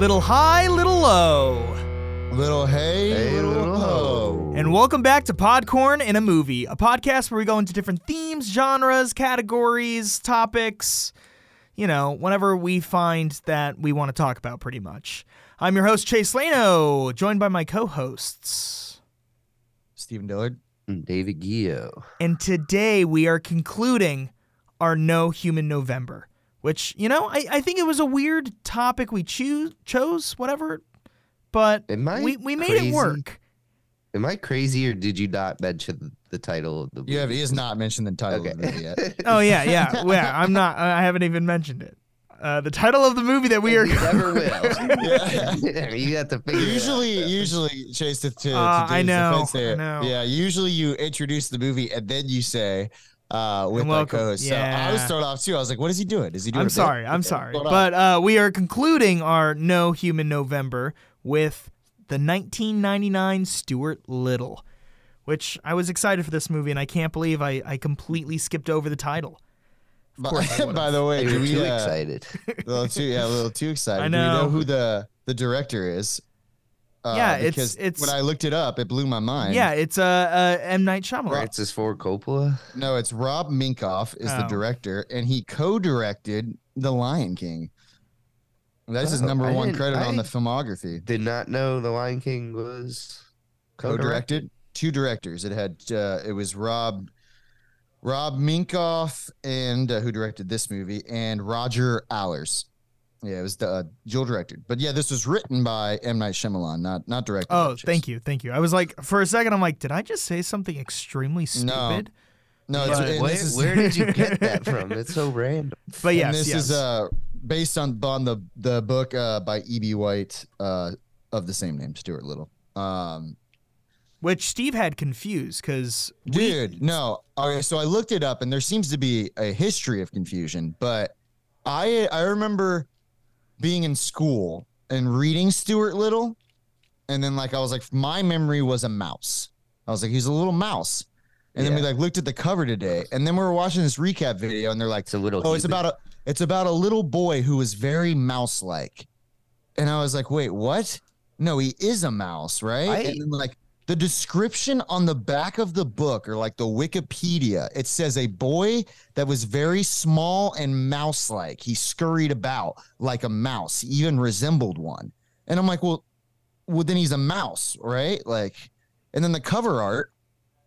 Little high, little low. Little hey, Hey, little, little ho. And welcome back to Podcorn in a Movie, a podcast where we go into different themes, genres, categories, topics, you know, whenever we find that we want to talk about, pretty much. I'm your host, Chase Lano, joined by my co hosts. Stephen Dillard. And David Gio. And today we are concluding our No Human November, which, you know, I, I think it was a weird topic we choose, chose, whatever, but Am I we, we made crazy? it work. Am I crazy or did you not mention the title of the movie? You have he has not mentioned the title Okay. of the movie yet. Oh, yeah, yeah. well, yeah, I'm not, I haven't even mentioned it. Uh, the title of the movie that we are. Never will. Yeah. you have to figure Usually, it out. usually, Chase, to, to, Uh, to I know, defense there, I know. yeah, usually you introduce the movie and then you say, uh, with And my welcome- co-host. So I was yeah. thrown off too. I was like, what is he doing? Is he doing? I'm a bit? sorry. I'm Okay, sorry. But uh, we are concluding our No Human November with the 1999 Stuart Little, which I was excited for this movie, and I can't believe I, I completely skipped over the title. by, course I would've. by the way, They do were we, too uh, excited. a little too, yeah, a little too excited. I Do we know. know who the the director is? Uh, Yeah, it's- because it's- when I looked it up, it blew my mind. Yeah, it's uh, uh M Night Shyamalan. Francis Ford Coppola. No, it's Rob Minkoff is the Oh. director, and he co-directed The Lion King. That's his Oh, number I one didn't- credit on the filmography. Did not know The Lion King was Co-directed two directors. It had uh, it was Rob Rob Minkoff and uh, who directed this movie, and Roger Allers. Yeah, it was the uh, dual directed. But yeah, this was written by M Night Shyamalan, not not directed. Oh, thank you, thank you. I was like, for a second, I'm like, did I just say something extremely stupid? No, it's, But- and Where, where did you get that from? It's so random. But yes, and this yes. is uh based on on the the book uh by E.B. White uh of the same name, Stuart Little. Um which Steve had confused because dude, no. Okay, so I looked it up and there seems to be a history of confusion, but I I remember being in school and reading Stuart Little and then like I was like my memory was a mouse. I was like he's a little mouse. And then we like looked at the cover today and then we were watching this recap video and they're like It's a little. Oh, it's about a it's about a little boy who was very mouse like. And I was like, wait, what? No, he is a mouse, right? I- and then like the description on the back of the book or like the Wikipedia, it says a boy that was very small and mouse like. He scurried about like a mouse, he even resembled one. And I'm like, well, well, then he's a mouse, right? Like, and then the cover art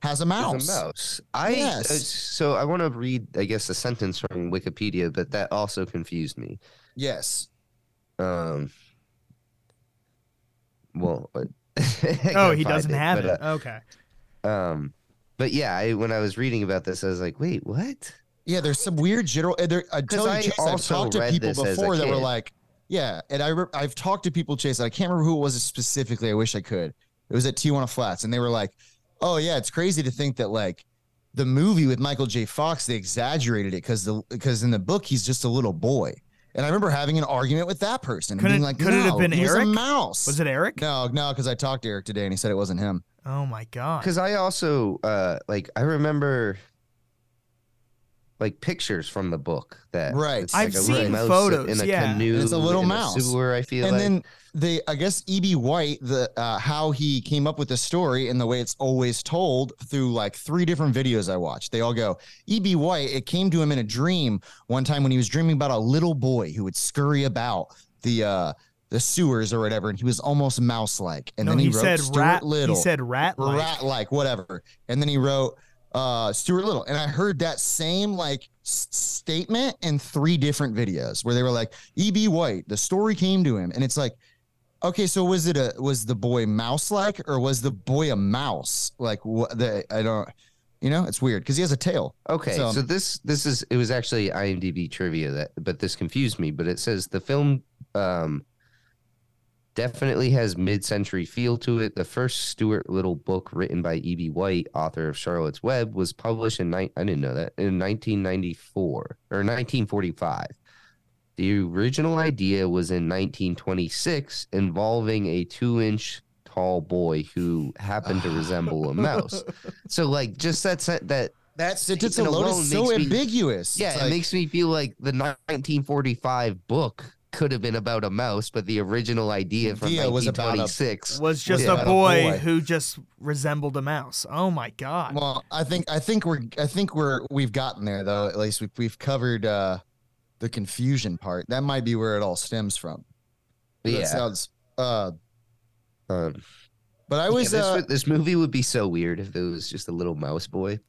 has a mouse. a mouse. I Yes. uh, so I want to read, I guess, a sentence from Wikipedia, but that also confused me. Yes. Um. Well. I oh, he doesn't have but, it. Okay. uh, um. But yeah, I, when I was reading about this, I was like, "Wait, what?" Yeah, there's some weird general. and There, I tell you, I Chase, I've talked to people this as a before that were like, yeah, and I re- I've talked to people, Chase. I can't remember who it was specifically. I wish I could. It was at Tijuana Flats, and they were like, oh yeah, it's crazy to think that like the movie with Michael J. Fox, they exaggerated it because the because in the book he's just a little boy. And I remember having an argument with that person, Could being it- like, could it have been he was Eric? a mouse. Was it Eric? No, no, because I talked to Eric today, and he said it wasn't him. Oh my god. Because I also uh like I remember like pictures from the book that Right. it's I've like a little seen mouse photos, in a yeah. canoe. It's a little in mouse. sewer. I feel and like. then they i guess eb white the uh, how he came up with the story and the way it's always told through like three different videos i watched they all go eb white it came to him in a dream one time when he was dreaming about a little boy who would scurry about the uh the sewers or whatever and he was almost mouse like and no, then he, he, wrote said Stuart rat. little He said rat. rat like whatever and then he wrote uh Stuart Little. And I heard that same like s- statement in three different videos where they were like EB White the story came to him. And it's like okay so was it a was the boy mouse like or was the boy a mouse? Like what the I don't you know it's weird because he has a tail. Okay, So- so, this this is it was actually IMDb trivia that but this confused me, but it says the film um definitely has mid-century feel to it. The first Stuart Little book written by E.B. White, author of Charlotte's Web, was published in ni- I didn't know that in 1994 or 1945. The original idea was in 1926 involving a 2-inch tall boy who happened to resemble a mouse. So like just that that that sentence alone alone is so me- ambiguous yeah, It's it makes me feel like the 1945 book could have been about a mouse, but the original idea from Idea was about a- 1926 Was just Yeah. a About a boy, boy. who just resembled a mouse. Oh my god. Well, I think I think we're I think we're we've gotten there though. At least we've we've covered uh the confusion part. That might be where it all stems from. That yeah. sounds uh Um, but I yeah, was this, uh, this movie would be so weird if it was just a little mouse boy.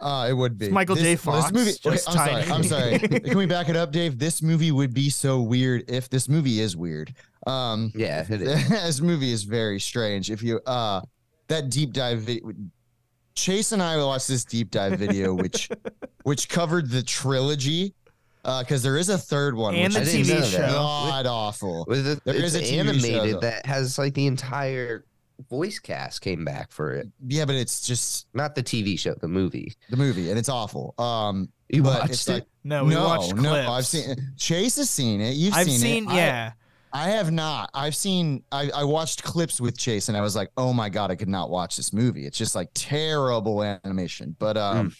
uh it would be. It's Michael This- J. Fox, This movie, okay, just I'm sorry. tiny. I'm sorry. Can we back it up, Dave? This movie would be so weird if this movie is weird. Um Yeah, it is. this movie is very strange. If you uh that deep dive vi- Chase and I watched this deep dive video which which covered the trilogy uh because there is a third one And which the I didn't TV show. that. god awful. With it, There it's is a TV show, animated though. that has like the entire voice cast came back for it. Yeah, but it's just Not the TV show, the movie. the movie and it's awful. Um You watched it's it? like no, we no, watched no, clips. I've seen Chase has seen it. You've I've seen, seen, it. Yeah. I have not. I've seen. I, I watched clips with Chase, and I was like, "Oh my god, I could not watch this movie. It's just like terrible animation." But um, Hmm.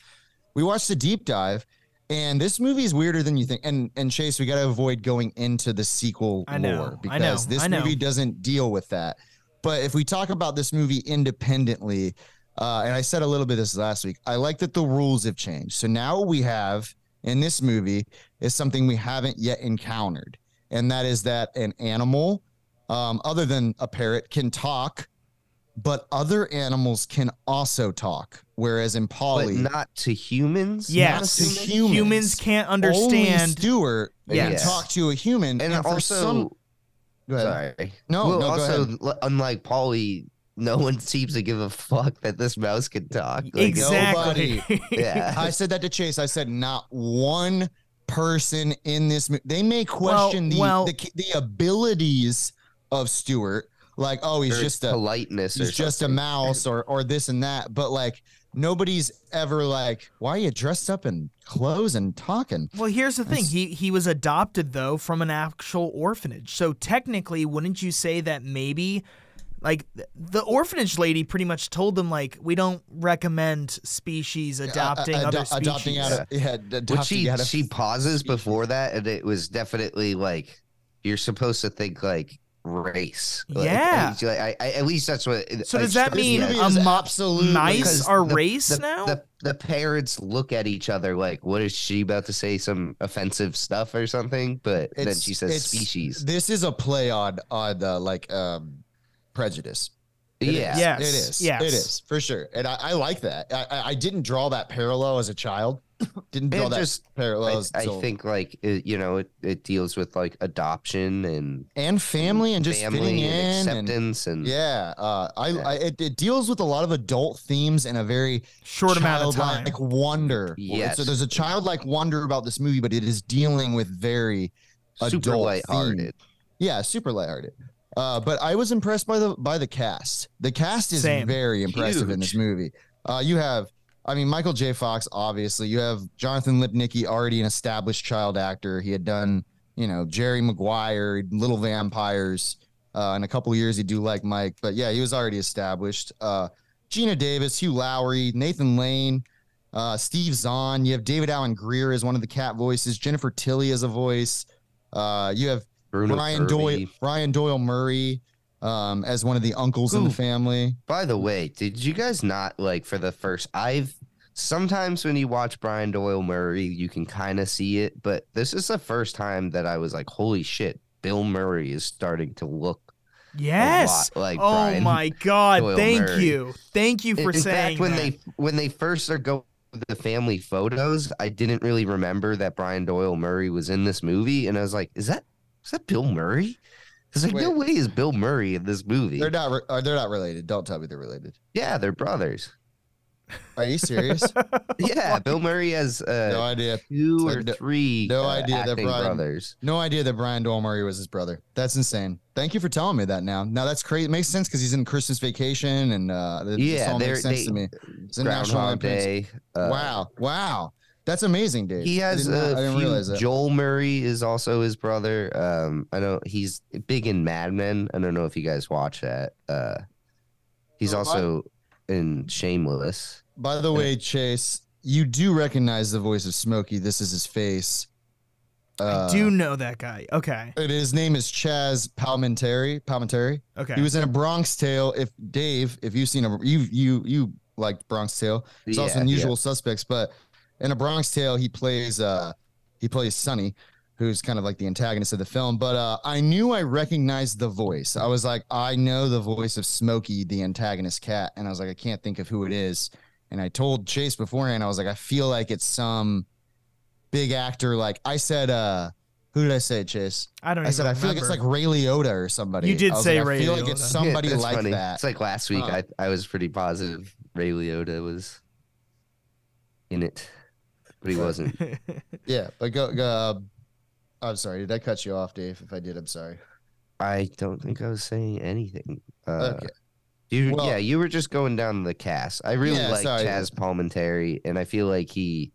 we watched the deep dive, and this movie is weirder than you think. And and Chase, we got to avoid going into the sequel I know, lore I know, because this I know. movie doesn't deal with that. But if we talk about this movie independently, uh, and I said a little bit of this last week, I like that the rules have changed. So now we have in this movie is something we haven't yet encountered, and that is that an animal, um, other than a parrot, can talk, but other animals can also talk. Whereas in But Polly, not to humans. Yes. to humans. Humans can't understand. only understand. Stuart can Yes. talk to a human, And, for also, some- Go ahead. sorry. No, well, no, go also, ahead. unlike Polly, no one seems to give a fuck that this mouse can talk. Like, exactly. Yeah. I said that to Chase. I said not one person in this. mo- They may question the, well- the the abilities of Stuart, like oh he's just a politeness. he's or just a mouse or or this and that. But like nobody's ever like why are you dressed up in clothes and talking? Well, here's the thing. That's- He he was adopted though from an actual orphanage. So technically, wouldn't you say that maybe like the orphanage lady pretty much told them like we don't recommend species adopting Uh, uh, other species. adopting out of yeah, Which adopting she out of she pauses before that, and it was definitely like you're supposed to think like race. Yeah. I, I, I- at least that's what. So does that mean that. a is mo- absolutely- mice are the- race the, now? The, the parents look at each other like, what is she about to say? Some offensive stuff or something? But then she says species. This is a play on on the like um prejudice. It is. yeah. Yes, It is. yes. It is for sure. And I, I like that. I, I, I didn't draw that parallel as a child. Didn't draw that just- parallel. I, I so- think like it, you know it, it deals with like adoption and and family and just family fitting in and and, acceptance and, yeah. Uh, I, Yeah. I it, it deals with a lot of adult themes in a very Short amount of time. Like wonder. Yes. So there's a childlike wonder about this movie, but it is dealing with very super adult lighthearted. theme. Yeah, super lighthearted. Uh, but I was impressed by the by the cast. The cast is Same. very impressive in this movie. Uh, you have, I mean, Michael J. Fox, obviously. You have Jonathan Lipnicki, already an established child actor. He had done, you know, Jerry Maguire, Little Vampires. Uh, in a couple of years, he'd do like Mike. But yeah, he was already established. Uh, Geena Davis, Hugh Laurie, Nathan Lane, uh, Steve Zahn. You have David Alan Grier as one of the cat voices. Jennifer Tilly as a voice. Uh, you have Bruno Brian Doyle, Brian Doyle Murray, um, as one of the uncles in the family. By the way, did you guys not like for the first? I've sometimes when you watch Brian Doyle Murray, you can kind of see it, but this is the first time that I was like, "Holy shit!" Bill Murray is starting to look yes. a lot like oh Brian. my god! Doyle Thank Murray. you. Thank you for in saying fact, when that. they when they first are going the family photos, I didn't really remember that Brian Doyle Murray was in this movie, and I was like, "Is that is that Bill Murray?" There's like no way is Bill Murray in this movie. They're not. Re- uh, they're not related. Don't tell me they're related. yeah, they're brothers. Are you serious? Yeah, Bill Murray has no uh, idea. two Like, or no- three no uh, idea that Brian- brothers. No idea that Brian Doyle Murray was his brother. That's insane. Thank you for telling me that. Now, now that's crazy. It makes sense because he's in Christmas Vacation, and uh, it- this Yeah, all they're makes sense they, to me. It's a National Groundhog Day. uh, wow, wow, that's amazing, Dave. He I has did not- I a didn't few. realize that. Joel Murray is also his brother. Um, I know he's big in Mad Men. I don't know if you guys watch that. Uh, he's Oh, I- also in Shameless. By the way, Chase, you do recognize the voice of Smokey. This is his face. Uh, I do know that guy. Okay. His name is Chazz Palminteri. Palminteri. Okay. He was in a Bronx Tale. If Dave, if you've seen a you you you liked Bronx Tale, it's also Yeah, in yeah. Suspects. But in a Bronx Tale, he plays uh he plays Sonny, who's kind of like the antagonist of the film. But uh, I knew I recognized the voice. I was like, I know the voice of Smokey, the antagonist cat, and I was like, I can't think of who it is. And I told Chase beforehand, I was like, I feel like it's some big actor. Like I said, uh, who did I say, Chase? I don't. I said even I feel like it's like. Ray Liotta or somebody. You did I was say like, Ray I feel like it's Liotta. somebody that's like funny. that. It's like last week. Huh. I I was pretty positive Ray Liotta was in it, but he wasn't. yeah, but go. go uh, I'm sorry. Did I cut you off, Dave? If I did, I'm sorry. I don't think I was saying anything. Uh, okay. You, Well- yeah, you were just going down the cast. I really Yeah, like sorry. Chazz Palminteri, and I feel like he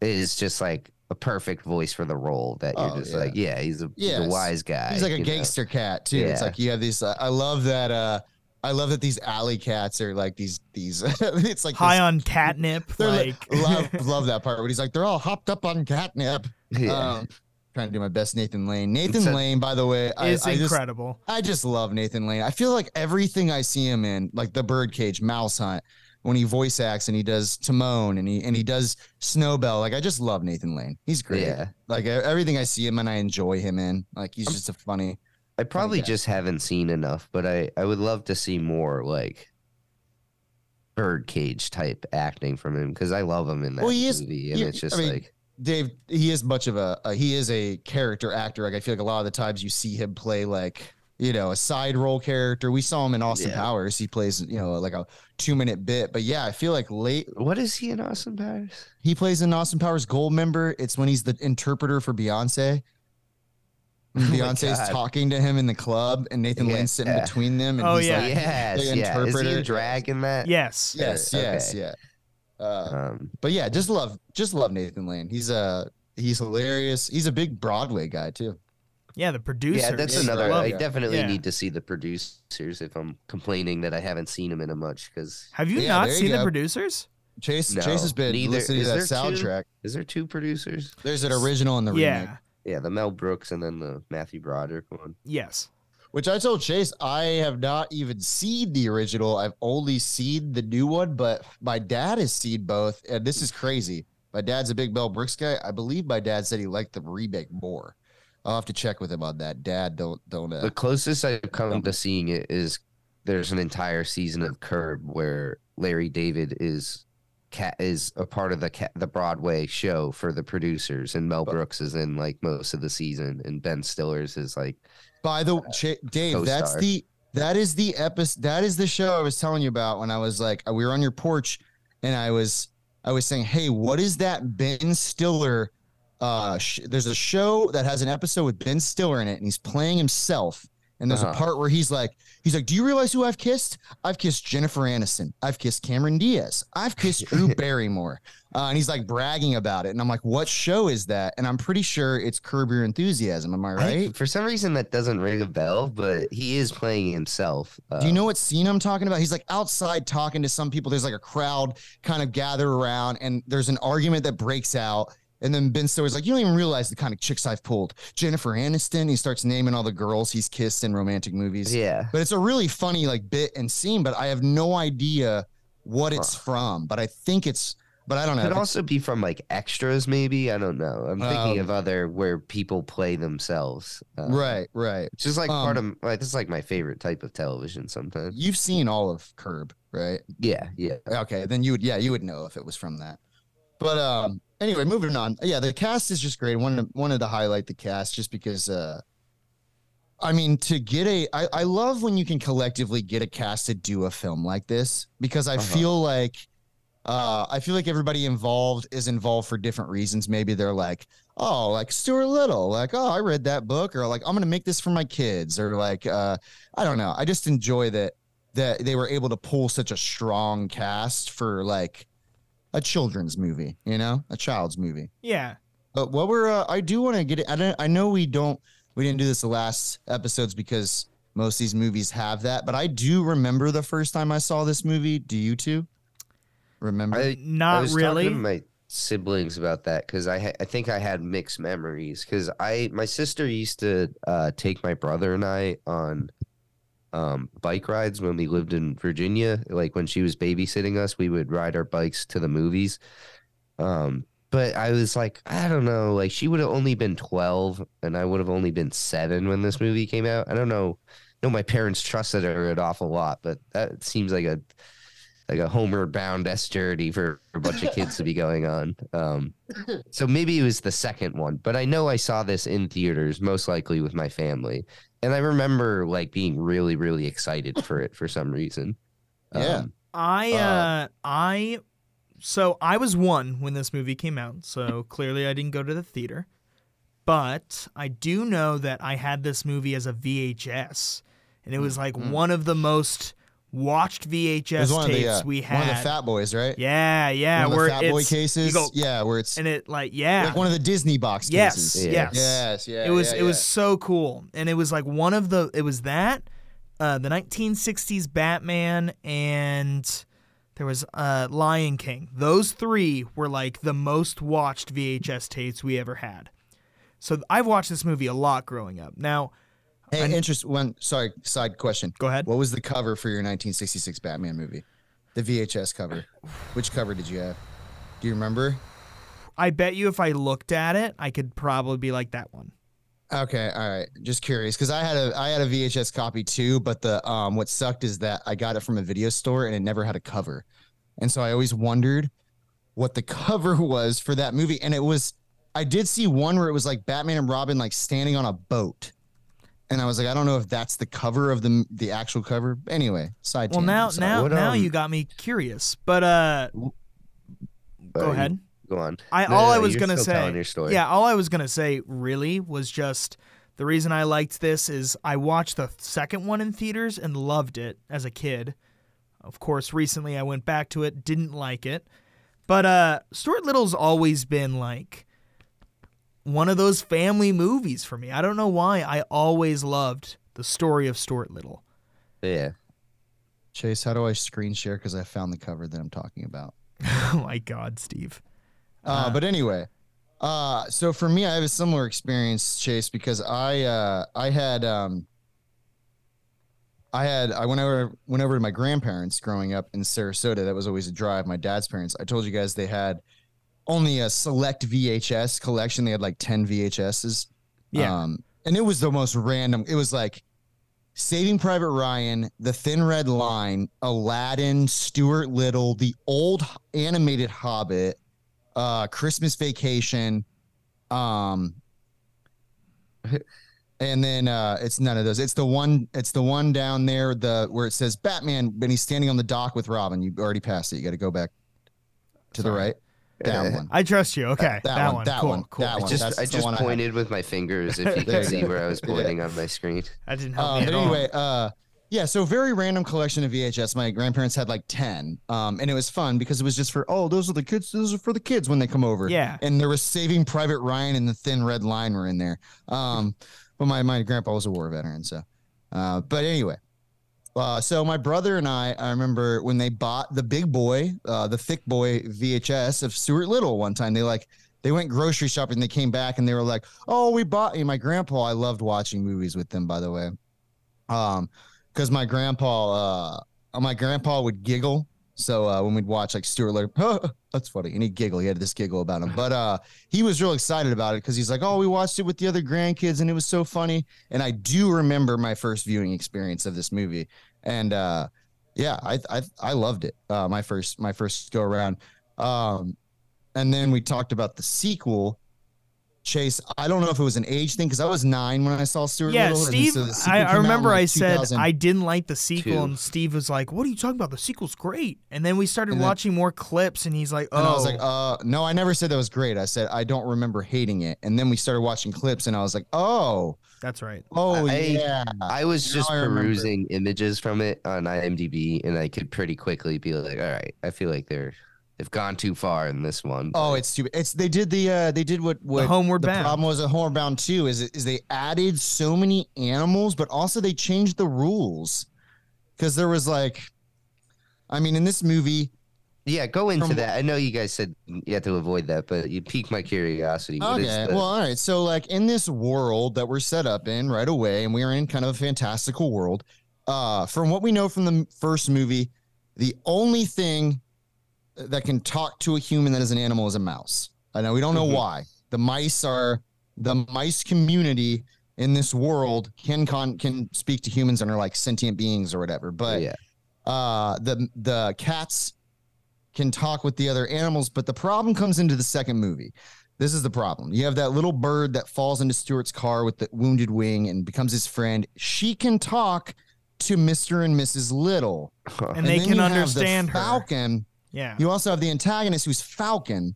is just like a perfect voice for the role. That you're Oh, just yeah. like, yeah, he's a, he's a wise guy. He's like a you know? gangster cat too. It's like you have these. Uh, I love that. uh I love that these alley cats are like these. These. it's like high this- on catnip. They're Like, like, love love that part. But he's like they're all hopped up on catnip. Yeah. Um, trying to do my best, Nathan Lane. Nathan So- Lane, by the way, I, is I just incredible. I just love Nathan Lane. I feel like everything I see him in, like the Birdcage, Mouse Hunt, when he voice acts and he does Timon and he and he does Snowbell. Like I just love Nathan Lane. He's great. yeah. Like everything I see him and I enjoy him in. Like he's just a funny. I probably just haven't seen enough, but I, I would love to see more like birdcage type acting from him because I love him in that Well, he is- movie, and he- it's I just mean, like Dave, he is much of a, a he is a character actor. Like I feel like a lot of the times you see him play like you know a side role character. We saw him in Austin Yeah. Powers. He plays you know like a two minute bit. But yeah, I feel like late what is he in Austin Powers? He plays in Austin Powers Goldmember. It's when he's the interpreter for Beyonce. When Oh Beyonce's God. talking to him in the club, and Nathan Yeah. Lane's sitting between them. And Oh, he's yeah. like, yes, the yeah. Is he interpreter. in drag in that? Yes. yes, Okay. yes, yeah. Uh, Um, but yeah, just love, just love Nathan Lane. He's uh he's hilarious. He's a big Broadway guy too. Yeah, the producer. yeah, that's another. right. I definitely Yeah. need to see the producers if I'm complaining that I haven't seen him in a much. Because Have you Yeah, not there you seen the producers? Chase No, Chase has been neither- listening to that is there two? soundtrack. is there two producers? There's an original and the remake. Yeah. Yeah, the Mel Brooks and then the Matthew Broderick one. Yes. Which I told Chase I have not even seen the original. I've only seen the new one, but my dad has seen both, and this is crazy. My dad's a big Mel Brooks guy. I believe my dad said he liked the remake more. I'll have to check with him on that. Dad, don't don't. Uh, The closest I've come to seeing it is there's an entire season of Curb where Larry David is cat is a part of the the Broadway show for the producers, and Mel Brooks is in like most of the season, and Ben Stiller's is like By the Ch- Dave, that's co-star. the that is the episode. That is the show I was telling you about when I was like we were on your porch, and I was I was saying, hey, what is that Ben Stiller? Uh, sh- there's a show that has an episode with Ben Stiller in it, and he's playing himself. And there's a Uh-huh. part where he's like, he's like, do you realize who I've kissed? I've kissed Jennifer Aniston. I've kissed Cameron Diaz. I've kissed Drew Barrymore. Uh, and he's like bragging about it. And I'm like, what show is that? And I'm pretty sure it's Curb Your Enthusiasm. Am I I- right? for some reason that doesn't ring a bell, but he is playing himself. Uh, Do you know what scene I'm talking about? He's like outside talking to some people. There's like a crowd kind of gather around, and there's an argument that breaks out. And then Ben Stiller's like, You don't even realize the kind of chicks I've pulled. Jennifer Aniston. He starts naming all the girls he's kissed in romantic movies. Yeah, But it's a really funny like bit and scene, but I have no idea what it's Huh. from. But I think it's, but I don't know. It could also be from like extras, maybe. I don't know. I'm thinking Um, of other where people play themselves. Uh, right, right. Which is like part Um, of like this is like my favorite type of television sometimes. You've seen all of Curb, right? Yeah, yeah. Okay, then you would yeah, you would know if it was from that. But um anyway, moving on. Yeah, the cast is just great. Wanted wanted to highlight the cast just because uh I mean to get a I, I love when you can collectively get a cast to do a film like this because I Uh-huh. feel like uh I feel like everybody involved is involved for different reasons. Maybe they're like, oh, like Stuart Little, like, oh, I read that book, or like I'm gonna make this for my kids, or like uh I don't know. I just enjoy that that they were able to pull such a strong cast for like a children's movie, you know, a child's movie. Yeah. But what we're, uh, I do want to get it. I don't, I know we don't, we didn't do this the last episodes because most of these movies have that, but I do remember the first time I saw this movie. Do you two remember? I, I Not was talking to really. my siblings about that because I ha- I think I had mixed memories because I my sister used to uh, take my brother and I on um, bike rides when we lived in Virginia. Like when she was babysitting us, we would ride our bikes to the movies. Um, but I was like, I don't know, like she would have only been twelve and I would have only been seven when this movie came out. I don't know. No, my parents trusted her an awful lot, but that seems like a like a homeward bound S journey for a bunch of kids to be going on. Um, so maybe it was the second one, but I know I saw this in theaters, most likely with my family, and I remember like being really, really excited for it for some reason. Yeah. Um, I uh, Uh, I so I was one when this movie came out, so clearly I didn't go to the theater. But I do know that I had this movie as a VHS, and it was like one of the most watched VHS was one of tapes the uh, we had. one of the Fat Boys, right? yeah, yeah, one of where the Fat Boy cases. go, yeah, where it's and it like yeah, like one of the Disney box yes, cases. Yeah. yes, Yes, yeah. it was yeah, it was so cool and it was like one of the it was that uh the 1960s batman and there was uh lion king those three were like the most watched vhs tapes we ever had so i've watched this movie a lot growing up now Hey, interest one. Sorry, side question. go ahead What was the cover for your 1966 Batman movie? The VHS cover. Which cover did you have? Do you remember? i bet you if i looked at it i could probably be like that one Okay, all right. Just curious because I had a I had a VHS copy too, but the um what sucked is that I got it from a video store and it never had a cover, and so I always wondered what the cover was for that movie. And it was I did see one where it was like Batman and Robin like standing on a boat, and I was like, I don't know if that's the cover of the the actual cover. Anyway, side. well now so- now What, now um, you got me curious but uh but go ahead Go on. I No, all no, I was gonna say, your story. yeah, all I was gonna say really was just the reason I liked this is I watched the second one in theaters and loved it as a kid. Of course, recently I went back to it, didn't like it, but uh, Stuart Little's always been like one of those family movies for me. I don't know why. I always loved the story of Stuart Little. Yeah. Chase, how do I screen share? Because I found the cover that I'm talking about. oh my God, Steve. Uh, Uh, but anyway, uh, so for me, I have a similar experience, Chase, because I uh, I had um, I had I went over went over to my grandparents growing up in Sarasota. That was always a drive. My dad's parents. I told you guys they had only a select VHS collection. They had like ten VHSs. Yeah. Um, and it was the most random. It was like Saving Private Ryan, The Thin Red Line, Aladdin, Stuart Little, the old animated Hobbit, uh, Christmas Vacation, um, and then uh, it's none of those. It's the one. It's the one down there, the where it says Batman, and he's standing on the dock with Robin. You already passed it. You got to go back to the right. That Uh, one. I trust you. Okay, that that, one, one. that cool, one, cool. that I one. just that's I just one I pointed with my fingers if you There could you see where I was Yeah. pointing on my screen. That didn't help Uh, me but at all. anyway, uh, yeah, so very random collection of VHS. My grandparents had like 10. Um, and it was fun because it was just for, oh, those are the kids, those are for the kids when they come over. Yeah. And there was Saving Private Ryan and the Thin Red Line were in there. Um, but my, my grandpa was a war veteran. So, uh, but anyway. Uh, so my brother and I, I remember when they bought the big boy, uh, the thick boy VHS of Stuart Little one time. They like they went grocery shopping. They came back and they were like, "Oh, we bought." And my grandpa, I loved watching movies with them. By the way, um, because my grandpa, uh, my grandpa would giggle. So uh, when we'd watch like Stuart Little, that's funny, and he'd giggle. He had this giggle about him, but uh, he was real excited about it because he's like, "Oh, we watched it with the other grandkids, and it was so funny." And I do remember my first viewing experience of this movie, and uh, yeah, I I I loved it. Uh, my first my first go around, um, and then we talked about the sequel. Chase, I don't know if it was an age thing because I was nine when I saw Stuart Yeah, Little. and Steve. so I, I remember like, I said I didn't like the sequel, Two. and Steve was like, "What are you talking about? The sequel's great." And then we started then- watching more clips, and he's like, "Oh, And I was like, uh, no, I never said that was great. I said I don't remember hating it. And then we started watching clips, and I was like, oh, that's right." oh I- yeah. I was Now just I perusing images from it on IMDb, and I could pretty quickly be like, "All right, I feel like they're they've gone too far in this one." Oh, but- it's stupid. It's they did the uh they did what what Homeward the Bound. problem was at Homeward Bound too is is they added so many animals, but also they changed the rules because there was like, I mean, in this movie, Yeah, go into From- that. I know you guys said you had to avoid that, but you piqued my curiosity. What is Okay. the- Well, all right. So, like in this world that we're set up in right away, and we are in kind of a fantastical world. Uh, from what we know from the first movie, the only thing that can talk to a human that is an animal is a mouse. I know we don't know Mhm. why. The mice are the mice community in this world can con can speak to humans and are like sentient beings or whatever. But yeah, uh the the cats can talk with the other animals but the problem comes into the second movie this is the problem you have that little bird that falls into stuart's car with the wounded wing and becomes his friend she can talk to mr and mrs little And they can you have the understand her. falcon Yeah. you also have the antagonist who's falcon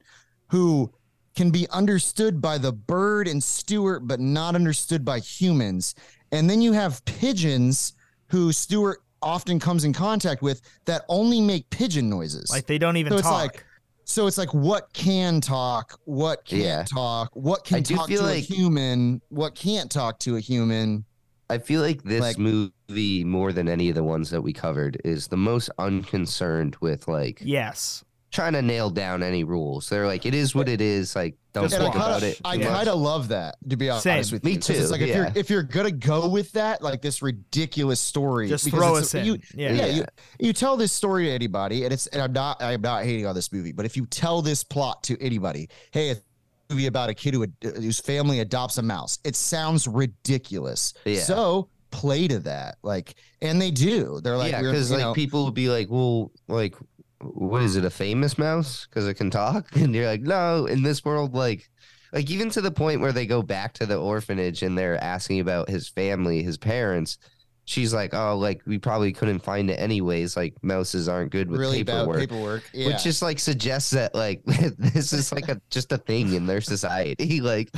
who can be understood by the bird and Stuart, but not understood by humans. And then you have pigeons who Stuart often comes in contact with that only make pigeon noises. Like they don't even So it's talk. like- so it's like what can talk, what can't Yeah. talk, what can do talk to like- a human, what can't talk to a human. I feel like this Like- movie, more than any of the ones that we covered, is the most unconcerned with like yes. trying to nail down any rules. They're like, it is what it is. Like, don't Just And think about kinda, it. I kind of love that, to be honest Same. with Me you. 'Cause It's too, like if yeah. you're if you're gonna go with that, like this ridiculous story, Just because throw it's- us in. You, yeah. yeah, Yeah. you you tell this story to anybody, and it's and I'm not I'm not hating on this movie, but if you tell this plot to anybody, hey, it's a movie about a kid who ad- whose family adopts a mouse, it sounds ridiculous. Yeah. So play to that, like, and they do. They're like, yeah, because like know, people would be like, well, like, what is it, a famous mouse? Because it can talk, and you're like, no, in this world, like, like even to the point where they go back to the orphanage and they're asking about his family, his parents. She's like, oh, like we probably couldn't find it anyways. Like mouses aren't good with really bad paperwork. paperwork. Yeah. Which just like suggests that like this is like a just a thing in their society. Like,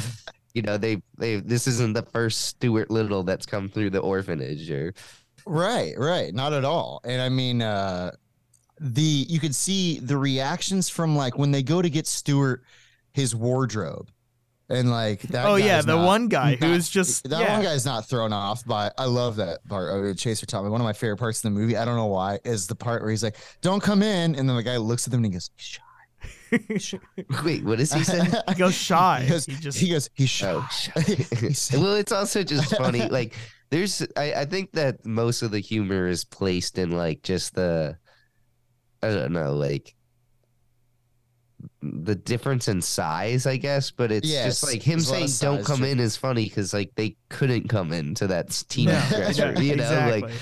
you know, they they this isn't the first Stuart Little that's come through the orphanage or Right, right. Not at all. And I mean, uh the you could see the reactions from like when they go to get Stuart his wardrobe. And like that oh yeah, guy's the not- one guy not- who's just that yeah. one guy's not thrown off by I love that part of Chaser Tommy. One of my favorite parts of the movie. I don't know why, is the part where he's like, Don't come in. And then the guy looks at them and he goes, He's shy. wait, what does he say? He goes shy. He goes, He just he goes, he's oh, shy. Oh, He said- well, it's also just funny. Like, there's, I, I think that most of the humor is placed in like just the, I don't know, like the difference in size, I guess. But it's Yes, just like him there's a lot saying "don't come in" is funny because like they couldn't come into that teenage No, you know, exactly. like.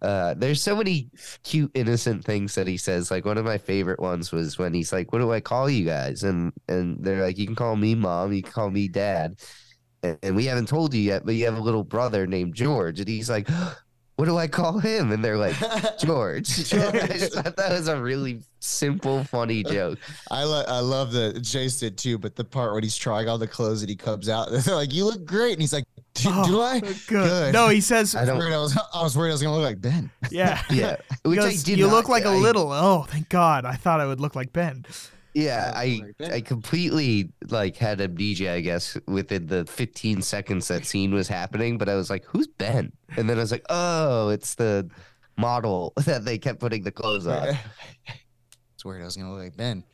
Uh, there's so many cute, innocent things that he says. Like one of my favorite ones was when he's like, "What do I call you guys?" And and they're like, "You can call me mom. You can call me dad." And, and we haven't told you yet, but you have a little brother named George. And he's like, "What do I call him?" And they're like, "George." I just thought that was a really simple, funny joke. I lo- I love the Chase did too, but the part when he's trying on the clothes and he comes out, they're like, "You look great," and he's like, "Do, Oh, do I?" Good. Good. No, he says, I I, don't. was worried I was, I was worried I was gonna look like Ben. yeah. Yeah, He which I did you not- look like a I- little. Oh, thank God. I thought I would look like Ben. Yeah, I. I completely like had amnesia, I guess, within the 15 seconds that scene was happening. But I was like, "Who's Ben?" And then I was like, "Oh, it's the model that they kept putting the clothes on." It's weird. I was gonna look like Ben.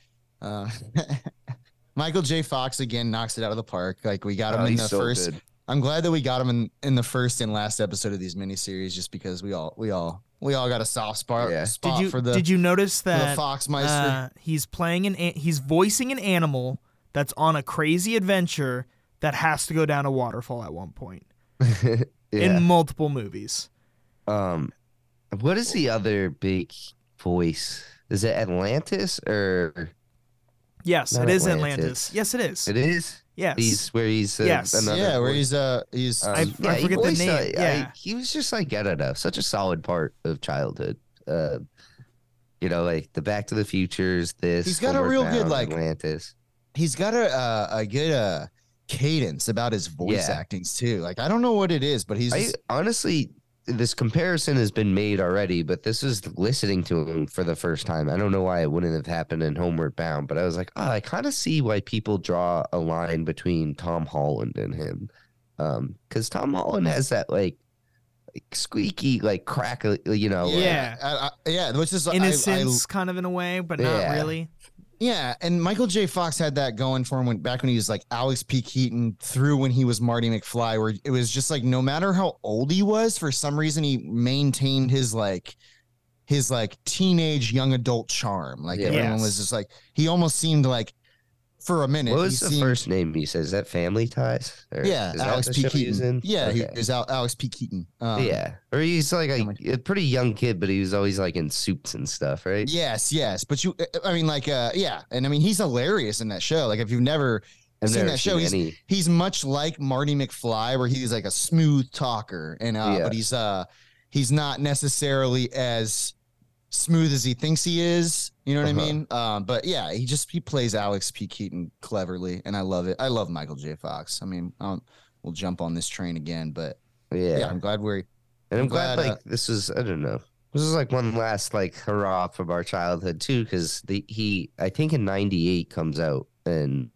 Uh, Michael J. Fox again knocks it out of the park. Like we got him Oh, in the so first. good. I'm glad that we got him in, in the first and last episode of these miniseries, just because we all we all we all got a soft spot Yeah. Did you for the did you notice for the that Foxmeister. uh, he's playing an he's voicing an animal that's on a crazy adventure that has to go down a waterfall at one point yeah. in multiple movies. um, what is the other big voice? Is it Atlantis or Yes, Not it is Atlantis. Atlantis. Yes, it is. it is? Yes. He's where he's uh, Yes. another yeah, where he's uh he's Um, I- I he forget the voiced, name, uh, I- yeah. he was just like I don't know, such a solid part of childhood. Uh, you know, like the Back to the Futures. This He's got a Homeward real good, Bound, like, Atlantis. he's got a uh, a good uh cadence about his voice Yeah. actings too. Like I don't know what it is, but he's I just, honestly, this comparison has been made already, but this is listening to him for the first time. I don't know why it wouldn't have happened in Homeward Bound, but I was like, oh, I kind of see why people draw a line between Tom Holland and him, because Tom Holland has that like like squeaky, like crack, you know. uh, Yeah. I, I, yeah. Which is I- I- Innocence, kind of in a way, but not Yeah. really. Yeah, and Michael J. Fox had that going for him when back when he was like Alex P. Keaton through when he was Marty McFly, where it was just like no matter how old he was, for some reason he maintained his like his like teenage young adult charm. Like Yeah. everyone was just like he almost seemed like for a minute. What he was the seemed- first name he says? Is that Family Ties? Or Yeah, is Alex P. show he Keaton. Yeah, he Okay. is Al- Alex P. Keaton. Um, yeah, or he's like a, a pretty young kid, but he was always like in suits and stuff, right? Yes, yes, but you, I mean, like, uh, yeah, and I mean, he's hilarious in that show. Like, if you've never I've seen that show, seen he's he's much like Marty McFly, where he's like a smooth talker, and uh, Yeah. but he's uh he's not necessarily as smooth as he thinks he is. You know what Uh-huh. I mean? Um, but yeah, he just he plays Alex P. Keaton cleverly, and I love it. I love Michael J. Fox. I mean, um, we'll jump on this train again, but Yeah, yeah, I'm glad we're and I'm, I'm glad, glad, uh, like this is I don't know. This is like one last like hurrah from our childhood too, because the he I think in '98 comes out and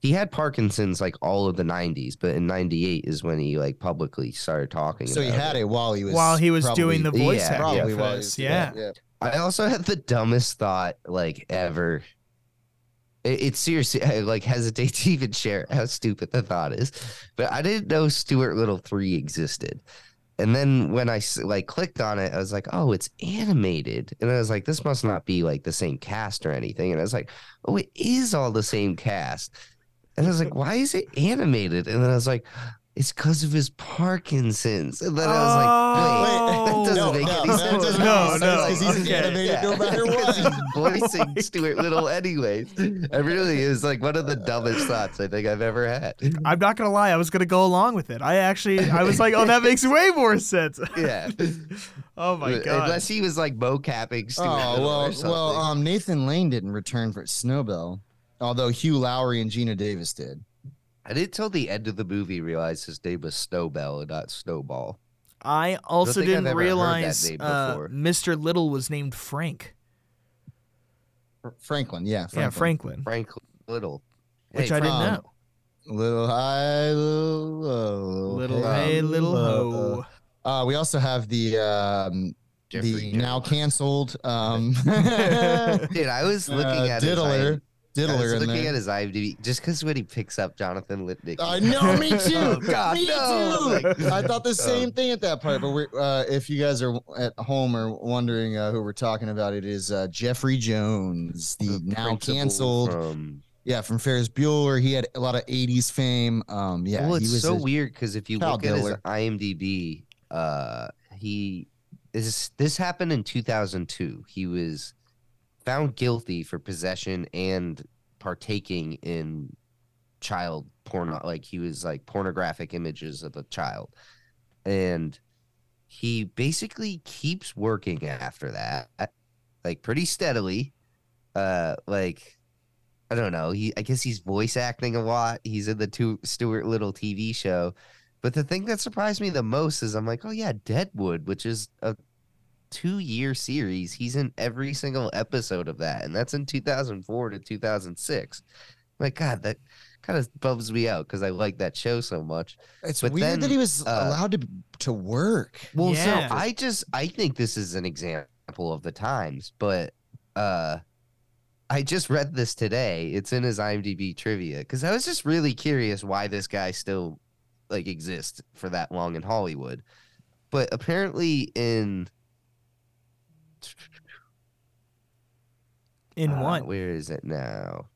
he had Parkinson's like all of the '90s, but in '98 is when he like publicly started talking. so he had it while he was While he was probably- doing the voice Yeah, acting probably for while he this. was- Yeah. yeah. I also had the dumbest thought like ever. It, it's seriously, I like hesitate to even share how stupid the thought is, but I didn't know Stuart Little three existed. And then when I like clicked on it, I was like, "Oh, it's animated," and I was like, "This must not be like the same cast or anything." And I was like, "Oh, it is all the same cast." And I was like, "Why is it animated?" And then I was like, "It's because of his Parkinson's." And then I was like, "Wait, Oh. that doesn't No, make no, any that sense." doesn't No, make no, sense 'cause he's okay. animated no matter Because what. he's Oh voicing Stuart Little anyways. I really is like one of the dumbest thoughts I think I've ever had. I'm not gonna lie, I was gonna go along with it. I actually, I was like, oh, that makes way more sense. Yeah. oh my god. Unless he was like mocapping Stuart Oh Little well, or well, something. um, Nathan Lane didn't return for Snowbell, although Hugh Laurie and Geena Davis did. I didn't till the end of the movie realize his name was Snowbell and not Snowball. I also I've didn't ever heard that realize uh. Mr. Little was named Frank. Fr- Franklin, yeah, Franklin. Yeah, Franklin, Frank Little. which I didn't know. Little high, little low. Little hey, hey, little low. ho. Uh, we also have the um, Jeffrey the now canceled um, Dude, I was looking uh, at Diddler, His, I was looking there. at his IMDb just because when he picks up Jonathan Lipnick. I know, me too. Oh, God, me no. too. I thought the same Um, thing at that part. But we're, uh, if you guys are at home or wondering uh, who we're talking about, it is uh, Jeffrey Jones, the, now canceled. From, yeah, from Ferris Bueller. He had a lot of '80s fame. Um, yeah, well, he it's was so weird because if you Kyle look at his IMDb, uh, he is this happened in 2002. He was found guilty for possession and partaking in child porn. Like he was like pornographic images of a child, and he basically keeps working after that, like pretty steadily. Uh, like I don't know. He I guess he's voice acting a lot. He's in the two Stuart Little TV show. But the thing that surprised me the most is I'm like, oh yeah, Deadwood, which is a two year series. He's in every single episode of that, and that's in 2004 to 2006. My God, that kind of bums me out because I like that show so much. It's but weird that he was uh, allowed to to work. Well, Yeah. so I just I think this is an example of the times, but uh I just read this today. It's in his IMDb trivia because I was just really curious why this guy still like exists for that long in Hollywood. But apparently in In uh, what? Where is it now?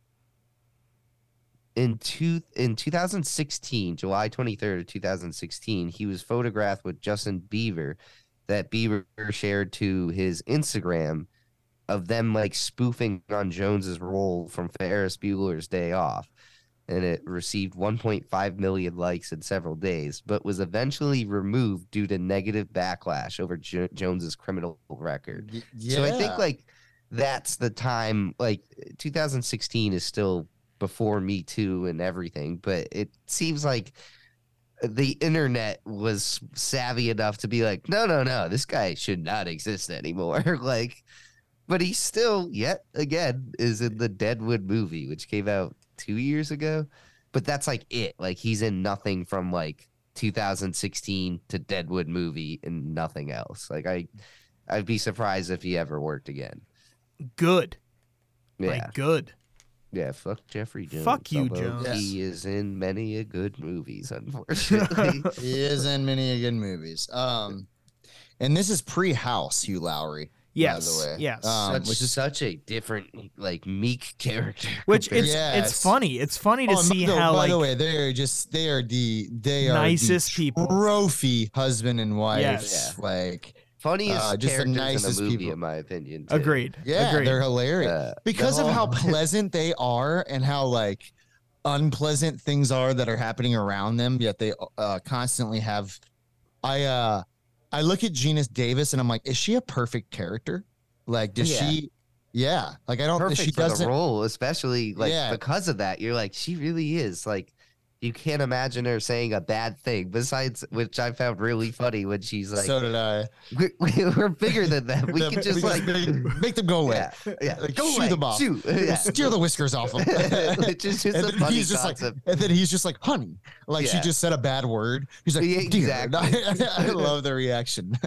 In two in 2016, July 23rd of 2016, he was photographed with Justin Bieber that Bieber shared to his Instagram of them like spoofing on Jones's role from Ferris Bueller's Day Off. And it received 1.5 million likes in several days, but was eventually removed due to negative backlash over jo- Jones's criminal record. Y- So I think like that's the time like 2016 is still before Me Too and everything, but it seems like the internet was savvy enough to be like, no, no, no, this guy should not exist anymore. like, but he still, yet again, is in the Deadwood movie, which came out two years ago. But that's like it. Like he's in nothing from like 2016 to Deadwood movie and nothing else. Like I, I'd be surprised if he ever worked again. Good. Yeah, Like good. yeah. Fuck Jeffrey Jones. Fuck you, Jones. He is in many a good movies, unfortunately. He is in many a good movies. Um, and this is pre-House Hugh Laurie. Yes. way. Yes. Um, such, which is- such a different, like meek character. Which compared- it's Yeah, it's it's- funny. It's funny to Oh, see no, how by like the way, they are just they are the they are Nicest people. trophy husband and wife. Yes. Like funniest uh, just the characters in nicest the movie, people. in my opinion. too. agreed. yeah, Agreed. they're hilarious. Uh, because the of how pleasant they are and how like unpleasant things are that are happening around them yet they uh, constantly have i uh i look at Geena Davis and i'm like is she a perfect character like does Yeah. she yeah like i don't perfect she for the doesn't role, especially like Yeah. because of that. You're like, she really is like. You can't imagine her saying a bad thing. Besides, which I found really funny when she's like, so did i we're, we're bigger than them. We can just like, make, make them go away yeah, yeah, Like, go shoo away, them off. shoot, yeah. steer the whiskers off them which is just and a then funny he's just like, and then he's just like, "Honey," like she just said a bad word. He's like, Yeah, exactly. I love the reaction.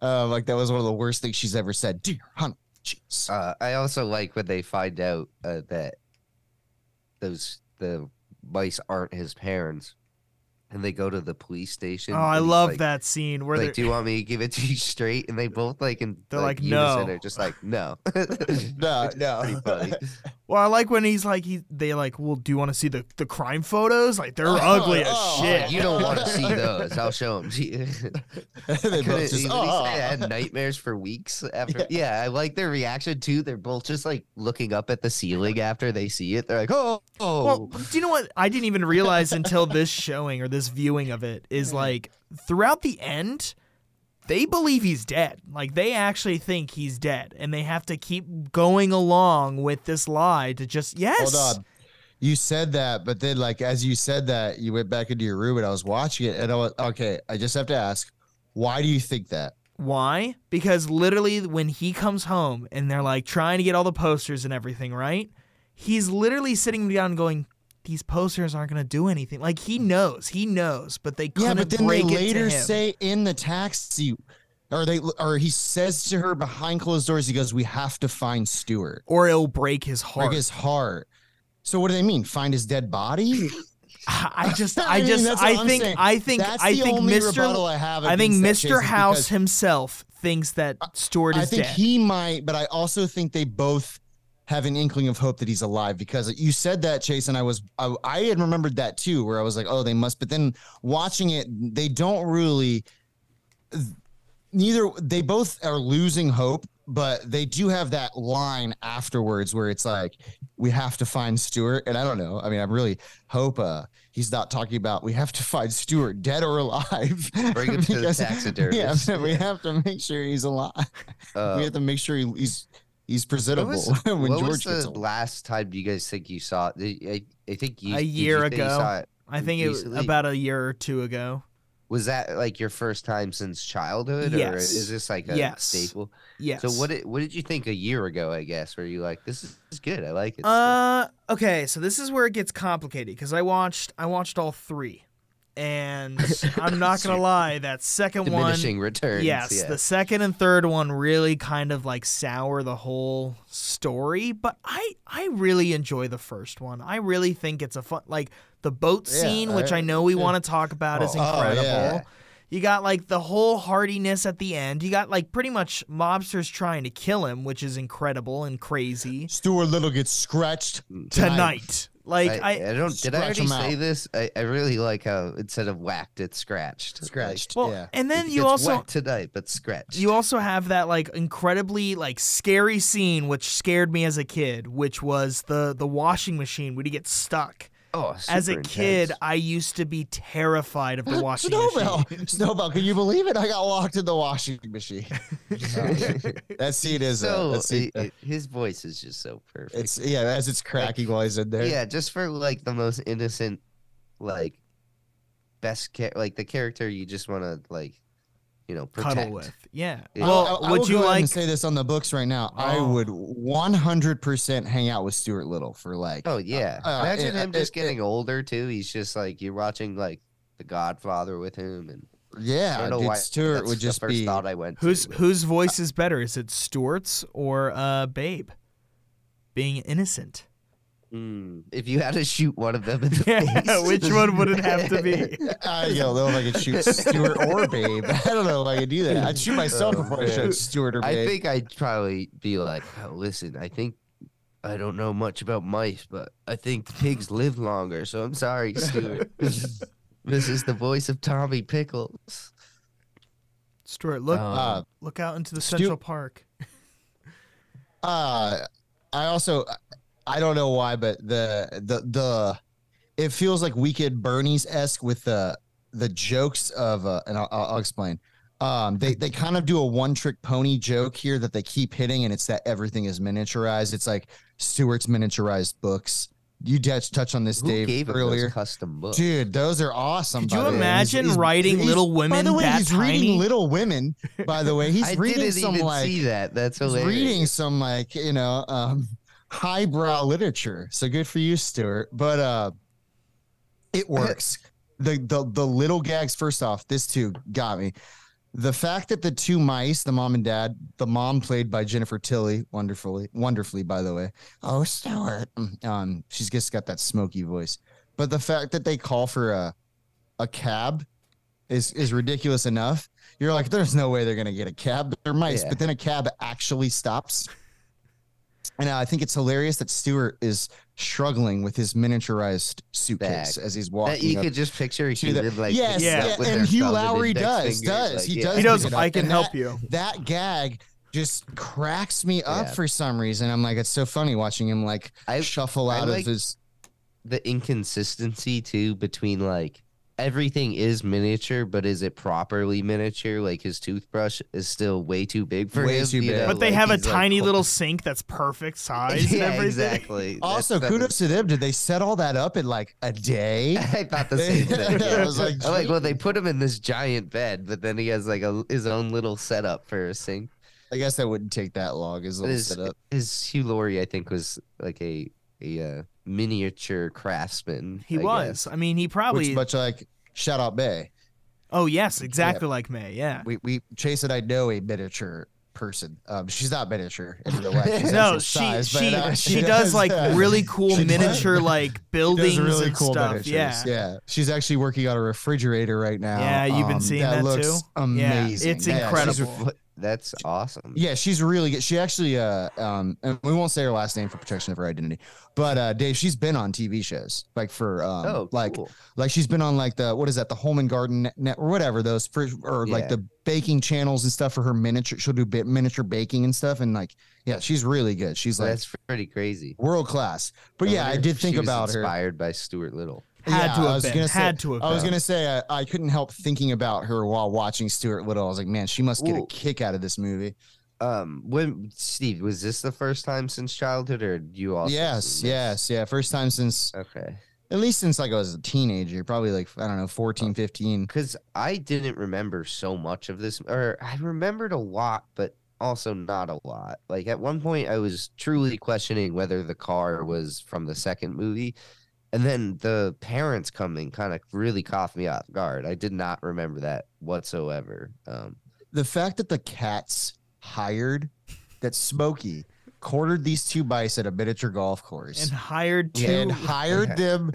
um, like that was one of the worst things she's ever said. Dear, honey, jeez. Uh, I also like when they find out uh, that those the mice aren't his parents, and they go to the police station. Oh, I love like- that scene where Like, they're do you want me to give it to you straight? And they both like and They're like, unison "No." are just like no, no, no. Pretty funny. Well, I like when he's like he they like, well, do you want to see the, the crime photos? Like they're Oh, ugly as oh, shit. You don't want to see those. I'll show them. they Couldn't- both just, oh, he say? I had nightmares for weeks after. Yeah. I like their reaction too. They're both just like looking up at the ceiling after they see it. They're like, oh, oh. Well, do you know what? I didn't even realize until this showing or this viewing of it is like throughout the end, they believe he's dead. Like they actually think he's dead, and they have to keep going along with this lie to just yes. Hold on. You said that, but then like as you said that, you went back into your room and I was watching it and I was okay. I just have to ask, why do you think that? Why? Because literally, when he comes home and they're like trying to get all the posters and everything, right? He's literally sitting down going, "These posters aren't going to do anything." Like he mm. knows, he knows, but they couldn't Yeah, but then they break later say in the taxi, or they, or he says to her behind closed doors, he goes, "We have to find Stuart, or it'll break his heart. break his heart." So what do they mean? Find his dead body? I just, I I mean, just, I think. I think, That's I think Mr. I have. I think Mr. House himself thinks that Stuart I is think dead. he might, but I also think they both have an inkling of hope that he's alive because you said that Chase and I was I, I had remembered that too where I was like oh they must but then watching it they don't really neither they both are losing hope but they do have that line afterwards where it's like we have to find Stuart and I don't know I mean I really hope uh he's not talking about we have to find Stuart dead or alive. Bring him to the Because- taxidermist. yeah we have to make sure he's alive. Uh, we have to make sure he, he's he's presentable was, when what George was gets the old. last time you guys think you saw it? I, I, I think you, A did you year say you ago. saw it? I think it was about a year or two ago. Was that like your first time since childhood, or is this like a Yes. staple? Yes. So what did what did you think a year ago? I guess were you like, this is good, I like it. Uh, okay, so this is where it gets complicated because I watched I watched all three, and I'm not gonna lie, that second one, Diminishing returns. yes, yeah. the second and third one really kind of like sour the whole story. But I I really enjoy the first one. I really think it's a fun like the boat Yeah, scene, which I- I know we yeah. want to talk about, is Oh, oh, incredible. yeah. You got like the whole hardiness at the end. You got like pretty much mobsters trying to kill him, which is incredible and crazy. Stuart Little gets scratched Tonight. Like I, I, I don't. Did I Scratch already 'em say this? I, I really like how instead of whacked, it's scratched. Scratched. well, yeah. and then it you gets also whacked tonight, but scratched. you also have that like incredibly like scary scene which scared me as a kid, which was the the washing machine when he gets stuck. Oh, As a super kid. I used to be terrified of the washing Snowbell. machine. Snowbell, can you believe it? I got locked in the washing machine. that scene is uh, so that scene, it- it- his voice is just so perfect. it's yeah, as it's cracking while he's in there. yeah, just for like the most innocent, like best cha- like the character you just want to like, you know, protect. Cuddle with. Yeah. Yeah. Well, I, I, I would will you go like and say this on the books right now? I Oh. would 100% hang out with Stuart Little for like Oh yeah, Uh, imagine it- him it- just it- getting older too. He's just like you're watching like The Godfather with him, and I Yeah, don't know dude, why Stuart that's would the just first be. thought I went. to, Whose but- whose voice is better? Is it Stuart's or uh, Babe? Being innocent. Hmm, if you had to shoot one of them in the Yeah, face, which one would it have to be? I don't know if I could shoot Stuart or Babe. I don't know if I could do that. I'd shoot myself Oh, before I man. shot Stuart or Babe. I think I'd probably be like, oh, listen, I think I don't know much about mice, but I think pigs live longer. So I'm sorry, Stuart. this is the voice of Tommy Pickles. Stuart, look uh, look out into the Stu- Central Park. Uh, I also I don't know why, but the the the it feels like Wicked Bernie's esque with the the jokes of uh, and I'll, I'll I'll explain. Um, they they kind of do a one trick pony joke here that they keep hitting, and it's that everything is miniaturized. It's like Stuart's miniaturized books. You did touch on this, Who Dave, gave earlier. those custom books? Dude, those are awesome. Could you the way. He's- imagine he's- writing he's- Little By the way, that he's tiny? reading Little Women. By the way, he's I reading didn't some even like see that. That's he's hilarious. reading some like you know um highbrow literature. So good for you stuart. But uh it works. The the the little gags first off this too got me. The fact that the two mice the mom and dad the mom played by jennifer tilly wonderfully wonderfully by the way. Oh stuart. Um she's just got that smoky voice. But the fact that they call for a a cab is is ridiculous enough. You're like there's no way they're gonna get a cab. They're mice Yeah. but then a cab actually stops and I think it's hilarious that Stuart is struggling with his miniaturized suitcase Bag. as he's That walking. you up could just picture a to the- human like yes, Yeah. yeah, with and Hugh Laurie index does, fingers, does like, he yeah. does? He does. pick I can and help that- you. That gag just cracks me up Yeah. for some reason. I'm like, it's so funny watching him like I- shuffle I out like- of his. the inconsistency too between like everything is miniature, but is it properly miniature? Like his toothbrush is still way too big for Way him. too big. know, But they like, have a he's, like, tiny little sink that's perfect size and yeah, everything. exactly. Also, That's- kudos to them. Did they set all that up in like a day? I thought the same thing. I was like, I'm like, well, they put him in this giant bed, but then he has like a his own little setup for a sink. I guess that wouldn't take that long. His But little his, setup. his Hugh Laurie, I think, was like a a uh, miniature craftsman. He I was. guess. I mean, he Which probably. much like Shout Out May. oh yes, exactly like May. Yeah. We we Chase and I know a miniature person. Um, she's not miniature in real life. No, she size, she but, uh, she does like uh, really cool she does- miniature like she buildings really and cool stuff. miniatures. Yeah. yeah. She's actually working on a refrigerator right now. Yeah, you've been um, seeing that that too? Yeah, Amazing. it's Yeah, she's- incredible. That's awesome. Yeah, she's really good. She actually, uh, um, and we won't say her last name for protection of her identity, but uh, Dave, she's been on TV shows like for, um, Oh, like, cool. like she's been on like the what is that, the Home and Garden Net, net or whatever those for, or like the baking channels and stuff for her miniature. She'll do bit miniature baking and stuff, and like, yeah, she's really good. She's like That's pretty crazy. world class. But yeah, I did think she was about her. Inspired by Stuart Little. Had Yeah, to I have was been. gonna say- Had to have I was been. gonna say I, I couldn't help thinking about her while watching Stuart Little. I was like, man, she must get a kick out of this movie. Um, when Steve was this the first time since childhood, or you also? yes, yes, yeah. First time since Okay, at least since like I was a teenager, probably like I don't know, Oh. 14, 15. because I didn't remember so much of this, or I remembered a lot, but also not a lot. Like at one point, I was truly questioning whether the car was from the second movie. And then the parents coming kind of really caught me off guard. I did not remember that whatsoever. Um, The fact that the cats hired that Smokey quartered these two mice at a miniature golf course and hired two. and hired them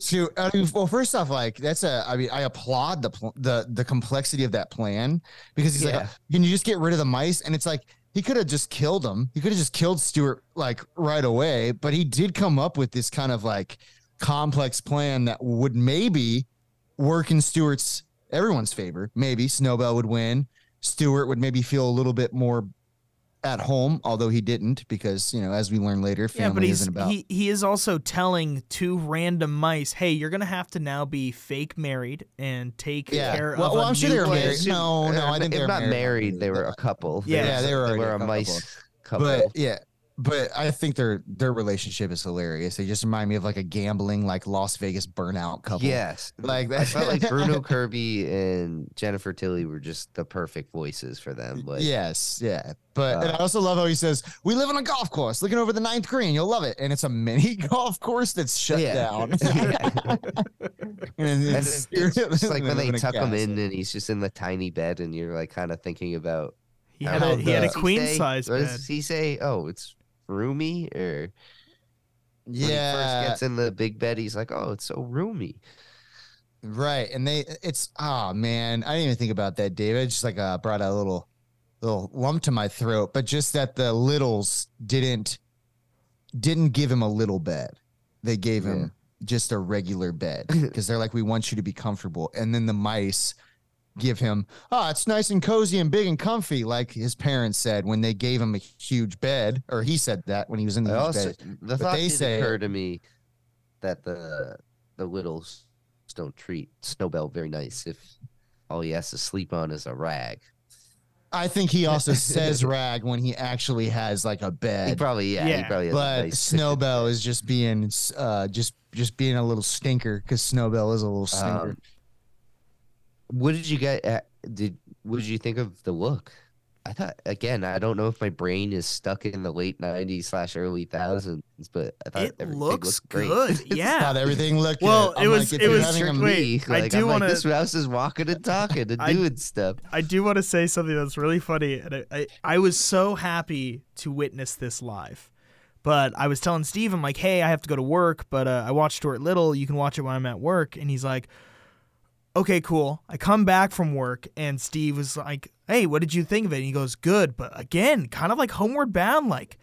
to I mean, well first off like that's a i mean i applaud the pl- the the complexity of that plan because he's like Yeah. can you just get rid of the mice and it's like he could have just killed them he could have just killed stuart like right away but he did come up with this kind of like complex plan that would maybe work in stuart's everyone's favor maybe snowbell would win stuart would maybe feel a little bit more at home although he didn't because you know as we learn later family yeah, but he's isn't about he he is also telling two random mice, "Hey, you're gonna have to now be fake married and take Yeah. care Well- of well, a I'm sure they were kid." married. No, no, I think if they're not married. married. They were a couple. Yeah. Yeah, they were They were a a couple. mice couple. but yeah but I think their their relationship is hilarious. They just remind me of like a gambling, like Las Vegas burnout couple. Yes, like I felt like Bruno Kirby and Jennifer Tilly were just the perfect voices for them. Like, yes, yeah. But and I Uh, also love how he says, "We live on a golf course, looking over the ninth green. You'll love it." And it's a mini golf course that's shut Yeah. down. and And it's, it's, it's like when they tuck him in and he's just in the tiny bed, and you're like kind of thinking about He had a he had a queen say- size What bed. does he say? Oh, it's roomy, or when he first Yeah, gets in the big bed, he's like, oh, it's so roomy. right. And they, it's oh man, I didn't even think about that, David. Just like uh, brought a little, little lump to my throat. But just that the littles didn't, didn't give him a little bed. They gave Yeah. him just a regular bed because they're like, we want you to be comfortable. And then the mice give him, oh, it's nice and cozy and big and comfy, like his parents said when they gave him a huge bed, or he said that when he was in the I huge also bed. the thought they did say- occur to me that the the littles don't treat Snowbell very nice if all he has to sleep on is a rag. I think he also says rag when he actually has like a He bed. probably yeah, he Yeah, probably has but nice Snowbell is just being uh just just being a little stinker because Snowbell is a little stinker. Um, what did you get? At, did what did you think of the look? I thought again. I don't know if my brain is stuck in the late '90s slash early thousands, but I thought It looks great. good. Yeah. Thought everything looked Well, good. it I'm was- like, it was having wait, me. I Like, do wanna- like, this mouse is walking and talking and I- doing stuff. I do want to say something that's really funny, and I, I, I was so happy to witness this live. But I was telling Steve, I'm like, hey, I have to go to work, but uh, I watched Stuart Little. You can watch it when I'm at work. And he's like, okay, cool. I come back from work, and Steve was like, hey, what did you think of it? And he goes, good. But again, kind of like Homeward Bound, like,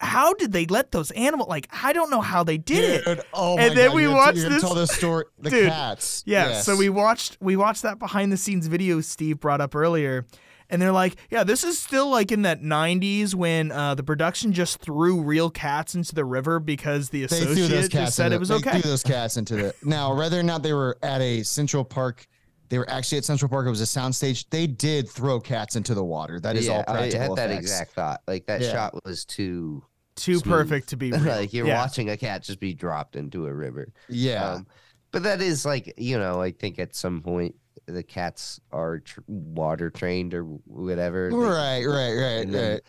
how did they let those animals, like, I don't know how they did it. Oh And my then God, we watched this- Tell the story. The Dude, cats. Yeah, Yes. so we watched we watched that behind the scenes video Steve brought up earlier, and they're like, yeah, this is still like in that '90s when uh, the production just threw real cats into the river because the they associate just said it was they okay. threw those cats into the. Now, whether or not they were at a Central Park, they were actually at Central Park. It was a soundstage. They did throw cats into the water. That is all yeah, I practical had that exact thought. Like that Yeah. shot was too Too smooth. perfect to be real. like you're yeah. watching a cat just be dropped into a river. Yeah. Um, but that is like you know, I think at some point the cats are tr- water trained or whatever. They- right. Right. Right. Right.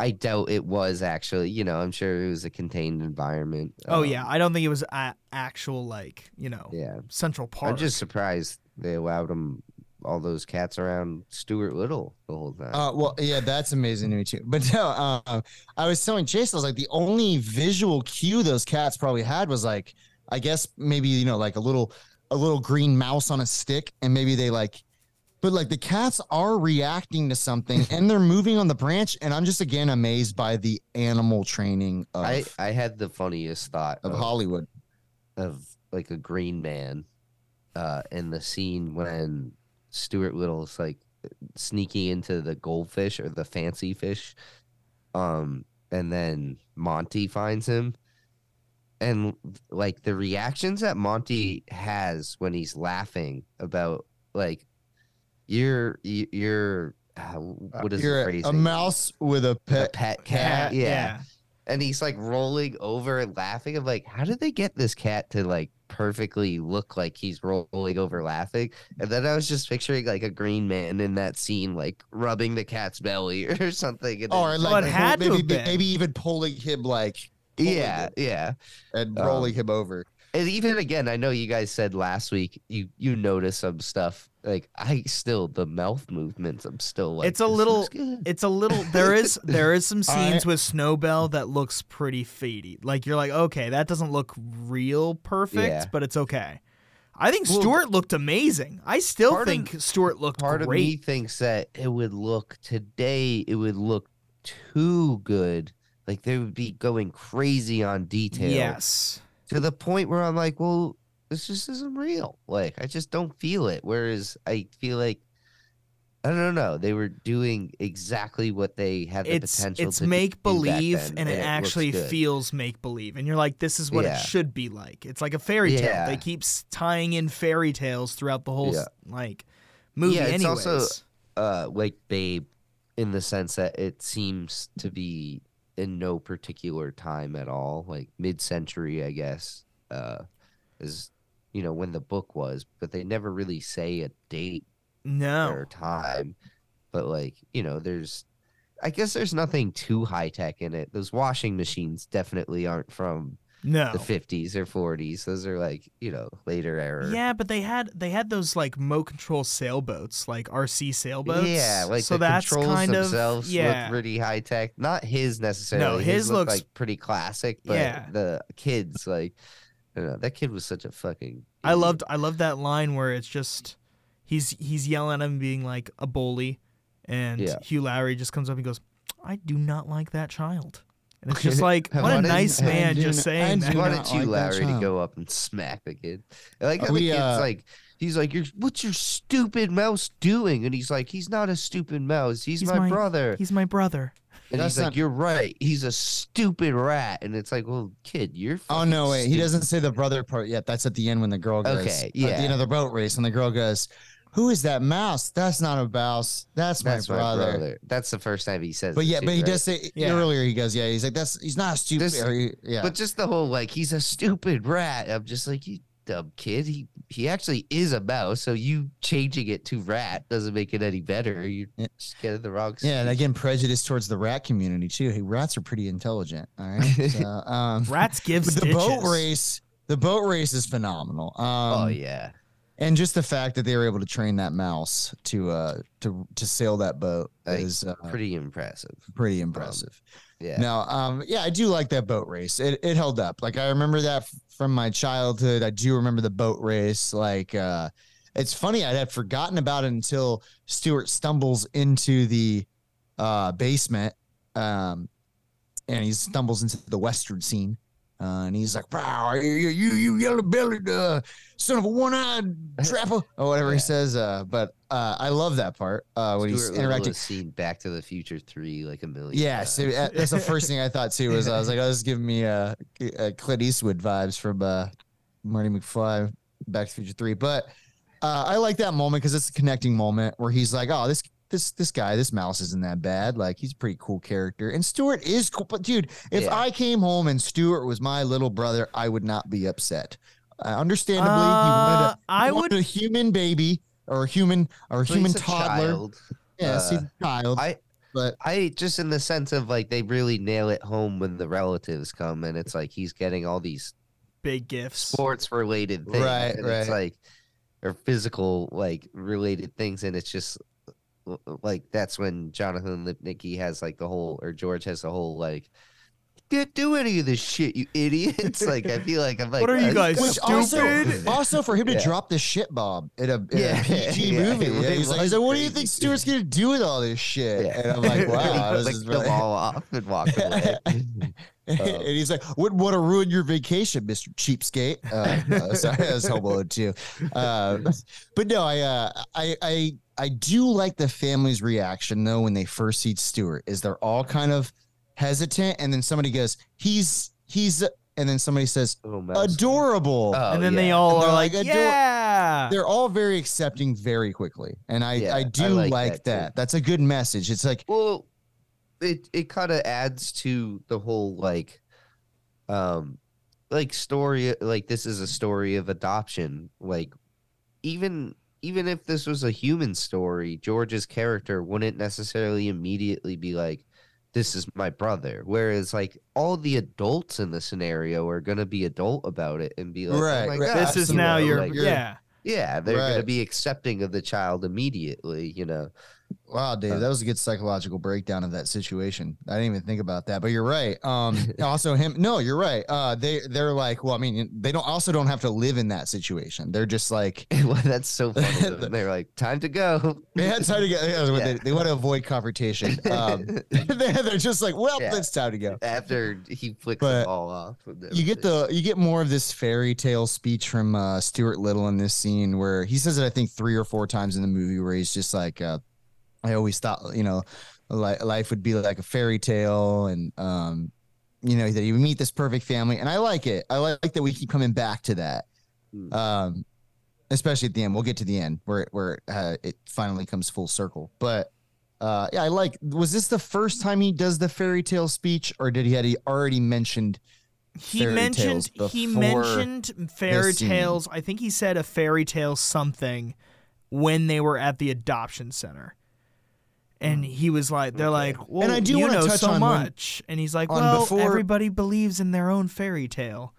I doubt it was actually. You know, I'm sure it was a contained environment. Oh Um, yeah, I don't think it was a- actual like you know yeah. Central Park. I'm just surprised they allowed them all those cats around Stuart Little the whole time. Uh, well, yeah, that's amazing to me too. But no, uh, I was telling Chase, I was like, the only visual cue those cats probably had was like, I guess maybe you know, like a little, a little green mouse on a stick, and maybe they like, but like the cats are reacting to something and they're moving on the branch, and I'm just again amazed by the animal training of I I had the funniest thought of of, Hollywood. of like a green man, uh, in the scene when Stuart Little's like sneaking into the goldfish or the fancy fish, um, and then Monty finds him, and like the reactions that Monty has when he's laughing about like you're you- you're uh, what is the You're a, phrasing? a mouse with a A pet. pet cat, yeah, yeah and he's like rolling over and laughing. I'm like, how did they get this cat to like perfectly look like he's rolling over laughing? And then I was just picturing like a green man in that scene, like rubbing the cat's belly or something. And Or then- like Well, had to maybe, maybe even pulling him like pulling yeah, him yeah. and Um, rolling him over. And even again, I know you guys said last week you you noticed some stuff. Like I still the mouth movements. I'm still like It's a little- It's a little there is there is some All right. scenes with Snowbell that looks pretty fadey. Like you're like, okay, that doesn't look real perfect, Yeah. but it's okay. I think Well, Stuart looked amazing. I still part of- think Stuart looked part great. of me thinks that it would look today it would look too good like they would be going crazy on detail Yes. to the point where i'm like well this just isn't real like i just don't feel it whereas i feel like i don't know they were doing exactly what they had the It's potential it's to do make believe then, and it actually feels make believe. And you're like, this is what Yeah. it should be like. It's like a fairy tale. Yeah. They keep tying in fairy tales throughout the whole Yeah. like movie Yeah, it's anyways. also- uh like babe in the sense that it seems to be in no particular time at all, like mid-century, I guess, uh, is you know when the book was, but they never really say a date No. or time. But like you know, there's, I guess there's nothing too high tech in it. Those washing machines definitely aren't from No. the 50s or 40s. Those are like you know later era. Yeah, but they had they had those like remote control sailboats, like RC sailboats. Yeah, like so the that's controls kind themselves of yeah. look pretty high tech. Not his necessarily. No, his looked looks- like pretty classic, but Yeah. the kids like, I don't know, that kid was such a fucking. I loved I loved that line where it's just he's he's yelling at him being like a bully, and Yeah. Hugh Laurie just comes up and goes, "I do not like that child," and it's just like what a nice I man do just saying I that. do Why you, Larry, to go up and smack the kid? I like how the we, kid's uh, like, he's like, "You're what's your stupid mouse doing?" And he's like, "He's not a stupid mouse. He's, He's my, my- brother." He's my brother. and That's he's like, "You're right. He's a stupid rat." And it's like, "Well, kid, you're." Oh no, fucking wait. He stupid." doesn't say the brother part yet. That's at the end when the girl goes. Okay, yeah. At yeah. the end of the boat race, and the girl goes, "Who is that mouse? That's not a mouse. That's, That's my, my brother. brother. That's the first time he says. But yeah, too, but he right? does say Yeah. earlier. He goes, "Yeah." He's like, "That's he's not stupid." This- he- yeah, But just the whole like he's a stupid rat. I'm just like you dumb kid. He he actually is a mouse. So you changing it to rat doesn't make it any better. You Yeah. just get the wrong. yeah, and again, prejudice towards the rat community too. Hey, rats are pretty intelligent. All right. So, um, Rats give the boat race, the boat race is phenomenal. Um, oh yeah. And just the fact that they were able to train that mouse to uh to to sail that boat Like, is uh, Pretty impressive. pretty impressive. Yeah. Now, um, yeah, I do like that boat race. It it held up. Like I remember that f- from my childhood. I do remember the boat race. Like uh, it's funny, I had forgotten about it until Stuart stumbles into the uh basement, um, and he stumbles into the western scene. Uh, and he's like, "Wow, you you you yellow bellied uh, son of a one eyed trapper," or whatever Yeah. he says. Uh, but uh, I love that part uh, when he's Stuart Little interacting. seen Back to the Future three like a million. Yeah, times. so that's the first thing I thought too. Was I was like, oh, this is giving me uh, uh Clint Eastwood vibes from uh, Marty McFly, Back to the Future Three. But uh, I like that moment because it's a connecting moment where he's like, oh, this this this guy, this mouse isn't that bad. Like he's a pretty cool character, and Stuart is cool. But dude, if Yeah. I came home and Stuart was my little brother, I would not be upset. Uh, understandably, he wanted, Uh, a, I he would wanted a human baby or a human or a Well, human he's a toddler. child. Yes, he's Uh, a child. I- but I just in the sense of like they really nail it home when the relatives come and it's like he's getting all these big gifts. sports related things. Right, and It's like or physical like related things, and it's just l- like that's when Jonathan Lipnicki has like the whole or George has the whole like can't do any of this shit, you idiots. like I feel like I'm like What are you guys, kinda Which stupid?" also, also for him to Yeah. drop the shit bomb in a, in Yeah, a PG yeah, movie. Yeah, he's, like, he's like, what do you think too. Stuart's gonna do with all this shit? Yeah. And I'm like, wow, this Licked is them really... all off and walked away. and he's like, wouldn't want to ruin your vacation, Mister Cheapskate. Uh, no, sorry, that was Home Alone too. Uh, but no, I, uh, I, I, I do like the family's reaction though when they first see Stuart. Is they're all kind of hesitant, and then somebody goes, "He's, he's," and then somebody says, Oh, "Adorable." Oh, and then they all are like, like, ador- yeah. they're all very accepting very quickly and i Yeah, i I do like like, that, that, that's a good message it's like Well, it it kind of adds to the whole like, um, like story. Like this is a story of adoption. Like, even even if this was a human story, George's character wouldn't necessarily immediately be like, "This is my brother." Whereas, like all the adults in the scenario are gonna be adult about it and be like, oh Right, "Oh my right. God," this is you now know, your like, yeah. yeah, they're gonna be accepting of the child immediately. You know. Wow dave that was a good psychological breakdown of that situation i didn't even think about that but you're right um also him no you're right uh they they're like well i mean they don't also don't have to live in that situation they're just like well, that's so funny. They're like, time to go. they had time to get yeah, they, they want to avoid confrontation um they, they're just like well Yeah. it's time to go After he flicks But them all off. you get the you get more of this fairy tale speech from uh Stuart Little in this scene where he says it I think three or four times in the movie where he's just like uh I always thought you know li- life would be like a fairy tale and um you know that you would meet this perfect family and I like it I like that we keep coming back to that Mm. um especially at the end we'll get to the end where it, where uh, it finally comes full circle but uh, yeah, I like. Was this the first time he does the fairy tale speech, or did he had he already mentioned? He fairy mentioned tales he mentioned fairy tales. I think he said a fairy tale something when they were at the adoption center. And he was like, they're like, well, I do you know touch so on when- much. and he's like, well, before- everybody believes in their own fairy tale.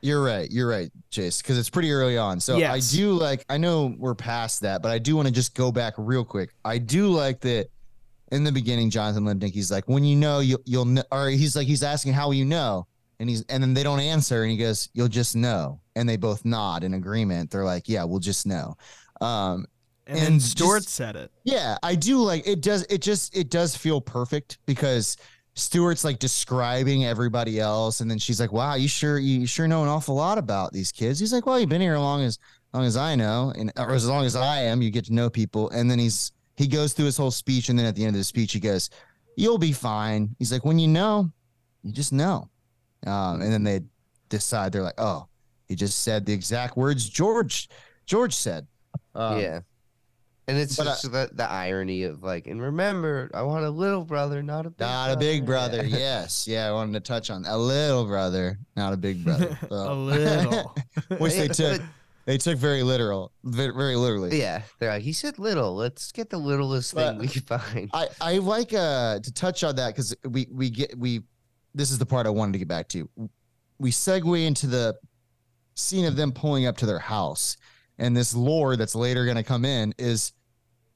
You're right. You're right, Chase, because it's pretty early on. So Yes. I do like. I know we're past that, but I do want to just go back real quick. I do like that. In the beginning, Jonathan Lipnick, he's like, "When you know, you'll you'll know," or he's like, he's asking how will you know, and he's and then they don't answer, and he goes, "You'll just know," and they both nod in agreement. They're like, "Yeah, we'll just know." Um, And, then And Stuart just- said it. Yeah, I do like it does it just it does feel perfect because Stuart's like describing everybody else and then she's like, "Wow, you sure you sure know an awful lot about these kids." He's like, "Well, you've been here as long as long as I know and or as long as I am, you get to know people." And then he's he goes through his whole speech and then at the end of the speech he goes, "You'll be fine." He's like, "When you know, you just know." Um, and then they decide they're like, "Oh, he just said the exact words George George said." Um, yeah. And it's but, uh, just the, the irony of like, and remember, I want a little brother, not a big Not a big brother. Yes. Yeah. I wanted to touch on a little brother, not a big brother. a little. Which they took. They took very literal, very, very literally. Yeah, they're like, he said little. Let's get the littlest But- thing we can find. I, I like uh to touch on that because we we get we this is the part I wanted to get back to. We segue into the scene of them pulling up to their house, and this lore that's later going to come in is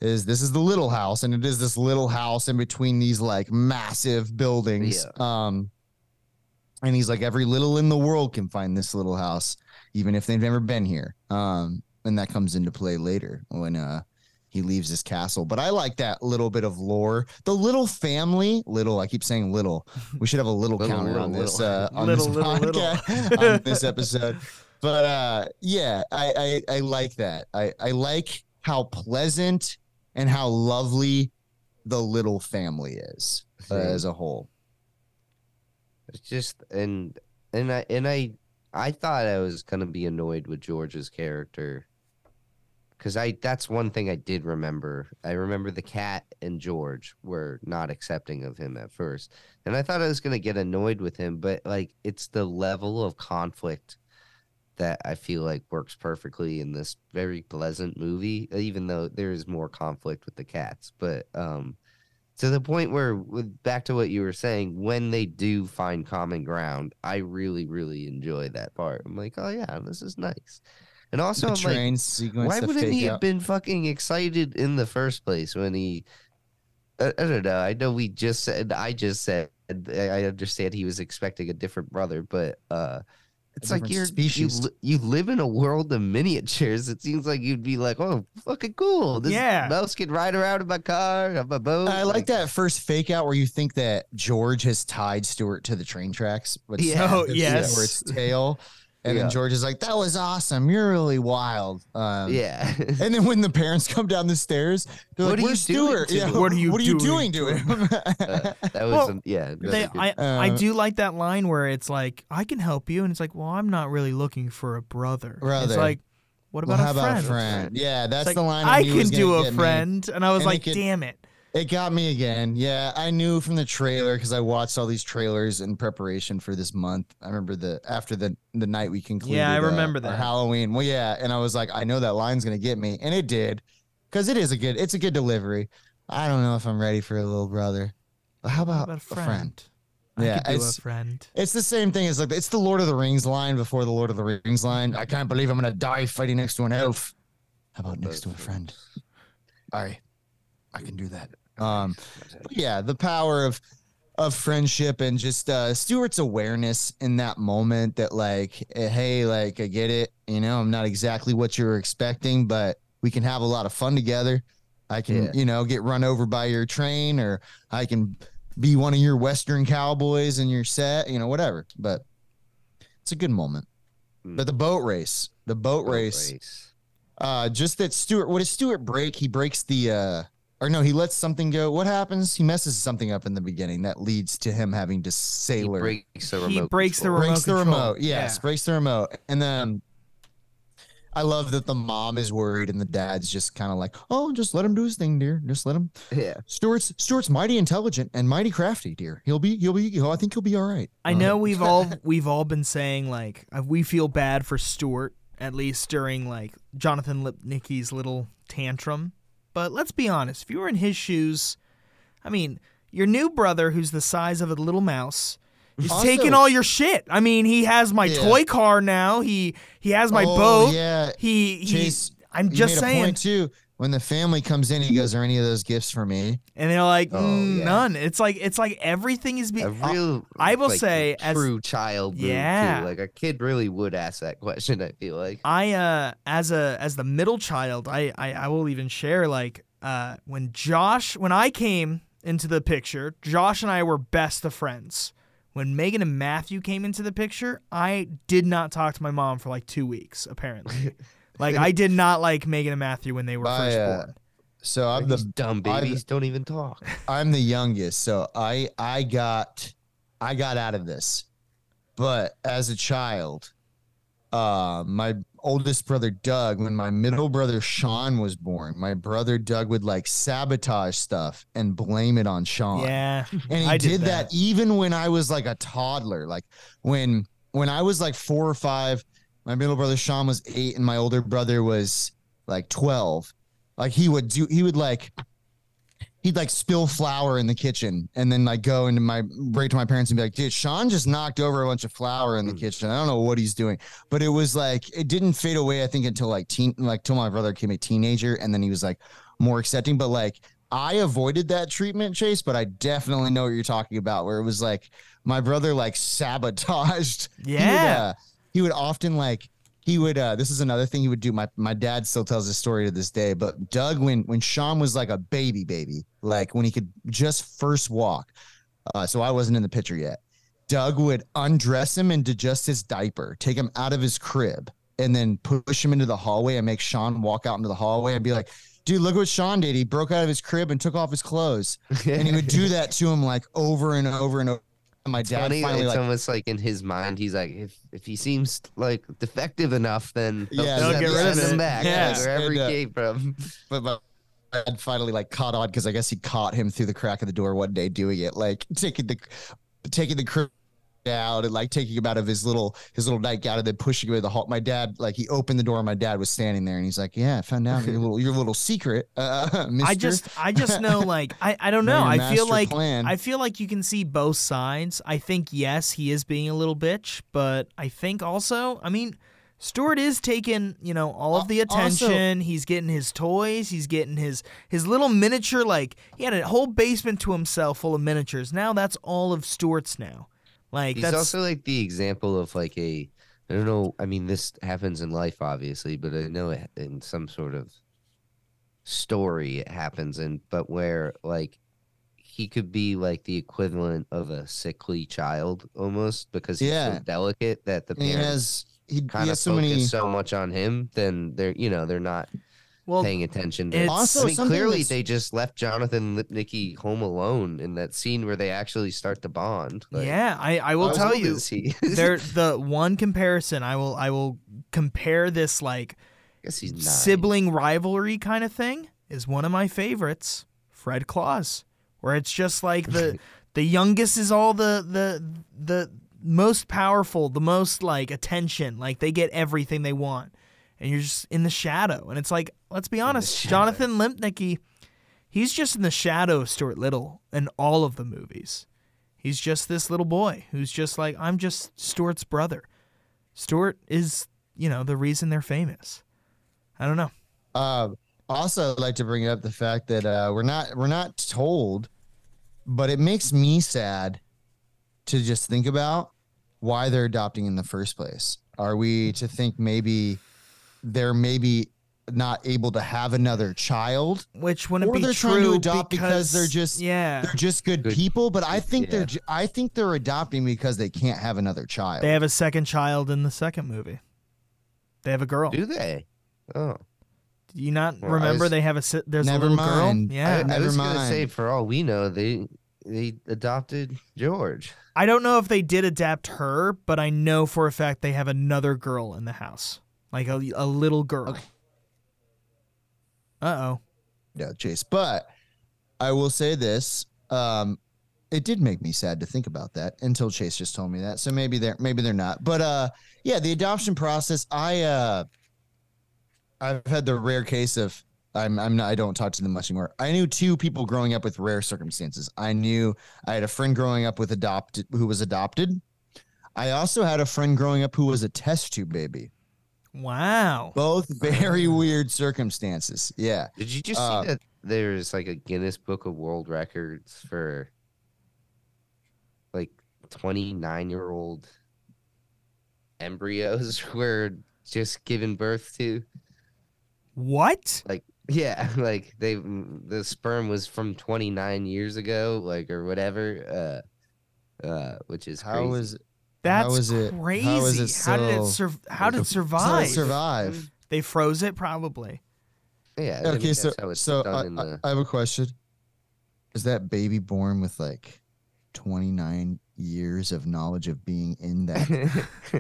is this is the little house, and it is this little house in between these like massive buildings. Um, and he's like, every little in the world can find this little house, even if they've never been here. Um, and that comes into play later when uh he leaves his castle. But I like that little bit of lore. The little family, little. I keep saying little. We should have a little, Little, counter little, on this little. uh, on Little, this podcast on this episode. But uh, yeah, I, I I like that. I I like how pleasant and how lovely the little family is uh, as a whole. It's just and and I and I I thought I was gonna be annoyed with George's character because I that's one thing I did remember. I remember the cat and George were not accepting of him at first, and I thought I was gonna get annoyed with him. But like, it's the level of conflict that I feel like works perfectly in this very pleasant movie, even though there is more conflict with the cats. But um, to the point where, with back to what you were saying, when they do find common ground, I really, really enjoy that part. I'm like, oh yeah, this is nice. And also, the I'm like, sequence. why wouldn't he have been fucking excited in the first place when he? I, I don't know. I know we just said. I just said. I I understand he was expecting a different brother, but uh, it's like you're species. You, you live in a world of miniatures. It seems like you'd be like, oh, fucking cool. This Yeah. mouse can ride around in my car, on my boat. I like that first fake out where you think that George has tied Stuart to the train tracks. But Yeah. Oh, it's yes. Stuart's tail. And Yeah. then George is like, that was awesome. You're really wild. Um, Yeah. And then when the parents come down the stairs, they're What like, are you "Where's doing Stuart? to Yeah, him? What are you what are you doing doing to to him?" Uh, that was Well, some, yeah. They, really good. I, I Uh, do like that line where it's like, I can help you. And it's like, well, I'm not really looking for a brother. It's Brother. like, what Well, about how a about friend? a friend? Yeah, that's like, the line. I knew was can gonna do a get me. friend. And I was And like, could- damn it. It got me again. Yeah, I knew from the trailer because I watched all these trailers in preparation for this month. I remember the after the the night we concluded. Yeah, I uh, remember our that. Halloween. Well, yeah, and I was like, I know that line's gonna get me, and it did, because it is a good. It's a good delivery. I don't know if I'm ready for a little brother. But how about, about a friend? I Yeah, could do a it's- friend. It's the same thing as like it's the Lord of the Rings line before the Lord of the Rings line. I can't believe I'm gonna die fighting next to an elf. How about next to a friend? I, I can do that. Um, yeah, the power of of friendship and just uh Stuart's awareness in that moment that like, eh, hey, like I get it, you know, I'm not exactly what you were expecting, but we can have a lot of fun together. I can, Yeah. you know, get run over by your train or I can be one of your western cowboys in your set, you know, whatever. But it's a good moment. Mm. But the boat race, the boat, Boat race, uh just that Stuart what does Stuart break? He breaks the uh or no, he lets something go. What happens? He messes something up in the beginning that leads to him having to He sailor. breaks the He remote. breaks the control. remote breaks the remote. Yes, Yeah. breaks the remote. And then I love that the mom is worried and the dad's just kind of like, "Oh, just let him do his thing, dear. Just let him." Yeah. Stuart's Stuart's mighty intelligent and mighty crafty, dear. He'll be he'll be. He'll, I think he'll be all right. I know we've all we've all been saying like uh, we feel bad for Stuart at least during like Jonathan Lipnicki's little tantrum. But let's be honest, if you were in his shoes, I mean, your new brother who's the size of a little mouse is Also- taking all your shit. I mean, he has my Yeah. toy car now. He he has my Oh, boat. Yeah, He he Chase, I'm just saying. too. When the family comes in, he goes, "Are any of those gifts for me?" And they're like, Oh, "Mm, yeah. none. It's like it's like everything is being real, I will like, say as- true child Yeah. too. Like a kid really would ask that question. I feel like. I uh as a as the middle child, I I, I will even share like uh when Josh when I came into the picture, Josh and I were best of friends. When Megan and Matthew came into the picture, I did not talk to my mom for like two weeks, apparently. like I did not like Megan and Matthew when they were I, first uh, born. So I'm These the dumb I've- babies don't even talk. I'm the youngest, so I I got I got out of this. But as a child, uh my oldest brother Doug, when my middle brother Sean was born, my brother Doug would like sabotage stuff and blame it on Sean. Yeah. And he I did, did that. that. even when I was like a toddler. Like when when I was like four or five, my middle brother Sean was eight and my older brother was like 12. Like he would do he would like he'd like spill flour in the kitchen and then like go into my break to my parents and be like, dude, Sean just knocked over a bunch of flour in the Mm. kitchen. I don't know what he's doing. But it was like it didn't fade away, I think, until like teen like till my brother became a teenager and then he was like more accepting. But like I avoided that treatment, Chase, but I definitely know what you're talking about, where it was like my brother like sabotaged. He would, Yeah. uh, he would often like he would uh this is another thing he would do. My my dad still tells this story to this day, but Doug when when Sean was like a baby baby, like when he could just first walk. Uh so I wasn't in the picture yet. Doug would undress him into just his diaper, take him out of his crib, and then push him into the hallway and make Sean walk out into the hallway and be like, dude, look what Sean did. He broke out of his crib and took off his clothes. And he would do that to him like over and over and over. And my It's dad funny. finally It's like almost like in his mind, he's like, if if he seems like defective enough, then Yeah, they'll get rid of him back Yeah. like, wherever And, uh, he came from. but my dad finally like caught on because I guess he caught him through the crack of the door one day doing it, like taking the taking the crib out and like taking him out of his little his little nightgown and then pushing him in the hall. My dad like he opened the door and my dad was standing there and he's like, "Yeah, I found out your little your little secret, uh, I just I just know like I, I don't Know. I feel like plan. I feel like you can see both sides. I think yes, he is being a little bitch, but I think also, I mean, Stuart is taking, you know, all of the Al- also- attention. he's getting his toys, he's getting his his little miniature like he had a whole basement to himself full of miniatures. Now that's all of Stuart's now. Like He's that's also like the example of like a I don't know. I mean, this happens in life, obviously, but I know it in some sort of story it happens in, but where like he could be like the equivalent of a sickly child almost because he's Yeah. so delicate that the And he parents has he, he kind of has so focus many so much on him, then they're you know they're not well paying attention to. it's- Also, I mean, clearly that's- they just left Jonathan Lipnicki home alone in that scene where they actually start to bond. Like, yeah, I I will tell you is he? there the one comparison I will I will compare this like I guess he's sibling rivalry kind of thing is one of my favorites. Fred Claus, where it's just like the the youngest is all the the the most powerful, the most like attention, like they get everything they want, and you're just in the shadow. And it's like, let's be honest. Jonathan Lipnicki, he's just in the shadow of Stuart Little in all of the movies. He's just this little boy who's just like, I'm just Stuart's brother. Stuart is, you know, the reason they're famous. I don't know. Uh, also, I'd like to bring up the fact that uh, we're not we're not told, but it makes me sad to just think about why they're adopting in the first place. Are we to think maybe they're maybe not able to have another child? Which wouldn't Or be they're true trying to adopt because they're just- yeah. They're just good, Good- people, but I think they're I think they're adopting because they can't have another child. They have a second child in the second movie. They have a girl. Do Do they? Oh, do you not Well, remember was- they have a si- there's Never a little mind. girl? Yeah. I, I never was gonna say for all we know, they they adopted George. I don't know if they did adapt her, but I know for a fact they have another girl in the house. Like a, a little girl. Okay. Uh oh. Yeah, Chase. But I will say this. Um, it did make me sad to think about that until Chase just told me that. So maybe they're maybe they're not. But uh yeah, the adoption process, I uh I've had the rare case of I'm I'm not I don't talk to them much anymore. I knew two people growing up with rare circumstances. I knew I had a friend growing up with adopted who was adopted. I also had a friend growing up who was a test tube baby. Wow. Both very weird circumstances. Yeah. Did you just Uh, see that there's like a Guinness Book of World Records for like 29 year old embryos were just given birth to? What? Like, yeah, like they the sperm was from 29 years ago, like or whatever. Uh, uh, which is How crazy. is That's How is it- crazy. is it how did it sur- How did it survive? it survive? They froze it probably. Yeah. Okay, so that's how it's so done I, in I- the. I have a question. Is that baby born with like 29 years of knowledge of being in that?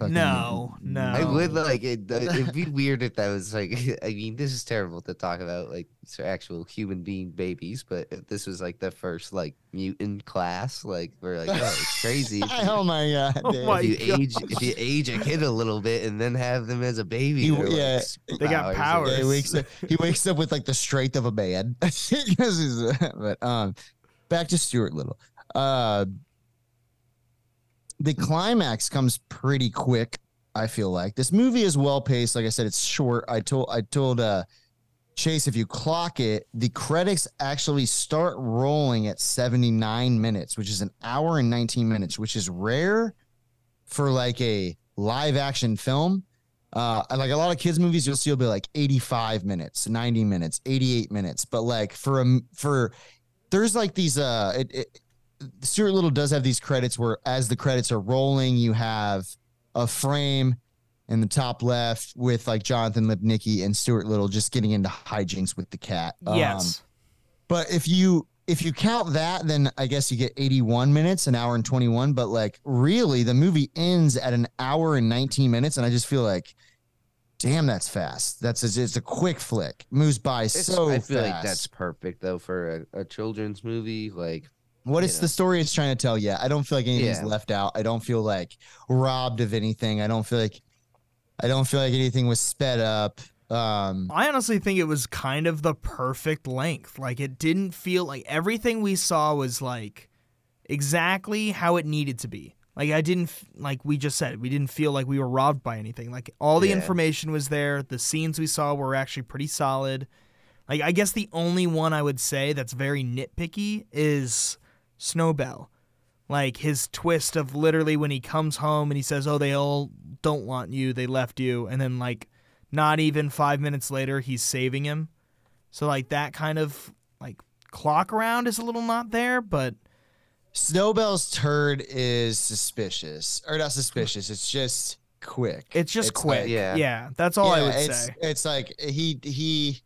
No, no. I would like it. It'd be weird if that was like. I mean, this is terrible to talk about, like actual human being babies. But if this was like the first like mutant class, like we're like, oh, it's crazy. if you- oh my god! Oh my if you God. age, if you age a kid a little bit and then have them as a baby, You- they're, like, yeah, They got superpowers. powers. He wakes up. He wakes up with like the strength of a man. but um, back to Stuart Little. Uh, the climax comes pretty quick. I feel like this movie is well paced. Like I said, it's short. I told I told uh Chase if you clock it, the credits actually start rolling at 79 minutes, which is an hour and 19 minutes, which is rare for like a live action film. Uh, like a lot of kids movies, you'll see will be like 85 minutes, 90 minutes, 88 minutes. But like for a for there's like these uh it, it Stuart Little does have these credits where as the credits are rolling, you have a frame in the top left with like Jonathan Lipnicki and Stuart Little just getting into hijinks with the cat. Um, Yes. but if you if you count that, then I guess you get 81 minutes, an hour and 21. But like really, the movie ends at an hour and 19 minutes, and I just feel like, damn, that's fast. That's a, it's a quick flick, moves by It's- so I feel fast. like that's perfect though for a, a children's movie. Like, what you it's know. the story it's trying to tell. Yeah, I don't feel like anything's Yeah. left out. I don't feel like robbed of anything. I don't feel like I don't feel like anything was sped up. Um, I honestly think it was kind of the perfect length. Like it didn't feel like everything we saw was like exactly how it needed to be. Like I didn't like we just said we didn't feel like we were robbed by anything. Like all the Yeah. information was there. The scenes we saw were actually pretty solid. Like I guess the only one I would say that's very nitpicky is Snowbell. Like his twist of literally when he comes home and he says, "Oh, they all don't want you. They left you." And then like not even 5 minutes later he's saving him. So like that kind of like clock around is a little not there, but Snowbell's turd is suspicious, or not suspicious. It's just quick. it's just It's uh, quick. like- yeah. yeah, that's all I Yeah, would it's, say. It's like he he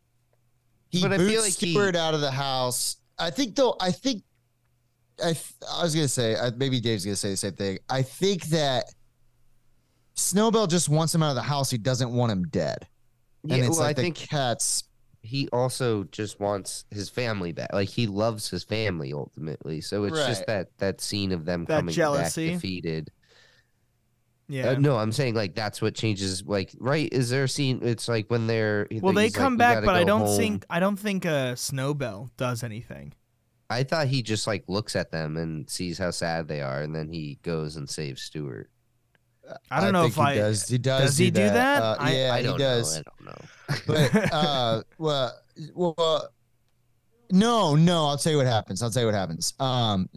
he But I boots feel like he- Stuart out of the house. I think though. I think I th- I was gonna say I, maybe Dave's gonna say the same thing. I think that Snowbell just wants him out of the house. He doesn't want him dead. And Yeah, it's well, like I the think cat's. he also just wants his family back. Like he loves his family ultimately. So it's just that that scene of them That coming jealousy. back defeated. Yeah. Uh, no, I'm saying like that's what changes. Like, right? Is there a scene? It's like when they're well, they he's like, come back, but I don't home." think I don't think uh, Snowbell does anything. I thought he just like looks at them and sees how sad they are, and then he goes and saves Stuart. I don't know think if I he does. He does. does he do that? Uh, I- yeah, I he don't does. know. I don't know. but uh well well uh, no no i'll tell you what happens i'll tell you what happens um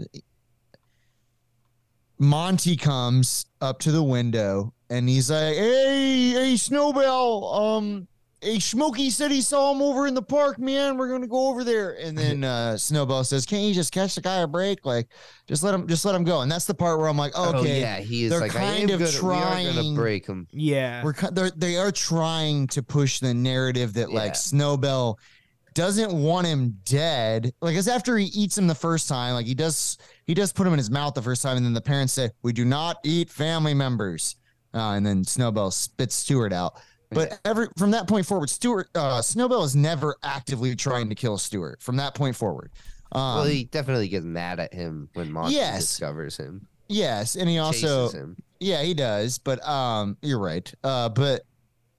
monty comes up to the window and he's like hey hey snowbell um hey smokey said he saw him over in the park man we're gonna go over there and then uh snowbell says can't you just catch the guy a break like just let him just let him go and that's the part where i'm like Oh okay yeah, he is they're like I kind am of gonna, We gonna break him. yeah. we're they're, they are trying to push the narrative that like Snowbell doesn't want him dead. Like, as after he eats him the first time, like he does, he does put him in his mouth the first time, and then the parents say, "We do not eat family members," uh, and then Snowbell spits Stuart out. But every from that point forward, Stuart uh, Snowbell is never actively trying to kill Stuart. From that point forward, um, well, he definitely gets mad at him when Monty Yes. discovers him. yes, and he also. Yeah, he does. But um, you're right. Uh, but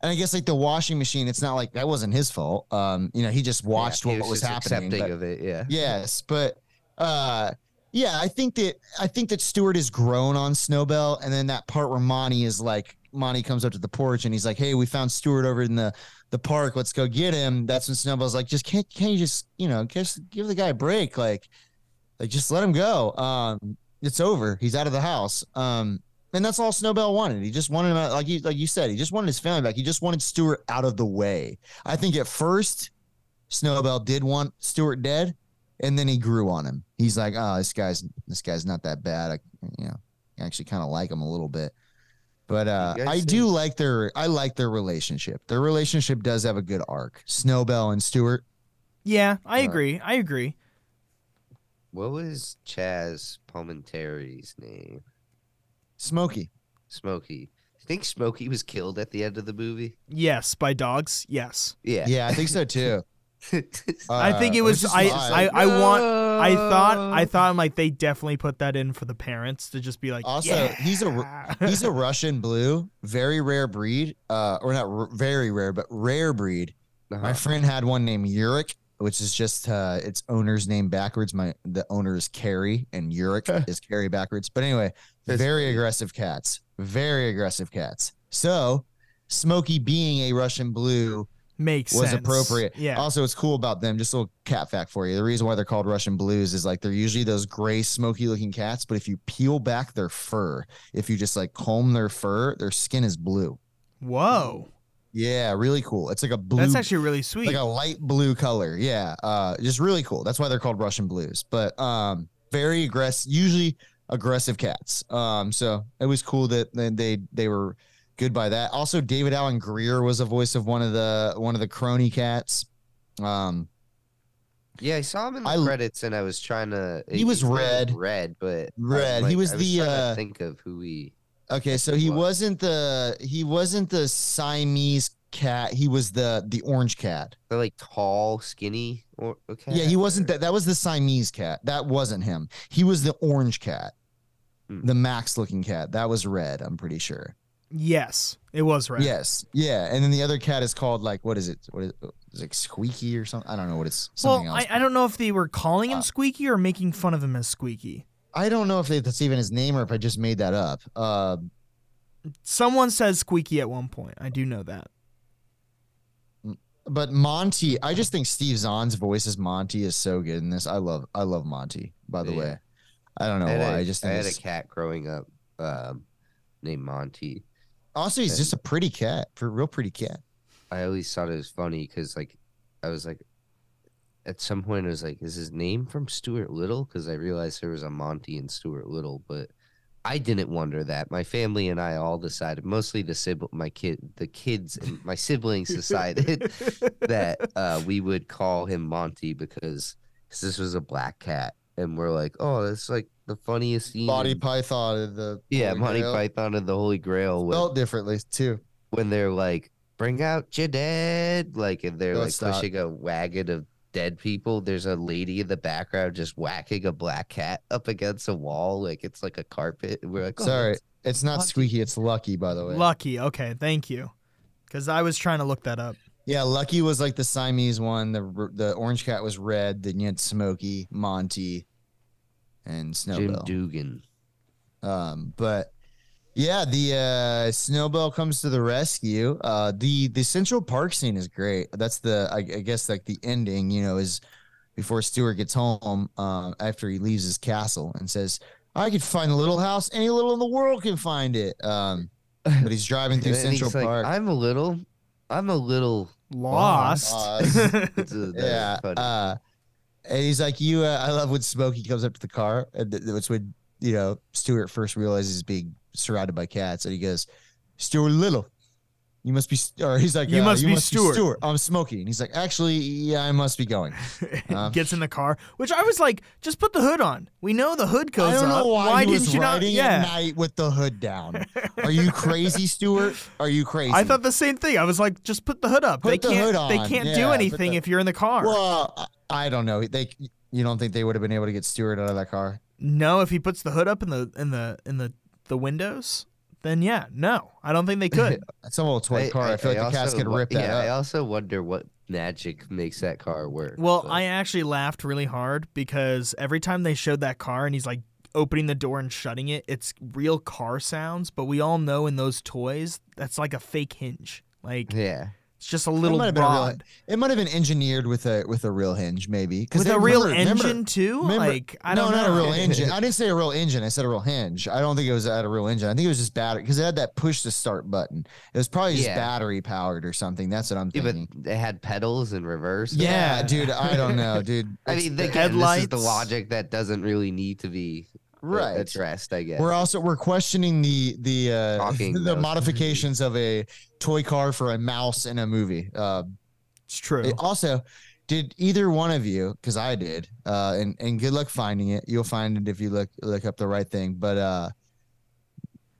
and I guess like the washing machine, it's not like that wasn't his fault. Um, you know, he just watched Yeah, what, he was just happening. Accepting but- of it, yeah. yes, but uh, yeah, I think that I think that Stuart has grown on Snowbell, and then that part where Monty is like, Monty comes up to the porch and he's like, "Hey, we found Stuart over in the the park. Let's go get him." That's when Snowball's like, "Just can't can't you just you know just give the guy a break, like like just let him go. Um, it's over. He's out of the house. Um." And that's all Snowbell wanted. He just wanted him, out- like you, like you said, he just wanted his family back. He just wanted Stuart out of the way. I think at first, Snowbell did want Stuart dead, and then he grew on him. He's like, oh, this guy's this guy's not that bad. I, you know, I actually kind of like him a little bit. But uh, You guys I do think- like their I like their relationship. Their relationship does have a good arc. Snowbell and Stuart. Yeah, I Uh, agree. I agree. What was Chazz Palminteri's name? Smokey. Smokey. I think Smokey was killed at the end of the movie. Yes, by dogs. Yes. Yeah. Yeah, I think so too. I think Uh, it was. which is I, I. I want. I thought. I thought. Like they definitely put that in for the parents to just be like. Also, yeah. he's a he's a Russian blue, very rare breed. Uh, or not r- very rare, but rare breed. Uh-huh. My friend had one named Yurik, which is just uh, its owner's name backwards. My the owner is Carrie, and Yurik is Carrie backwards. But anyway, That's very aggressive cats. Very aggressive cats. So, Smokey being a Russian blue makes was sense. appropriate. Yeah. Also, it's cool about them. Just a little cat fact for you. The reason why they're called Russian blues is like they're usually those gray, smoky looking cats. But if you peel back their fur, if you just like comb their fur, their skin is blue. Whoa. Yeah, really cool. It's like a blue. That's actually really sweet. like a light blue color. Yeah, uh, just really cool. That's why they're called Russian blues. But um, very aggressive. Usually aggressive cats. Um, so it was cool that they they, they were good by that. Also, David Alan Grier was a voice of one of the one of the crony cats. Um, Yeah, I saw him in the I- credits, and I was trying to. He was red. Red, but Red. He was I the, uh, think of who he. okay, so he wasn't the he wasn't the Siamese cat. He was the the orange cat. The like tall, skinny. Or, okay. Yeah, he wasn't that. That was the Siamese cat. That wasn't him. He was the orange cat, Hmm. the Max looking cat. That was red. I'm pretty sure. Yes, it was red. Yes, yeah. And then the other cat is called like what is it? What is it? Is it like Squeaky or something? I don't know what it's. Well, else. I, I don't know if they were calling him Uh, Squeaky or making fun of him as Squeaky. I don't know if they, that's even his name or if I just made that up. Uh, Someone says Squeaky at one point. I do know that. but Monty, I just think Steve Zahn's voice as Monty is so good in this. I love, I love Monty. By the Yeah. way, I don't know I why. a, I just I had a cat growing up um, named Monty. Also he's just a pretty cat, for a real pretty cat. I always thought it was funny because like I was like at some point I was like, is his name from Stuart Little? Because I realized there was a Monty and Stuart Little, but I didn't wonder that. My family and I all decided, mostly the sibling, my kid, the kids and my siblings decided that uh, we would call him Monty because this was a black cat, and we're like, oh, that's like the funniest scene. Body in- Python, and the yeah, Holy Monty Grail. Python and the Holy Grail. When, spelled differently too. when they're like, bring out your dead, like, and they're No, like it's not. pushing a wagon of dead people. There's a lady in the background just whacking a black cat up against a wall, like it's like a carpet. And we're like, oh, Sorry, that's- it's not Monty. Squeaky. It's Lucky, by the way. Lucky. Okay, thank you. Because I was trying to look that up. Yeah, Lucky was like the Siamese one. The the orange cat was red. Then you had Smokey, Monty, and Snowbell. Jim Snowbell. Dugan. Um, but yeah, the uh, Snowbell comes to the rescue. Uh, the the Central Park scene is great. That's the I, I guess like the ending. You know, is before Stuart gets home um, after he leaves his castle and says, "I could find a little house. Any little in the world can find it." Um, but he's driving through Central he's like, Park. I'm a little, I'm a little. Lost. Lost. It's a- that's yeah. And he's like, "You." Uh, I love when Smokey comes up to the car, and th- it's when you know Stuart first realizes he's being surrounded by cats, and he goes, "Stuart Little, You must be, or he's like, You uh, must be Stuart." I'm Smokey, and he's like, actually, yeah, I must be going. Uh, Gets in the car, which I was like, just put the hood on. We know the hood goes I don't up. know why, he didn't you not? riding Yeah. at night with the hood down. Are you crazy, Stuart? Are you crazy? I thought the same thing. I was like, just put the hood up. Put they the can't. hood They can't Yeah, do anything the- if you're in the car. Well, I I don't know. They, you don't think they would have been able to get Stuart out of that car? no, if he puts the hood up in the in the in the the windows, then yeah, no, I don't think they could. It's an old toy car. I, feel like the cats also could rip that yeah, I also wonder what magic makes that car work. well, but- I actually laughed really hard because every time they showed that car and he's like opening the door and shutting it, it's real car sounds. But we all know in those toys, that's like a fake hinge. Like yeah. It's just a little might have been a real- It might have been engineered with a with a real hinge, maybe. 'Cause with they- a real remember- remember- engine too. remember- like I no, don't not know. a real engine. I didn't say a real engine. I said a real hinge. I don't think it was at a real engine. I think it was just battery because it had that push to start button. It was probably just Yeah. battery powered or something. That's what I'm Yeah, thinking. but they had pedals in reverse. Yeah, Yeah. dude. I don't know, dude. I It's- mean, again, this is headlights. the logic that doesn't really need to be Right. addressed, I guess. We're also we're questioning the the uh, Talking the mouse. modifications of a toy car for a mouse in a movie. Uh, It's true. it- also, did either one of you? Because I did, uh, and and good luck finding it. You'll find it if you look look up the right thing. But uh,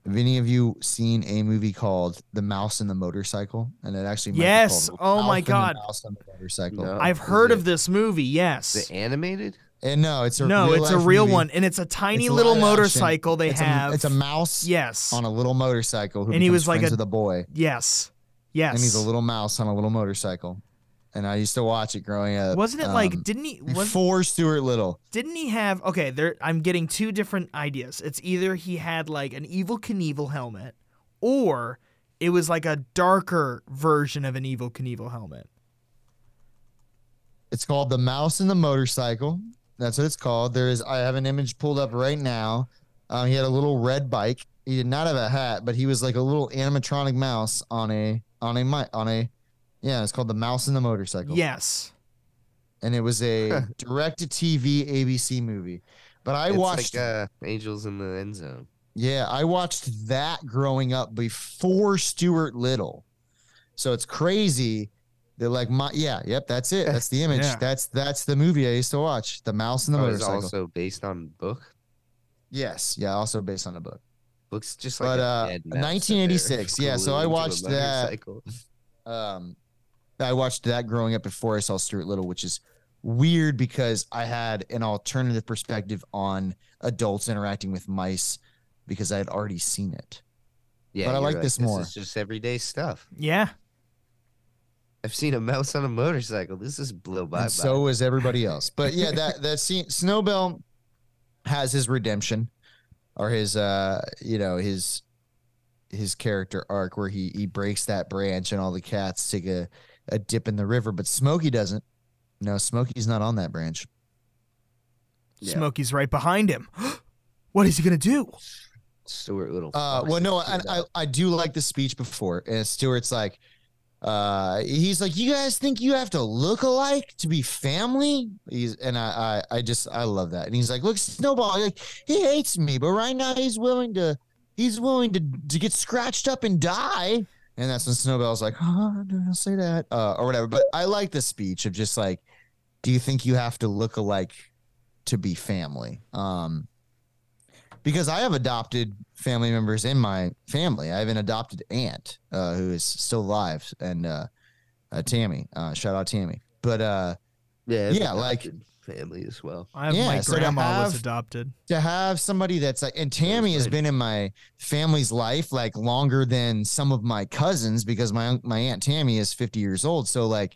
have any of you seen a movie called The Mouse and the Motorcycle? And it actually might be Yes. called Oh Mouse my and the God. Mouse and the Motorcycle. No. I've heard of this movie. Yes. Is it animated? And no, it's a no, real it's a real movie. one, and it's a tiny It's little action. motorcycle they it's have. A, it's a mouse yes, on a little motorcycle who And he was like a- a boy. yes, yes. and he's a little mouse on a little motorcycle. And I used to watch it growing up. Wasn't it like? um, Didn't he? Was, for Stuart Little? didn't he have? Okay, there. I'm getting two different ideas. It's either he had like an Evel Knievel helmet, or it was like a darker version of an Evel Knievel helmet. It's called The Mouse and the Motorcycle. That's what it's called. There is I have an image pulled up right now. Um, he had a little red bike. He did not have a hat, but he was like a little animatronic mouse on a on a mi- on a yeah, it's called The Mouse and the Motorcycle. Yes. And it was a direct to TV ABC movie. But I it's watched like uh, Angels in the End Zone. Yeah, I watched that growing up before Stuart Little. So it's crazy. They're like my yeah, yep, that's it. That's the image. Yeah. That's that's the movie I used to watch. The Mouse and the Oh, it's Motorcycle. also based on book. yes, yeah, also based on a book. Looks just like But, a uh, dead mouse 1986, yeah, so I gluing to a watched that. motorcycle. Um I watched that growing up before I saw Stuart Little, which is weird because I had an alternative perspective on adults interacting with mice because I had already seen it. Yeah, But I you're like this more. It's just everyday stuff. Yeah. I've seen a mouse on a motorcycle. This is blow by. and so is everybody else. But yeah, that that scene, Snowbell has his redemption, or his uh, you know, his his character arc where he he breaks that branch and all the cats take a a dip in the river, but Smokey doesn't. No, Smokey's not on that branch. Yeah. Smokey's right behind him. what is he gonna do? Stuart Little. Uh, well, no, I, I. I do like the speech before, and Stuart's like, uh, he's like, you guys think you have to look alike to be family? He's and I I, I just I love that, and he's like, look, Snowball, like he hates me, but right now he's willing to he's willing to to get scratched up and die. And that's when Snowball's like, oh, don't say that, uh, or whatever. But I like the speech of just like, do you think you have to look alike to be family? Um, because I have adopted family members in my family. I have an adopted aunt uh, who is still alive, and uh, uh, Tammy. Uh, shout out Tammy. But uh, yeah, yeah, like- family as well. I have Yeah, my so to grandma was have- adopted. to have somebody that's like, and Tammy has been in my family's life like longer than some of my cousins because my my aunt Tammy is fifty years old. So like,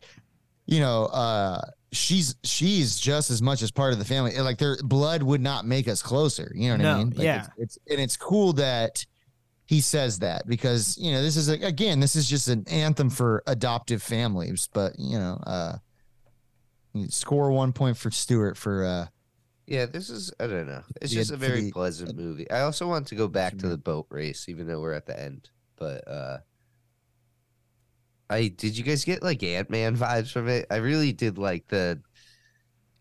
you know, uh, she's she's just as much as part of the family. Like their blood would not make us closer. You know what No, I mean? Like, yeah. It's, it's and it's cool that he says that because you know this is a, again this is just an anthem for adoptive families. But you know, uh, you score one point for Stuart for uh Yeah, this is I don't know. It's just a very the- pleasant movie. I also want to go back to the boat race, even though we're at the end. But uh I did you guys get like Ant Man vibes from it? I really did like the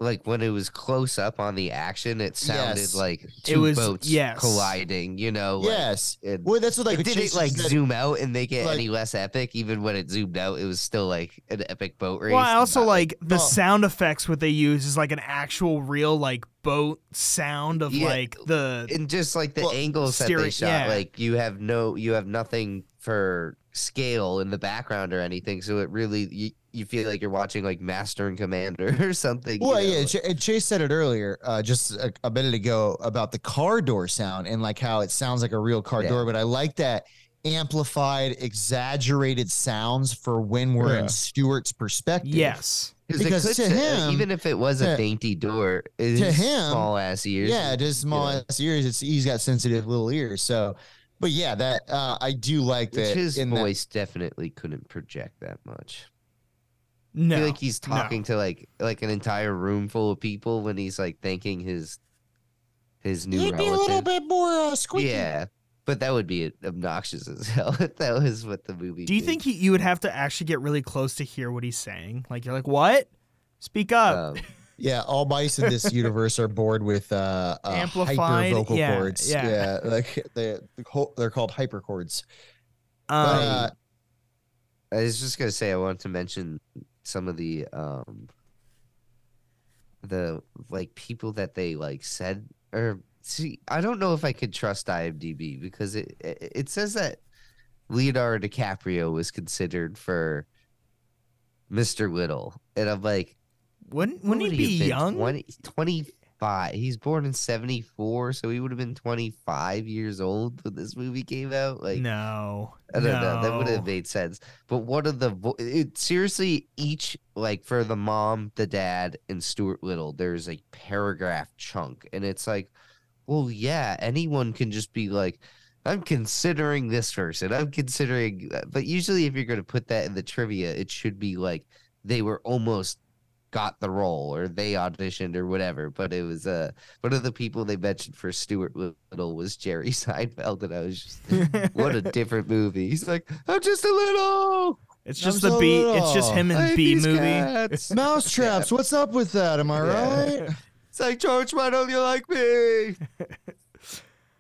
like when it was close up on the action, it sounded Yes. like two was- boats yes. colliding. You know, like, yes. it- Well, that's what like it didn't like said- zoom out and make it like- any less epic. Even when it zoomed out, it was still like an epic boat race. Well, I also not, like the Oh. sound effects. What they use is like an actual, real like boat sound of Yeah, like the and just like the Well, angles that they shot. yeah. Like you have no, you have nothing for scale in the background or anything. So it really, you, you feel like you're watching like Master and Commander or something. you Well, know, yeah, and Chase said it earlier, uh, just a, a minute ago, about the car door sound and like how it sounds like a real car Yeah. door. But I like that amplified, exaggerated sounds for when we're Yeah. in Stuart's perspective. yes. because to say- him- even if it was a to- dainty door, it to is him, small ass ears. Yeah, just small know. ass ears. It's he's got sensitive little ears. So, but yeah, that uh, I do like Which that. his in that- voice definitely couldn't project that much. No, I No. feel like he's no. talking to like like an entire room full of people when he's like thanking his his new You'd be a little bit more uh, squeaky. Yeah, but that would be obnoxious as hell. if that was what the movie. Do you did. think he, you would have to actually get really close to hear what he's saying? Like you're like, what? Speak up. Um, Yeah, all mice in this universe are bored with uh, uh Amplified, hyper vocal yeah, cords. yeah. yeah, like they they're called hyper chords. um, But, uh, I was just gonna say I wanted to mention some of the um the like people that they like said or see I don't know if I could trust IMDb because it it, it says that Leonardo DiCaprio was considered for Mr. Little and I'm like wouldn't wouldn't would he be young? 20, 25 he's born in 74 so he would have been 25 years old when this movie came out like no. I don't know. That would have made sense. But what of the vo- it, seriously each like for the mom, the dad, and Stuart Little, there's a paragraph chunk, and it's like, well, yeah, anyone can just be like, I'm considering this person. I'm considering, but usually if you're going to put that in the trivia, it should be like they were almost got the role or they auditioned or whatever. But it was uh one of the people they mentioned for Stuart Little was Jerry Seinfeld, and I was just what a different movie. He's like, I'm just a little. It's I'm just the so B. It's just him I and B movie. cats." Mouse traps. What's up with that? Am I Yeah. right? It's like George, why don't you like me?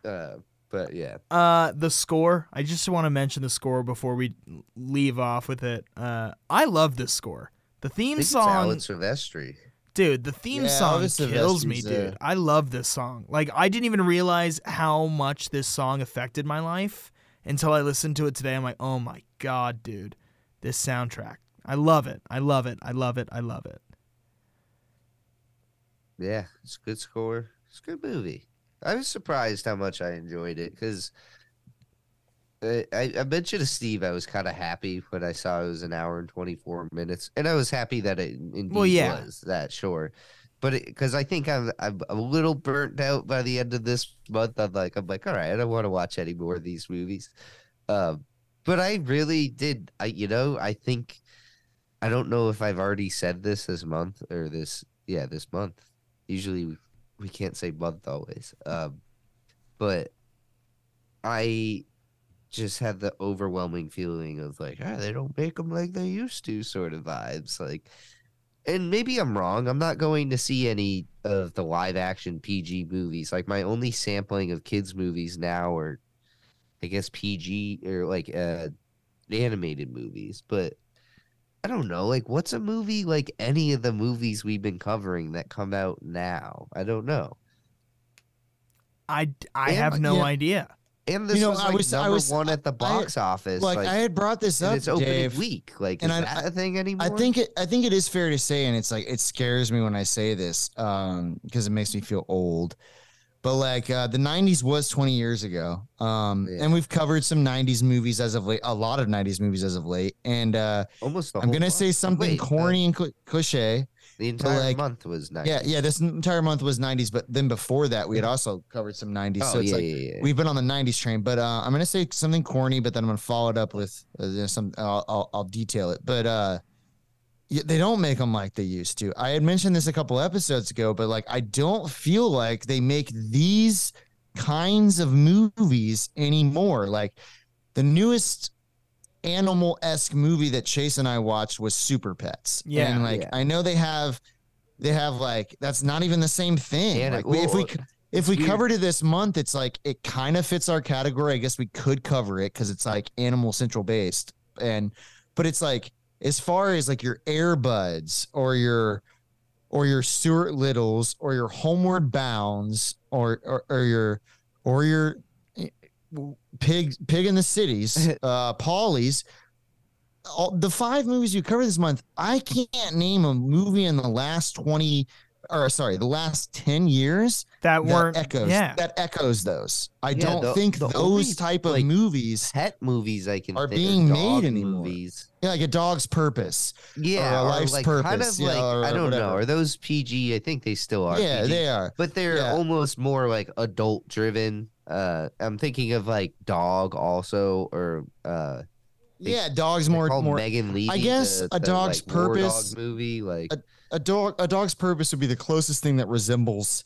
uh, but yeah, Uh, the score. I just want to mention the score before we leave off with it. Uh, I love this score. The theme think it's song, Alex Silvestri. dude. The theme Yeah, song Elvis kills me, dude. I love this song. Like I didn't even realize how much this song affected my life until I listened to it today. I'm like, oh my god, dude, this soundtrack. I love it. I love it. I love it. I love it. Yeah, it's a good score. It's a good movie. I was surprised how much I enjoyed it because I, I mentioned to Steve I was kind of happy when I saw it was an hour and 24 minutes, and I was happy that it indeed Well, yeah. was that short. But because I think I'm I'm a little burnt out by the end of this month, I'm like I'm like all right, I don't want to watch any more of these movies. Um, but I really did. I you know I think I don't know if I've already said this this month or this yeah this month. Usually we, we can't say month always. Um, but I just had the overwhelming feeling of like, ah, they don't make them like they used to, sort of vibes. Like, and maybe I'm wrong. I'm not going to see any of the live action PG movies. Like, my only sampling of kids' movies now are, I guess, PG or like uh, animated movies. But I don't know. Like, what's a movie like any of the movies we've been covering that come out now? I don't know. I I Yeah, have no yeah. idea. And this know, was I like was- I number was- one at the box office. Like, Like, I had brought this up, its opening Dave. week. Like, and is I- that a thing anymore? I think it. I think it is fair to say, and it's like it scares me when I say this, um, because it makes me feel old. But like uh, the '90s was 20 years ago, um, Yeah. and we've covered some '90s movies as of late, a lot of '90s movies as of late. And uh, almost. The I'm gonna say something Wait, corny and cl- cliche. The, entire like- month was nice. Yeah, yeah. This entire month was '90s, but then before that, we had also covered some '90s. Oh so it's yeah, like yeah, yeah. we've been on the 90s train but uh, i'm gonna say something corny but then i'm gonna follow it up with uh, some I'll, I'll, I'll detail it but uh yeah, they don't make them like they used to i had mentioned this a couple episodes ago but like i don't feel like they make these kinds of movies anymore like the newest animal-esque movie that chase and i watched was super pets Yeah. and like Yeah. i know they have they have like that's not even the same thing. And like we, if we if we weird. covered it this month, it's like it kind of fits our category. I guess we could cover it because it's like animal central based, and but it's like as far as like your Air Buds or your or your Stuart Littles or your Homeward Bounds or or, or your or your pig pig in the cities, uh, Polly's. All, the five movies you cover this month, I can't name a movie in the last twenty or sorry, the last ten years that that weren't echoes yeah. that echoes those. I Yeah, don't the- think the those only, type of like, movies, pet movies I can are being made dog anymore. Movies. yeah, like a dog's purpose. Yeah, a or life's like kind purpose, of like know, or I don't know. Are those PG? I think they still are. yeah, PG, they are. but they're yeah. almost more like adult driven. Uh, I'm thinking of like Dog also, or uh, They- Yeah, dogs more more. Megan Leavey. I guess the, a the, dog's like, purpose- dog movie, like, a dog a dog's purpose would be the closest thing that resembles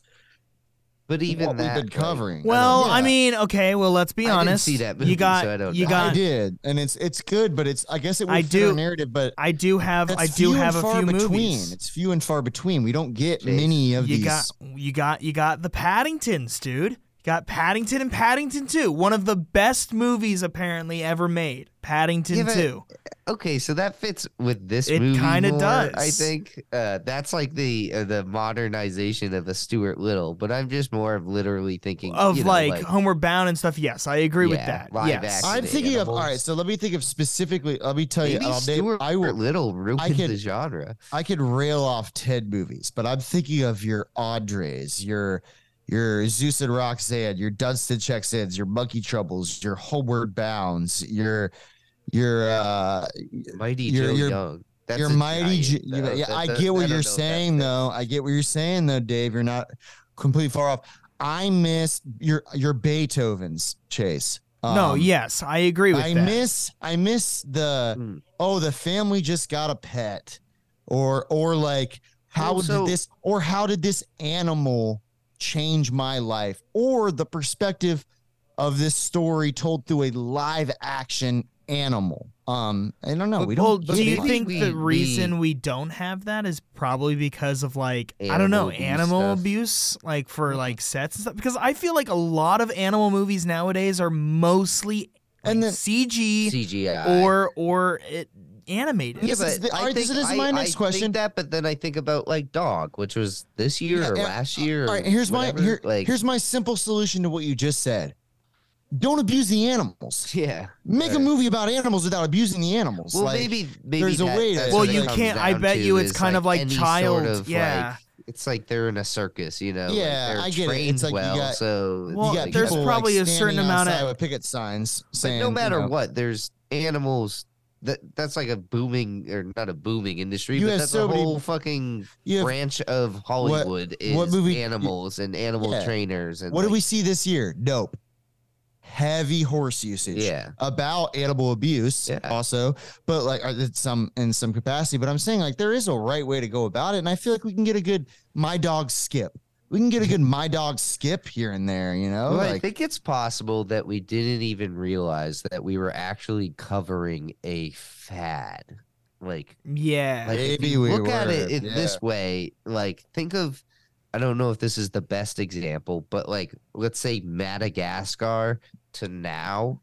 but even what that we've been covering. Well, I Yeah. mean, okay. Well, let's be I didn't honest. see that movie, you got so I don't you know. got I did, and it's it's good, but it's I guess it would I fit do- narrative, but I do have I do have a few between. movies. It's few and far between. We don't get Chase, many of You these. got you got you got the Paddingtons, dude. You got Paddington and Paddington 2, one of the best movies apparently ever made. Paddington Yeah, but 2. Okay, so that fits with this It movie. kinda more, does. I think uh, that's like the uh, the modernization of a Stuart Little, but I'm just more of literally thinking Of you know, like, Homeward Bound and stuff. Yes, I agree with that. live yes. I'm thinking of all right. So let me think of specifically. Let me tell maybe you. I'll name- Stuart I will. Little ruined could- the genre. I could rail off Ted movies, but I'm thinking of your Audreys, your your Zeus and Roxanne, your Dunston checks ins, your Monkey Troubles, your Homeward Bounds, your your uh Mighty you're- Joe you're- Young. That's your a mighty. giant, J- you though. know, yeah, That- I get I what don't you're know if that saying though. I get what you're saying though, Dave. You're not completely far off. I miss your your Beethoven's Chase. no, Um, yes, I agree with I that. miss I miss the Hmm. oh the family just got a pet or or like how Well, so- did this or how did this animal change my life or the perspective of this story told through a live action animal um I don't know But- we don't do you much. think we- the reason we- we don't have that is probably because of like I don't know Animal abuse animal stuff. abuse, like for like sets and stuff? Because I feel like a lot of animal movies nowadays are mostly like, And then- CG CGI or or it, animated. Yeah, This is the- I all right, this think- is my I- next I question. Think that, but then I think about like Dog, which was this year Yeah, or yeah, last year. all or right here's my here, like here's my simple solution to what you just said don't abuse the animals yeah. make a movie about animals without abusing the animals Well, like, maybe maybe there's a way to- that's well, you can't. I bet you it's kind like, of like child. Sort of, yeah. like, it's like they're in a circus, you know. like, Yeah, they're I get it. It's like you well, got- so it's Well, you got there's people, probably like, a certain amount of- outside with picket signs But saying, no you matter know, what, there's animals. That that's like a booming or not a booming industry, You but that's so a many- whole fucking have- branch of Hollywood is what movie- you- animals and animal Yeah. trainers and what did we see this year? Nope. Heavy horse usage. Yeah. About animal abuse, Yeah. also, but like uh, it's some in some capacity. But I'm saying like there is a right way to go about it, and I feel like we can get a good my dog skip. We can get a good my dog skip here and there. You know, Well, I think it's possible that we didn't even realize that we were actually covering a fad. Like, Yeah. like Maybe we look at it in yeah. this way. Like, think of, I don't know if this is the best example, but like, let's say Madagascar to now.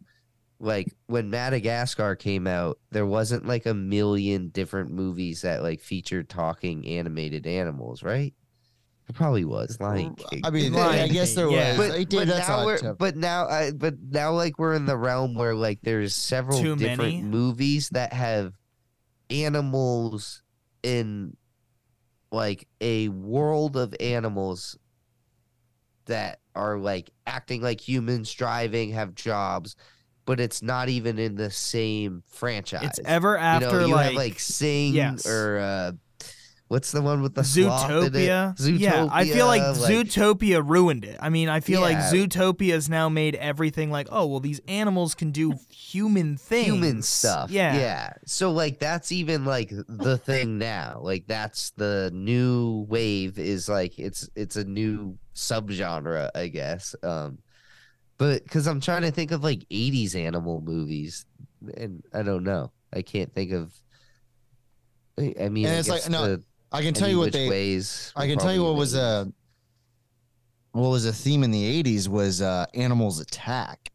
Like when Madagascar came out, there wasn't like a million different movies that like featured talking animated animals, right? It probably was Lion King. I mean, Lion I guess there yeah. was. but, They did, but that's now we're, tough. but now I but now like we're in the realm where like there's several Too different many? movies that have animals in like a world of animals that are like acting like humans, driving, have jobs, but it's not even in the same franchise. It's ever after you know, you like, have like Sing yes. or uh what's the one with the it? Zootopia. Yeah, I feel like, Zootopia, Zootopia ruined it. I mean, I feel like Yeah. Zootopia's now made everything like, oh, well, these animals can do human things. human stuff. Yeah. Yeah. So like that's even like the thing now. Like that's the new wave is like it's it's a new subgenre, I guess. Um but cuz I'm trying to think of like 80s animal movies and I don't know. I can't think of I mean, And it's like, no, the- I can tell you what they. ways. I can tell you what was a. What was a theme in the '80s was uh, animals attack.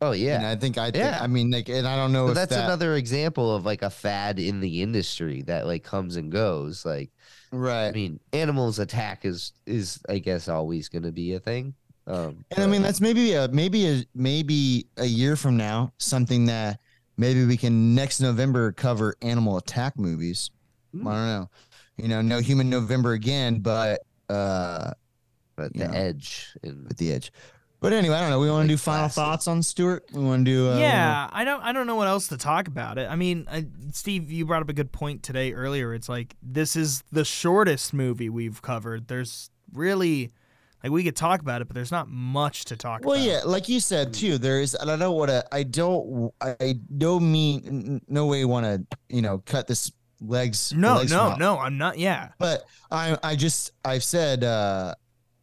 Oh And yeah. I think I think Yeah. I mean like and I don't know So that's that, another example of like a fad in the industry that like comes and goes. Like right. I mean, animals attack is is I guess always going to be a thing. Um, And I mean that's maybe a maybe a maybe a year from now something that maybe we can next November cover animal attack movies. Hmm. I don't know. You know, no human November again, but uh but the know. edge and with the edge. But anyway, I don't know. We want to do final classic. thoughts on Stuart. We want to do uh, yeah, I don't I don't know what else to talk about it. I mean, I, Steve, you brought up a good point today earlier. It's like this is the shortest movie we've covered. There's really like we could talk about it, but there's not much to talk Well, about. Well, yeah, like you said too. There is, and I don't want to. I don't. I don't mean no way want to. You know, cut this legs. No, legs no, no, I'm not. Yeah. But I, I just, I've said, uh,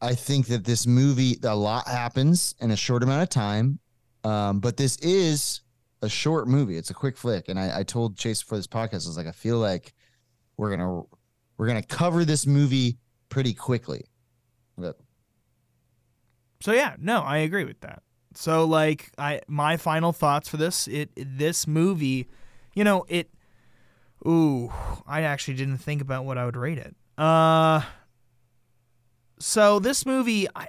I think that this movie, a lot happens in a short amount of time. Um, but this is a short movie. It's a quick flick. And I, I told Chase before this podcast, I was like, I feel like we're gonna, we're gonna cover this movie pretty quickly. But So yeah, no, I agree with that. So like I my final thoughts for this it this movie, you know, it ooh, I actually didn't think about what I would rate it. Uh so this movie I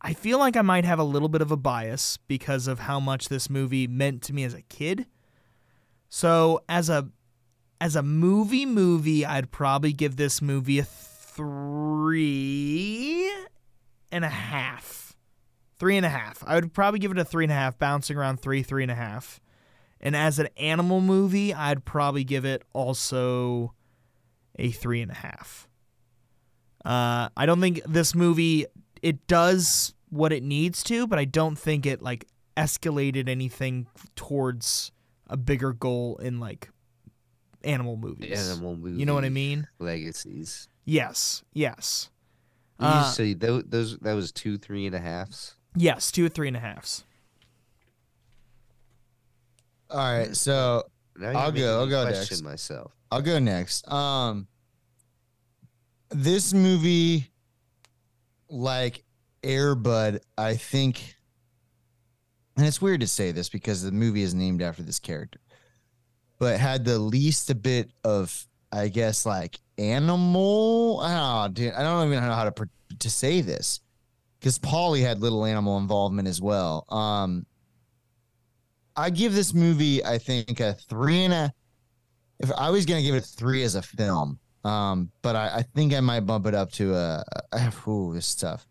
I- feel like I might have a little bit of a bias because of how much this movie meant to me as a kid. So as a as a movie movie, I'd probably give this movie a three and a half. Three and a half. I would probably give it a three and a half, bouncing around three, three and a half. And as an animal movie, I'd probably give it also a three and a half. Uh, I don't think this movie it does what it needs to, but I don't think it like escalated anything towards a bigger goal in like animal movies. animal movie. You know what I mean? Legacies. Yes. Yes. Did Uh, you say those, those that was two three and a halves? Yes, two or three and a halves. all right, so I'll go- I'll go question next. myself. I'll go next. Um, this movie, like Air Bud, I think, and it's weird to say this because the movie is named after this character, but had the least a bit of, I guess, like animal. Don't dude. I don't even know how to to say this because Polly had little animal involvement as well. Um, I give this movie, I think, a three and a if I was gonna give it a three as a film, um, but I, I think I might bump it up to a. a ooh, this is tough.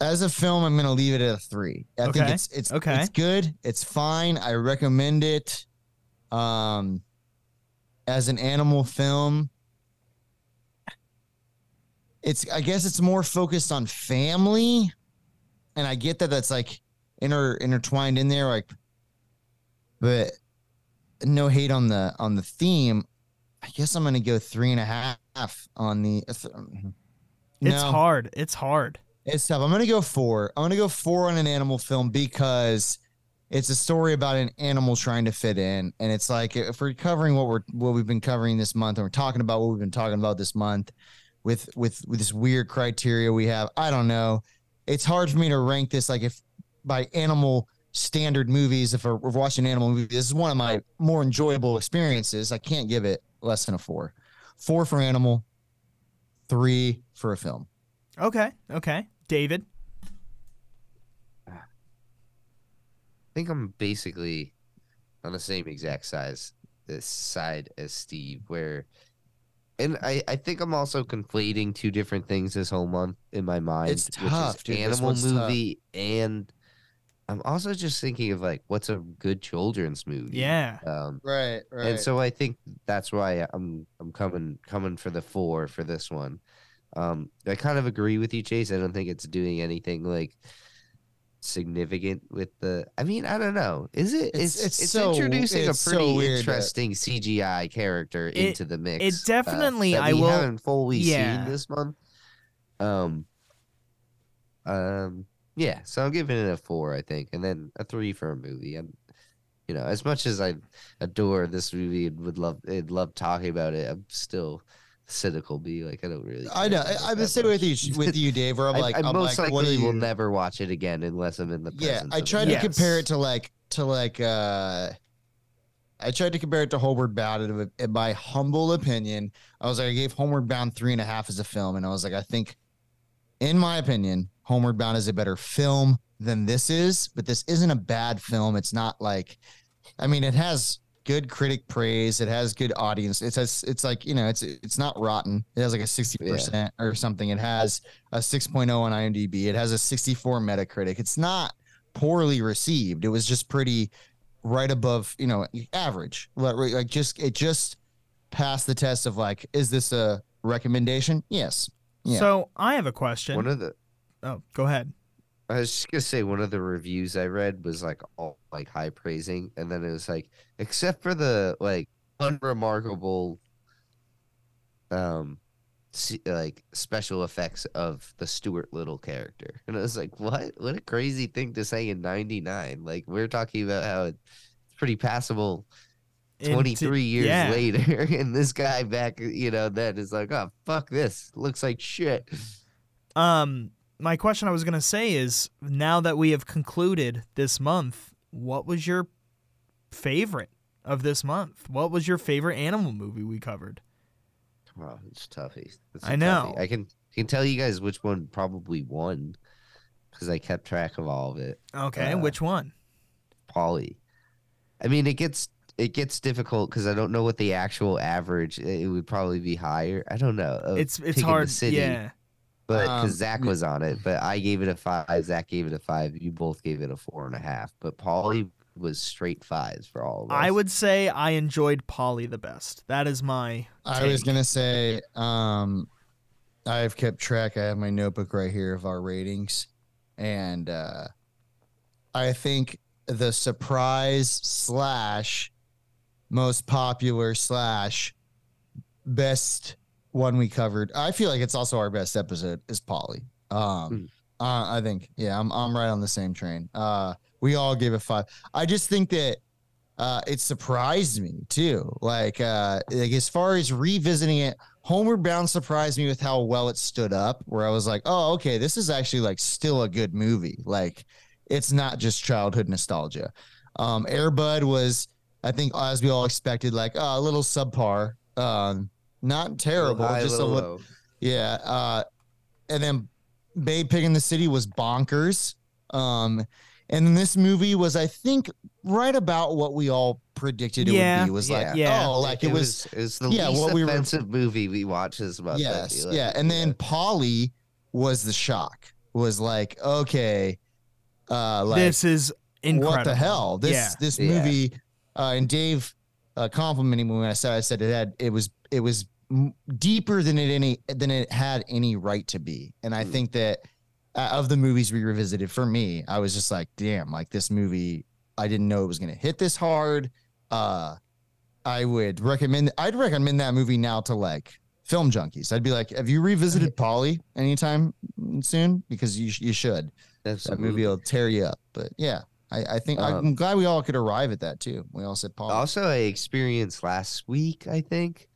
As a film, I'm gonna leave it at a three. I think it's it's Okay. it's good. It's fine. I recommend it. Um, as an animal film, it's I guess it's more focused on family, and I get that that's like inter intertwined in there, like, but no hate on the on the theme. I guess I'm gonna go three and a half on the. uh, It's hard. It's hard. It's tough. I'm gonna go four. I'm gonna go four on an animal film because it's a story about an animal trying to fit in, and it's like if we're covering what we're what we've been covering this month, and we're talking about what we've been talking about this month, with with with this weird criteria we have. I don't know. It's hard for me to rank this like if by animal standard movies. If we're, we're watching an animal movie, this is one of my more enjoyable experiences. I can't give it less than a four. Four for animal, three for a film. Okay. Okay. David. I think I'm basically on the same exact size this side as Steve, where and I, I think I'm also conflating two different things this whole month in my mind. It's which is tough, dude. Animal one's tough. movie and I'm also just thinking of like what's a good children's movie. Yeah. Um Right, right. and so I think that's why I'm I'm coming coming for the four for this one. Um, I kind of agree with you, Chase. I don't think it's doing anything like significant with the. I mean, I don't know. Is it? It's- It's it's it's, so- introducing it's a so pretty weird that- interesting CGI character It- into the mix. it definitely- that I we will- haven't fully yeah. seen this month. Um. Um. Yeah, so I'm giving it a four, I think, and then a three for a movie. And you know, as much as I adore this movie and would love and love talking about it, I'm still cynical. Be like, I don't really. I know. I, I'm the same with you with you, Dave. Where I'm I- like, I, I'm most like, likely do will never watch it again unless I'm in the Yeah, I tried to Yes. compare it to like to like uh I tried to compare it to Homeward Bound, in my humble opinion, I was like, I gave Homeward Bound three and a half as a film, and I was like, I think, in my opinion, Homeward Bound is a better film than this is, but this isn't a bad film. It's not like, I mean, it has good critic praise, it has good audience. It's has, it's like you know, it's it's not rotten. It has like a sixty percent or something. It has a six oh on IMDb. It has a sixty four Metacritic. It's not poorly received. It was just pretty right above, you know, average. Like like just it just passed the test of like, is this a recommendation? Yes. Yeah. So I have a question. One of the oh, go ahead. I was just gonna say one of the reviews I read was like all like high praising, and then it was like, except for the like unremarkable, um, like special effects of the Stuart Little character, and I was like, what? What a crazy thing to say in '99! Like we're talking about how it's pretty passable Into- 23 years yeah. later, and this guy back, you know, then is like, oh fuck this, looks like shit. Um, my question I was gonna say is, now that we have concluded this month, what was your favorite of this month? What was your favorite animal movie we covered? Oh, it's toughy. It's I know. toughie. I can can tell you guys which one probably won because I kept track of all of it. Okay, Uh, which one? Paulie. I mean, it gets it gets difficult because I don't know what the actual average. It would probably be higher. I don't know. It's it's the hard. city, Yeah. But Um, because Zach was on it, but I gave it a five. Zach gave it a five. You both gave it a four and a half. But Paulie was straight fives for all of us. I would say I enjoyed Paulie the best. That is my. I was gonna say, um, I've kept track. I have my notebook right here of our ratings, and uh, I think the surprise slash most popular slash best one we covered. I feel like it's also our best episode is Paulie. Um, uh, I think yeah, I'm I'm right on the same train. Uh, we all gave it five. I just think that uh, it surprised me too. Like, uh, like as far as revisiting it, Homeward Bound surprised me with how well it stood up. Where I was like, oh, okay, this is actually like still a good movie. Like, it's not just childhood nostalgia. Um, Air Bud was, I think, as we all expected, like uh, a little subpar. Um, not terrible, High, just a little little. low. Yeah. Uh, and then Babe Pig in the City was bonkers. Um, and then this movie was, I think, right about what we all predicted it Yeah. would be. Was like, Yeah. Yeah. oh, like it, was, it was the yeah, least what we were- movie we watched this month. I yes, like. yeah. And then Paulie was the shock. Was like, okay, uh, like this is incredible. what the hell? This Yeah. this Yeah. movie, uh, and Dave uh, complimenting me when I said I said it had it was it was deeper than it any than it had any right to be, and I Mm. think that uh, of the movies we revisited, for me, I was just like, damn, like this movie, I didn't know it was gonna hit this hard. Uh, I would recommend. I'd recommend that movie now to like film junkies. I'd be like, have you revisited Paulie anytime soon? Because you sh- you should that Absolutely. movie will tear you up. But yeah, I, I think Um, I'm glad we all could arrive at that too. We all said Paul. Also, I experienced last week, I think,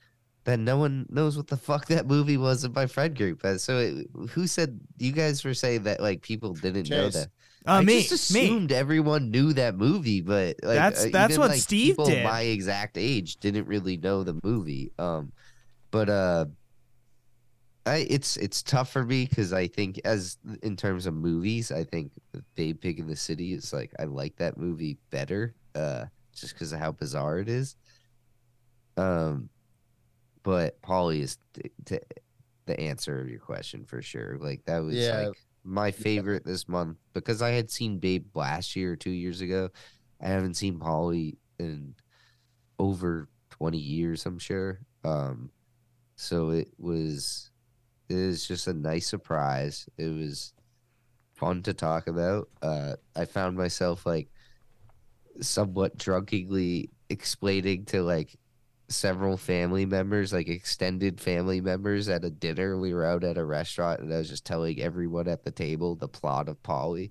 that no one knows what the fuck that movie was in my friend group. So, it, who said you guys were saying that like people didn't know that? Uh, I me, just me. assumed everyone knew that movie, but like, That's- uh, that's even, what like, Steve people did. My exact age didn't really know the movie. Um, but uh, I it's it's tough for me because I think as in terms of movies, I think Babe Pig in the City is like I like that movie better. Uh, just because of how bizarre it is. Um, but Paulie is t- t- the answer of your question for sure. Like that was Yeah. like my favorite this month because I had seen Babe last year or two years ago. I haven't seen Paulie in over twenty years, I'm sure. Um, so it was it was just a nice surprise. It was fun to talk about. Uh, I found myself like somewhat drunkenly explaining to like several family members, like extended family members at a dinner. We were out at a restaurant and I was just telling everyone at the table the plot of Paulie.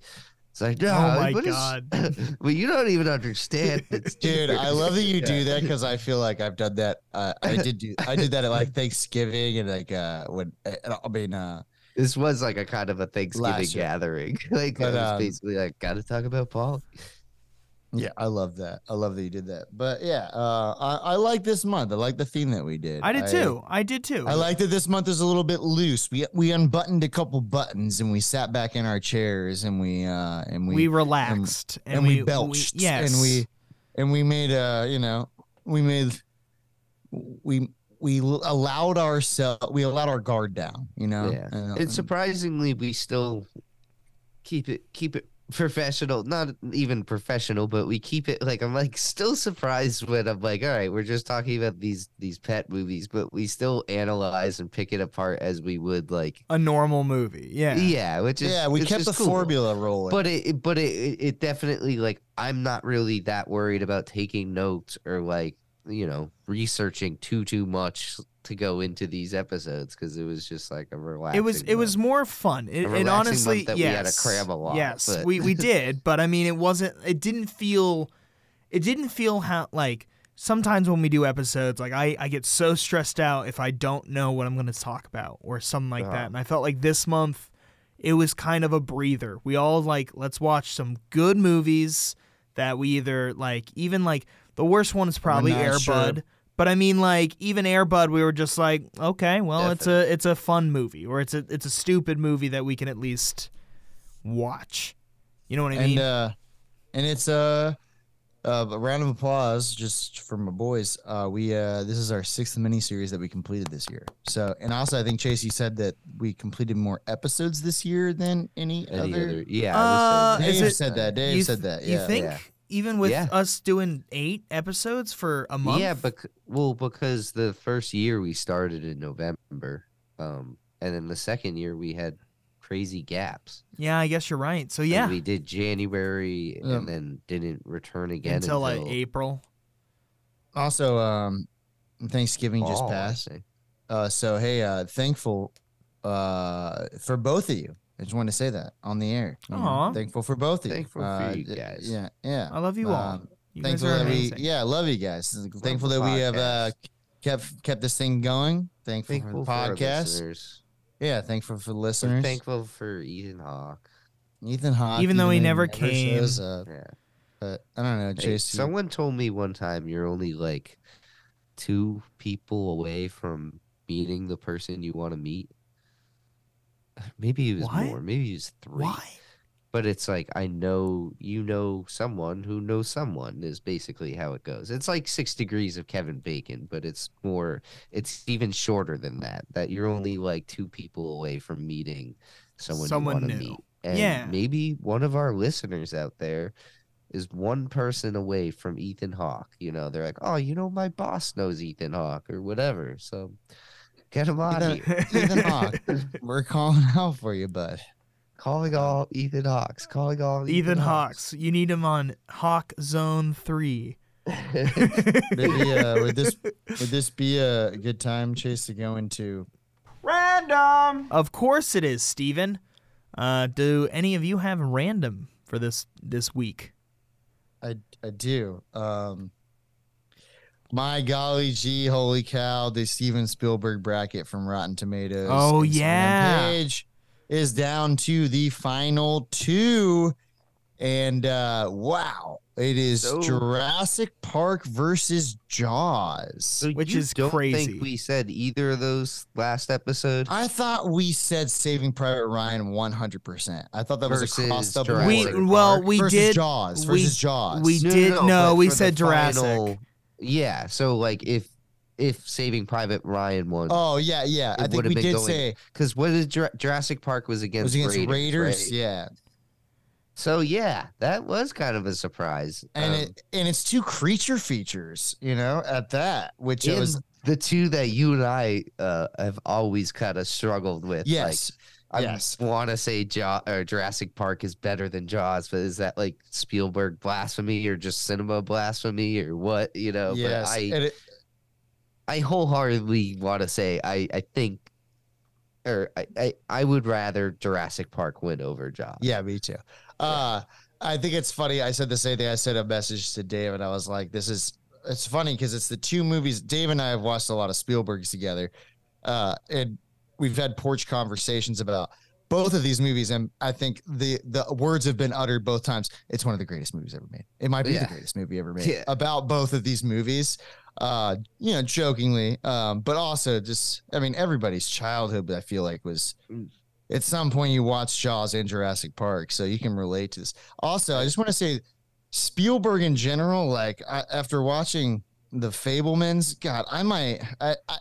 It's like, no, Oh my what is- God. well, you don't even understand. It's Dude, I love that you Yeah. do that because I feel like I've done that. Uh, I did do I did that at like Thanksgiving and like uh when I mean uh This was like a kind of a Thanksgiving gathering. like But, it was um, basically like, gotta talk about Paul. Yeah I love that I love that you did that but yeah uh I, I like this month I like the theme that we did I did too. I did too. I like that this month is a little bit loose. We we unbuttoned a couple buttons and we sat back in our chairs and we uh and we, we, relaxed and, and, we, we belched yes. and we and we made uh you know we made we we allowed ourselves we allowed our guard down you know Yeah. And, It's um, surprisingly we still keep it keep it professional. Not even professional, but we keep it like I'm like still surprised when I'm like, all right, we're just talking about these these pet movies, but we still analyze and pick it apart as we would like a normal movie. Yeah. yeah, which is yeah we kept the cool. formula rolling But it, it- but it, it it definitely like I'm not really that worried about taking notes or like you know researching too too much to go into these episodes because it was just like a relaxing. It was it was more fun. It, A and honestly, month that we had to cram a lot, Yes, but- we we did, but I mean, it wasn't. It didn't feel. It didn't feel how like sometimes when we do episodes, like I I get so stressed out if I don't know what I'm going to talk about or something like Uh-huh. that. And I felt like this month, it was kind of a breather. We all like let's watch some good movies that we either like. Even like the worst one is probably not Air Bud. sure. But I mean, like even Air Bud, we were just like, okay, well, it's a it's a fun movie, or it's a it's a stupid movie that we can at least watch. You know what I and mean? uh and it's uh, uh a round of applause just for my boys uh we uh this is our sixth mini series that we completed this year so and also i think chase you said that we completed more episodes this year than any, Any other, other, yeah. Uh, I is dave it- said that dave you said th- that You think Yeah. Even with Yeah. us doing eight episodes for a month? Yeah, but well, because the first year we started in November, um, and then the second year we had crazy gaps. yeah, I guess you're right. So Like, yeah, we did January Yeah. and then didn't return again until until, like April. also um thanksgiving just fall, I passed uh so hey uh thankful uh for both of you i just wanted to say that on the air you know, Aw. thankful for both of Thankful you for Uh, you guys. yeah yeah I love you all. Um, You guys thankful are that we yeah I love you guys thankful the that we have uh kept kept this thing going thankful, Thankful for for the podcast listeners. yeah thankful for the We're listeners thankful for Ethan Hawke. ethan hawke Even though he though never came. shows up, Yeah. but i don't know Hey, jason someone told me one time you're only like two people away from meeting the person you want to meet. Maybe he was What? more. Maybe he was three. Why? But it's like I know you know someone who knows someone is basically how it goes. It's like six degrees of Kevin Bacon, but it's more. It's even shorter than that. That you're only like two people away from meeting someone, Someone you want to new. meet. And Yeah. maybe one of our listeners out there is one person away from Ethan Hawke. You know, they're like, oh, you know, my boss knows Ethan Hawke or whatever. So get him on Ethan- here. ethan hawke we're calling out for you bud Calling all Ethan Hawks. Calling all Ethan Hawks. Hawks. You need him on Hawk Zone Three. maybe uh would this would this be a good time chase to go into Random. Of course it is, Steven. Uh, do any of you have random for this this week? I I do. Um my golly gee, holy cow, the Steven Spielberg bracket from Rotten Tomatoes. Oh, Instagram yeah. Page is down to the final two. And uh wow, it is So- Jurassic Park versus Jaws. So Which is don't crazy. Think we said either of those last episode. I thought we said Saving Private Ryan 100%. I thought that was Versus across the Jurassic board. We Park well we versus did Jaws we- versus Jaws. we did- no, but we said Jurassic. final- yeah, so like if if Saving Private Ryan won, Oh yeah, yeah. I think we did going say because what is Jura- Jurassic Park was against, was against Raiders, Raiders. right? Yeah, So yeah, that was kind of a surprise. and Um, it and it's two creature features, you know, at that, which it was the two that you and I uh, have always kind of struggled with. yes, like, yes. I want to say Jaw or Jurassic Park is better than Jaws, but is that like Spielberg blasphemy or just cinema blasphemy or what? You know, yes. but I it, I wholeheartedly want to say I I think or I, I I would rather Jurassic Park win over Jaws. yeah, me too. Uh, I think it's funny. I said the same thing. I sent a message to Dave, and I was like, "This is." It's funny because it's the two movies. Dave and I have watched a lot of Spielbergs together, uh, and we've had porch conversations about both of these movies. And I think the the words have been uttered both times. It's one of the greatest movies ever made. It might be Yeah. the greatest movie ever made. Yeah. About both of these movies, uh, you know, jokingly, um, but also just, I mean, everybody's childhood. I feel like was Mm. at some point you watch Jaws and Jurassic Park, so you can relate to this. Also, I just want to say Spielberg in general, like I, after watching the Fabelmans, God, I might, I, I,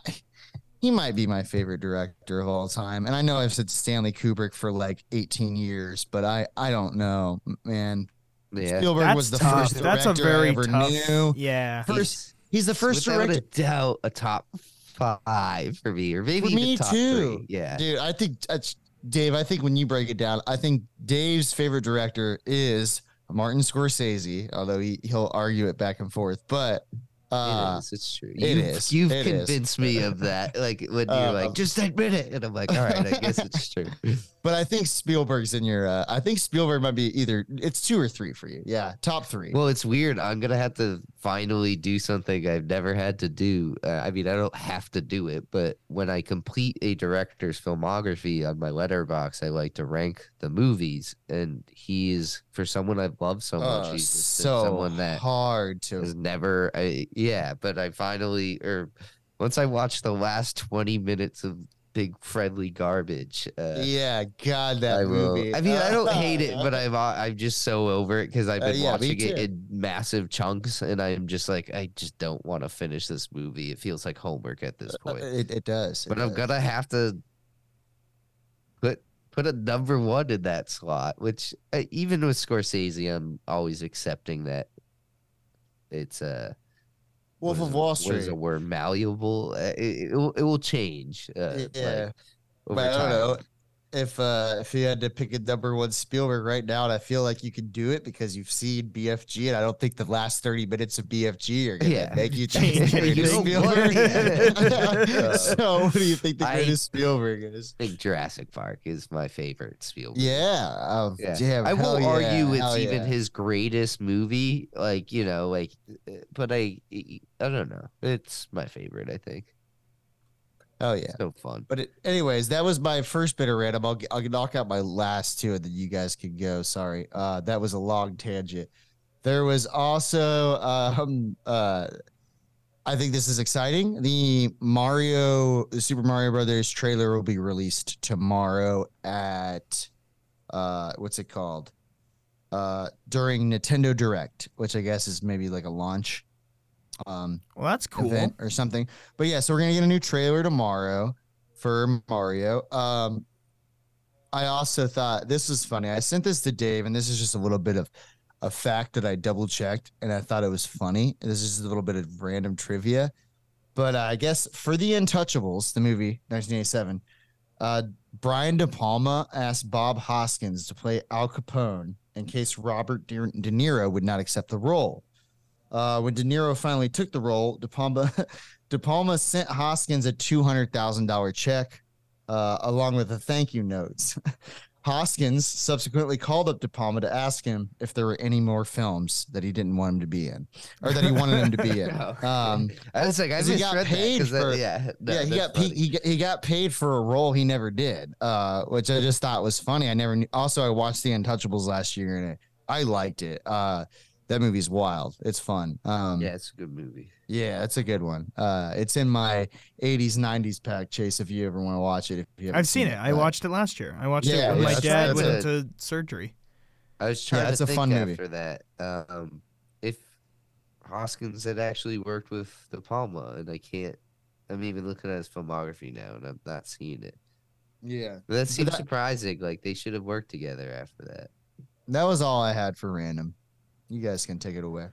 he might be my favorite director of all time. And I know I've said Stanley Kubrick for like 18 years, but I, I don't know, man. Yeah. Spielberg That's was the tough. first That's a very I ever tough. knew. Yeah. First, he's the first Without director. a doubt, a top five for me, or maybe For me top too. three. Yeah. Dude, I think that's Dave. I think when you break it down, I think Dave's favorite director is Martin Scorsese, although he, he'll argue it back and forth. But uh, it is. It's true. it you've, is. You've It is. convinced me of that. Like when you're Uh, like, just admit it, and I'm like, all right, I guess it's true. But I think Spielberg's in your. Uh, I think Spielberg might be either it's two or three for you. Yeah, top three. Well, it's weird. I'm gonna have to finally do something I've never had to do. Uh, I mean, I don't have to do it, but when I complete a director's filmography on my Letterboxd, I like to rank the movies. And he is for someone I've loved so much. Uh, he's so someone that hard to. has never. I, yeah, but I finally, or once I watched the last 20 minutes of Big Friendly Garbage. Uh, yeah, God, that I will. movie. I mean, I don't hate it, but I'm uh, I'm just so over it because I've Uh, been yeah, watching it in massive chunks, and I'm just like, I just don't want to finish this movie. It feels like homework at this Uh, point. it, it does. it but I'm gonna have to put put a number one in that slot. Which uh, even with Scorsese, I'm always accepting that it's a Wolf what of Wall What Street. is a word? Malleable. Uh, it, it, will, it will change. Uh, like, yeah. over But I don't time. know if uh if you had to pick a number one Spielberg right now, and I feel like you could do it because you've seen BFG, and I don't think the last thirty minutes of BFG are gonna Yeah. make you change your Spielberg. so, what do you think the I- greatest Spielberg is? I think Jurassic Park is my favorite Spielberg. Yeah, um, Yeah. damn, I won't yeah, argue it's even yeah. his greatest movie. Like, you know, like, uh, but I, I don't know. It's my favorite, I think. Hell yeah. So fun. But it, anyways, that was my first bit of random. I'll, I'll knock out my last two, and then you guys can go. Sorry, uh, that was a long tangent. There was also, um, uh, I think this is exciting. The Mario, the Super Mario Brothers trailer will be released tomorrow at, uh, what's it called? Uh, during Nintendo Direct, which I guess is maybe like a launch. Um, Well, that's cool. event or something. But yeah, so we're gonna get a new trailer tomorrow for Mario. Um, I also thought this was funny. I sent this to Dave, and this is just a little bit of a fact that I double checked, and I thought it was funny. This is a little bit of random trivia, but uh, I guess for the Untouchables, the movie 1987, uh, Brian De Palma asked Bob Hoskins to play Al Capone in case Robert De, De Niro would not accept the role. Uh, when De Niro finally took the role, De Palma, De Palma sent Hoskins a two hundred thousand dollar check, uh, along with a thank you notes. Hoskins subsequently called up De Palma to ask him if there were any more films that he didn't want him to be in, or that he wanted him to be in. Okay. Um, I was like, I misread got paid 'cause that- for- yeah, no, yeah, he got funny. he he got paid for a role he never did, uh, which I just thought was funny. I never knew. Also, I watched The Untouchables last year and I, I liked it. Uh, that movie's wild. It's fun. Um, Yeah, it's a good movie. yeah, it's a good one. Uh, it's in my 80s, 90s pack, Chase, if you ever want to watch it. If you I've seen it. I watched it last year. I watched Yeah, it when yeah, my dad that's went a- into surgery. I was trying it's to a think fun movie. after that. Um, if Hoskins had actually worked with De Palma, and I can't. I'm even looking at his filmography now, and I'm not seeing it. Yeah. But that seems that- surprising. Like they should have worked together after that. That was all I had for random. You guys can take it away.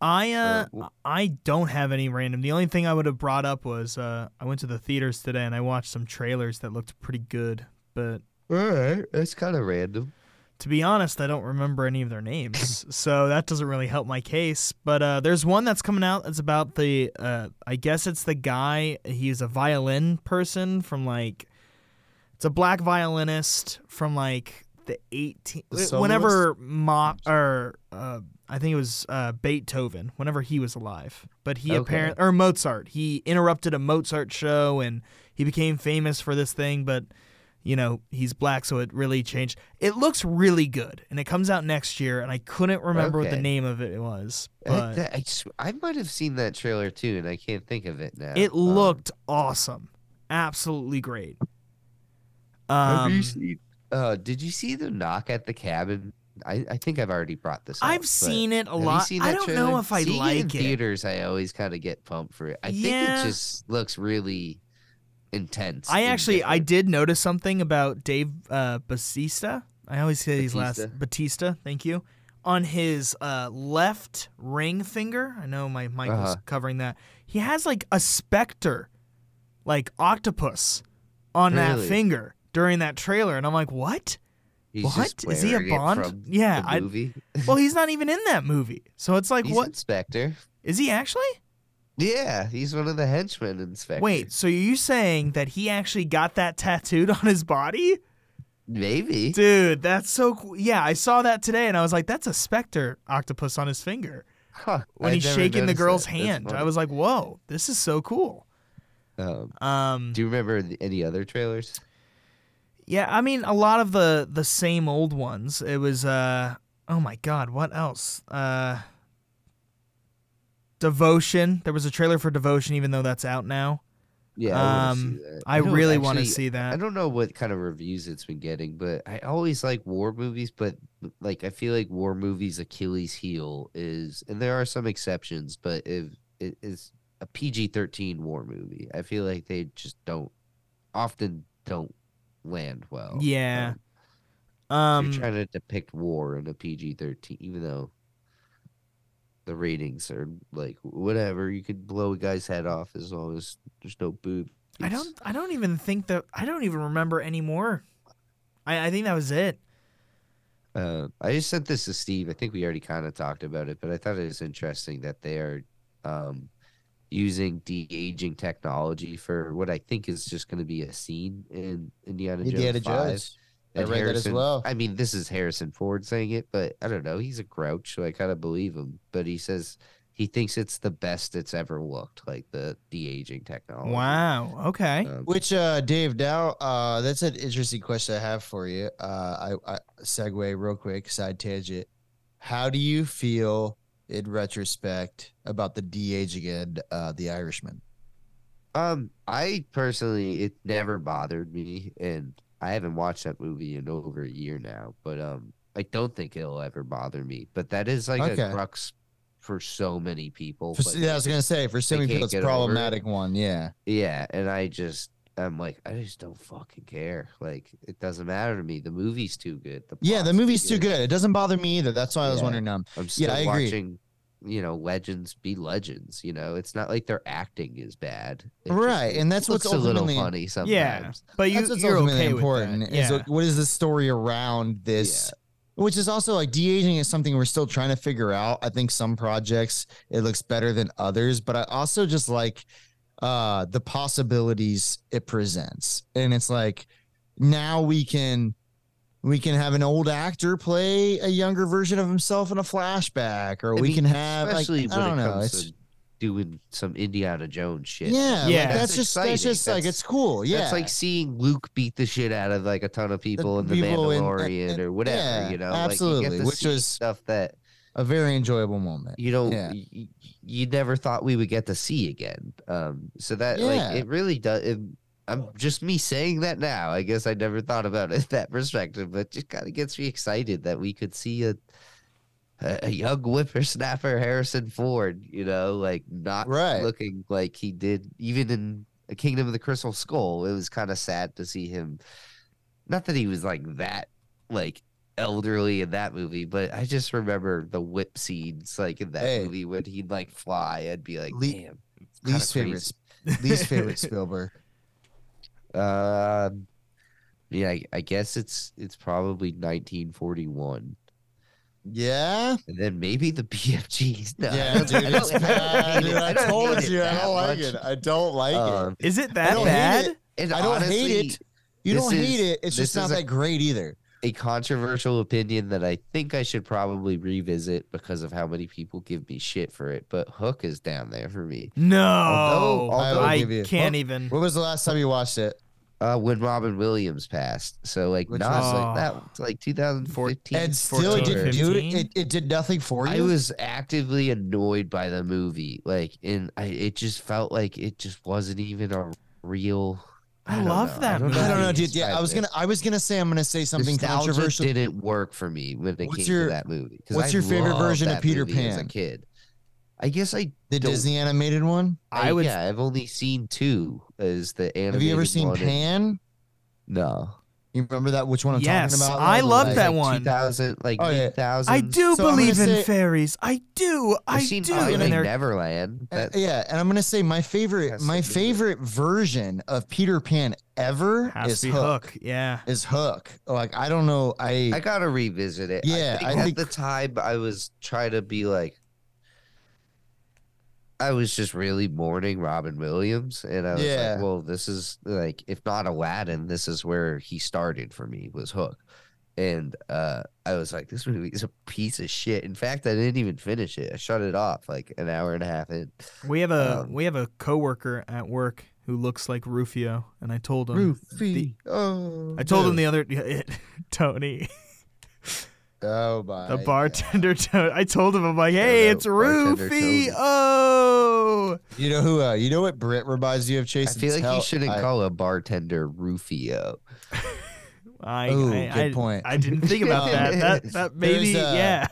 I uh, w- I don't have any random. The only thing I would have brought up was uh, I went to the theaters today and I watched some trailers that looked pretty good. But All right, that's kind of random. to be honest, I don't remember any of their names, so that doesn't really help my case. But uh, there's one that's coming out that's about the uh, I guess it's the guy. He's a violin person from like it's a black violinist from like the 18 The whenever Mo- or uh, I think it was uh, Beethoven whenever he was alive but he Okay. apparently or Mozart. He interrupted a Mozart show and he became famous for this thing but you know he's black so it really changed. It looks really good and it comes out next year and I couldn't remember what the name of it was but that- I, sw- I might have seen that trailer too, and I can't think of it now. it Um, looked awesome. Absolutely great. Have um, you seen- uh, did you see the knock at the cabin? I, I think I've already brought this up. I've seen it a lot I don't trailer? know if I Seeing like it in it theaters. I always kind of get pumped for it. I think it just looks really intense. I actually I did notice something about Dave uh, Batista. I always say his last Batista. Thank you. On his uh, left ring finger, I know my mic was Uh-huh. covering that. He has like a SPECTRE, like octopus, on that finger during that trailer, and I'm like, what? He's what? Is he a Bond? Yeah, I- Well, he's not even in that movie, so it's like, he's what Inspector. is he actually? Yeah, he's one of the henchmen. Inspector. Wait, so are you saying that he actually got that tattooed on his body? maybe. Dude, that's so cool. Yeah, I saw that today and I was like, that's a SPECTRE octopus on his finger. Huh, When I he's shaking the girl's that. Hand. I was like, whoa, this is so cool. Um, Um do you remember any other trailers? Yeah, I mean a lot of the the same old ones. It was uh oh my god, what else? Uh Devotion. There was a trailer for Devotion even though that's out now. Yeah, I, Um. I don't really want to see that. I don't know what kind of reviews it's been getting, but I always like war movies. But like, I feel like war movies' Achilles' heel is, and there are some exceptions, but if it is a PG thirteen war movie, I feel like they just don't often don't land well. Yeah. Um, Um you're trying to depict war in a PG thirteen, even though the ratings are like whatever, you could blow a guy's head off as long as there's no boob. I don't I don't even think that I don't even remember anymore. I, I think that was it. Uh, I just sent this to Steve. I think we already kind of talked about it, but I thought it was interesting that they are um, using de aging technology for what I think is just going to be a scene in Indiana Jones. Indiana 5. Jones. I And read that as well. I mean, this is Harrison Ford saying it, but I don't know. He's a grouch, so I kind of believe him. But he says he thinks it's the best it's ever looked, like the de aging technology. Wow. Okay. Um, Which uh Dave now uh that's an interesting question I have for you. Uh I, I segue real quick, side tangent. How do you feel in retrospect about the de-aging and uh the Irishman? Um, I personally, it never bothered me, and I haven't watched that movie in over a year now. But um, I don't think it'll ever bother me. But that is like Okay. a crux for so many people. For, yeah, I was gonna say for so many people it's over it. problematic one, yeah. yeah, and I just, I'm like, I just don't fucking care. Like, it doesn't matter to me. The movie's too good. The Yeah, the movie's too good. It doesn't bother me either. That's why I was Yeah. wondering um I'm still I agree. Watching. You know, legends be legends. You know, it's not like their acting is bad. It just Right, and that's what's a little funny sometimes. Yeah. But you that's what's you're ultimately okay important. with that. Is Yeah. like, what is the story around this? Which is also like de-aging is something we're still trying to figure out. I think some projects it looks better than others, but I also just like uh the possibilities it presents. And it's like now we can we can have an old actor play a younger version of himself in a flashback, or I we mean, can have like especially I don't it know. comes It's doing some Indiana Jones shit. yeah, Yeah. like, that's, That's just that's exciting. just like it's cool. Yeah, it's like seeing Luke beat the shit out of like a ton of people in the people in- Mandalorian and- or whatever, yeah, you know. absolutely, like you which was- stuff that a very enjoyable moment. you don't Yeah. you, you never thought we would get to see again. Um so that Yeah. like it really does it, I'm just me saying that now. I guess I never thought about it that perspective, but just kind of gets me excited that we could see a a a young whippersnapper Harrison Ford, you know, like not Right. looking like he did even in A Kingdom of the Crystal Skull. It was kind of sad to see him. Not that he was like that, like elderly in that movie, but I just remember the whip scenes, like in that Hey. movie when he'd like fly. I'd be like, Le- damn. Least favorite, least favorite Spielberg. Um, yeah, I, I guess it's it's probably 1941, Yeah, and then maybe the BFGs. No, yeah, dude, I don't- it's bad. Dude, it. I told you, I don't like much. it. I don't like it. Um, Is it I that don't hate bad? it. and I don't hate it. You don't hate it. It's just not is a- that great either. A controversial opinion that I think I should probably revisit because of how many people give me shit for it. But Hook is down there for me. No, Although- although- I give you- can't What- even. What was the last time you watched it? Uh, when Robin Williams passed, so like Which not was- like that, was like 2014. And still, it 14, didn't do it. it. It did nothing for you. I was actively annoyed by the movie, like, and I it just felt like it just wasn't even a real. I don't love know. that I don't know I don't know, dude. Yeah, I was gonna. I was gonna say. I'm gonna say something Nostalgia controversial. didn't work for me when it What's came your- to that movie. 'cause what's I your favorite version of Peter Pan As a kid, I guess I The Disney animated one. I would. Yeah, I've only seen two. As the animated Have you ever seen one and- Pan? No. You remember that? Which one I'm Yes, talking about? I love like- that Like one. 2000, like Oh, yeah. mid. I do So believe in say- fairies. I do. I I've seen do. Finding And they're- Neverland. Uh, yeah, and I'm gonna say my favorite, my to be it. favorite version of Peter Pan ever has is Hook. Hook. Yeah. Is Hook? Like I don't know. I, I gotta revisit it. Yeah, I think I at think- the time I was trying to be like, I was just really mourning Robin Williams, and I was Yeah. like, well, this is like, if not Aladdin, this is where he started for me was Hook, and uh, I was like, this movie is a piece of shit. In fact, I didn't even finish it. I shut it off like an hour and a half in. We have a Um, we have a coworker at work who looks like Rufio, and I told him. Rufy. oh, I told him the other Tony, Oh my. the bartender Tony. I told him I'm like, hey, out it's bartender Rufy. Oh, You know who? Uh, you know what Brit reminds you of Chase. I feel like Tell- you shouldn't I- call a bartender Rufio. I Ooh, I, good I, point. I didn't think about that. That that maybe There's, uh, yeah.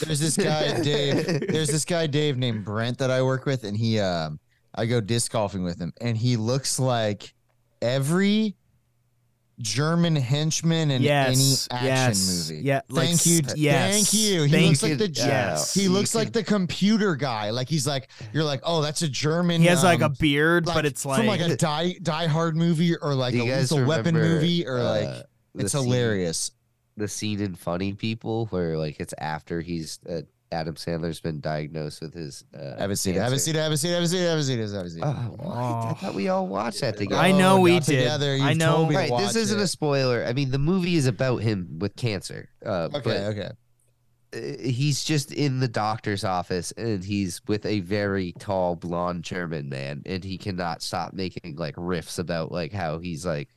There's this guy Dave. There's this guy Dave named Brent that I work with, and he um I go disc golfing with him, and he looks like every German henchman in yes, any action yes, movie. Yeah, like, Thank you. Yes, Thank you. He Thank looks you. like the yes. he looks like the computer guy. Like he's like you're like oh that's a German. He has like a um, beard, like, but it's like, from like a die die hard movie or like a you guys lethal weapon movie or like uh, the it's scene- hilarious. the scene in Funny People where like it's after he's uh, Adam Sandler's been diagnosed with his. Uh, I haven't seen it. I haven't seen it. I haven't seen it. I haven't seen it. I haven't seen it. I haven't seen it. Oh, what? I Oh. thought we all watched that together. I know Oh, we did. Together. I You've know. told me to Right, this isn't it. a spoiler. I mean, the movie is about him with cancer. Uh, Okay, okay. but uh, he's just in the doctor's office and he's with a very tall blonde German man, and he cannot stop making like riffs about like how he's like.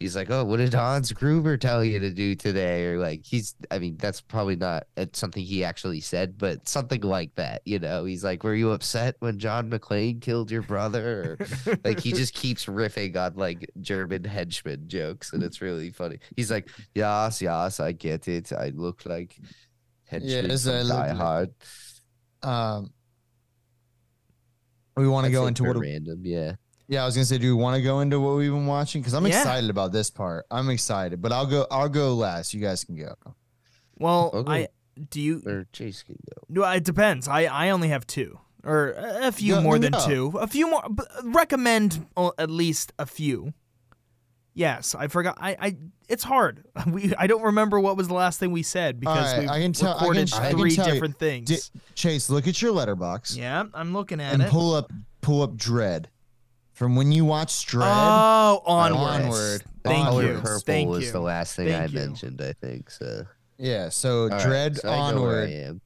He's like, oh, what did Hans Gruber tell you to do today? Or like, he's, I mean, that's probably not uh, something he actually said, but something like that, you know? He's like, were you upset when John McClane killed your brother? Or like he just keeps riffing on like German henchman jokes, and it's really funny. He's like, "Yes, yes, I get it. I look like henchman Yes, I look Die like- Um, we want to go into what? random, yeah. Yeah, I was gonna say, do we want to go into what we've been watching? Because I'm Yeah. excited about this part. I'm excited, but I'll go. I'll go last. You guys can go. well, Okay. I do you. Or Chase can go. No, it depends. I I only have two, or a a few Go- more no, than no. two. A few more. But recommend uh, at least a few. Yes, I forgot. I, I it's hard. We I don't remember what was the last thing we said because right, we I can tell- I can- recorded I can three tell you. different things. Di- Chase, look at your Letterboxd yeah, I'm looking at and it. And pull up pull up Dredd from when you watched Dredd. oh, onward. Onward. Thank Color you. Purple Thank was you. the last thing Thank I you. mentioned. I think so. yeah, so All right, Dredd so I know where I Onward. am.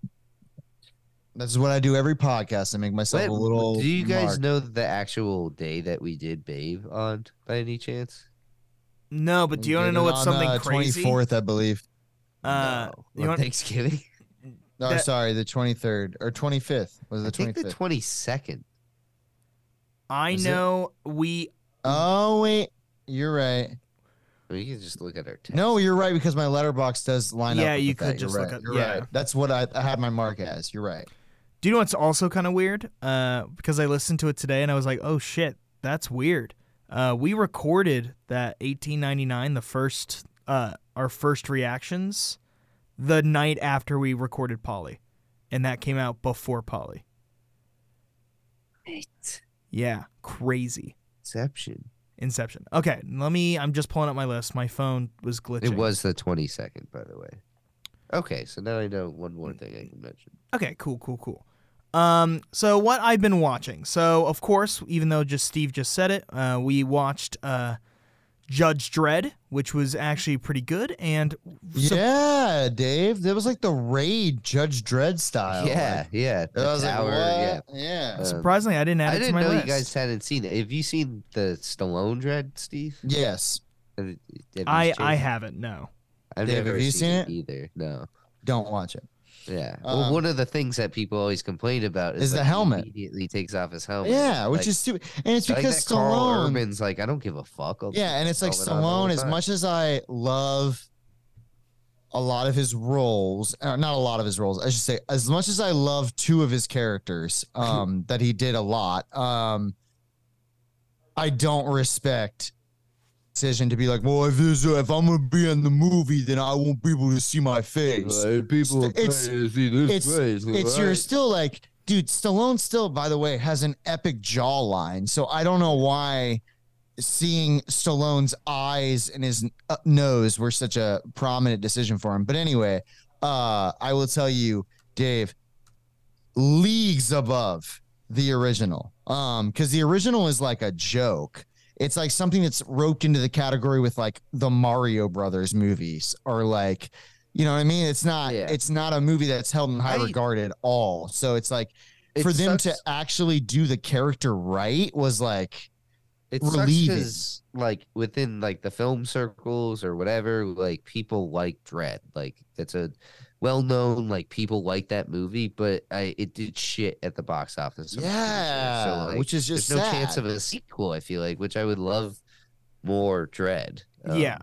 This is what I do every podcast. I make myself Wait, a little. do you guys mark. know the actual day that we did Babe on by any chance? No, but do you want to Did know it what's on, something uh, crazy? 24th, I believe. Uh, no. you on want- Thanksgiving? No, That- sorry, the 23rd or 25th was I the think 25th. the twenty second. I Is it? know we. oh wait, you're right. We can just look at our text. No, you're right because my Letterboxd does line up. Yeah, with you that. could You're just right. look up- You're yeah. right. That's what I, I had my mark as. You're right. Do you know what's also kind of weird? Uh, because I listened to it today and I was like, oh shit, that's weird. Uh, we recorded that 1899, the first, uh, our first reactions, the night after we recorded Paulie, and that came out before Paulie. Yeah, crazy. Inception. Inception. Okay, let me. I'm just pulling up my list. My phone was glitching. It was the twenty second, by the way. Okay, so now I know one more thing I can mention. Okay, cool, cool, cool. Um, so what I've been watching. So of course, even though just Steve just said it, uh, we watched uh, Judge Dredd, which was actually pretty good, and so- yeah, Dave. That was like the raid Judge Dredd style. yeah, Like, yeah. I was tower, like, what? Yeah. Uh, surprisingly, I didn't add I it to didn't my know list. you guys hadn't seen it. Have you seen the Stallone Dredd, Steve? yes. Have, have I I haven't. No. I've Dave, never have you seen, seen it? either. No. Don't watch it. Yeah. Um, well, one of the things that people always complain about is, Is the like, he helmet. Immediately takes off his helmet. Yeah, which Like, is stupid. And it's I like because that Karl Urban's like, I don't give a fuck. I'll Yeah, and it's like helmet on the whole Stallone. As much as I love a lot of his roles, uh, not a lot of his roles, I should say, as much as I love two of his characters, um, that he did a lot, um, I don't respect decision to be like, well, if this, if I'm gonna be in the movie, then I won't be able to see my face. people are paying to it's- it's you're still like, dude, Stallone still, by the way, has an epic jawline. So I don't know why seeing Stallone's eyes and his uh, nose were such a prominent decision for him. But anyway, uh, I will tell you, Dave, leagues above the original. Um, because the original is like a joke. It's like something that's roped into the category with like the Mario Brothers movies or like, you know what I mean? It's not Yeah. it's not a movie that's held in high I- regard at all. So it's like It for them to actually do the character right was like it relieving. like within like the film circles or whatever, like people like Dredd. Like it's a well known like people like that movie, but I it did shit at the box office. I'm sure. yeah, so like, which is just there's no chance of a sequel. I feel like, which I would love more Dredd. Um, yeah.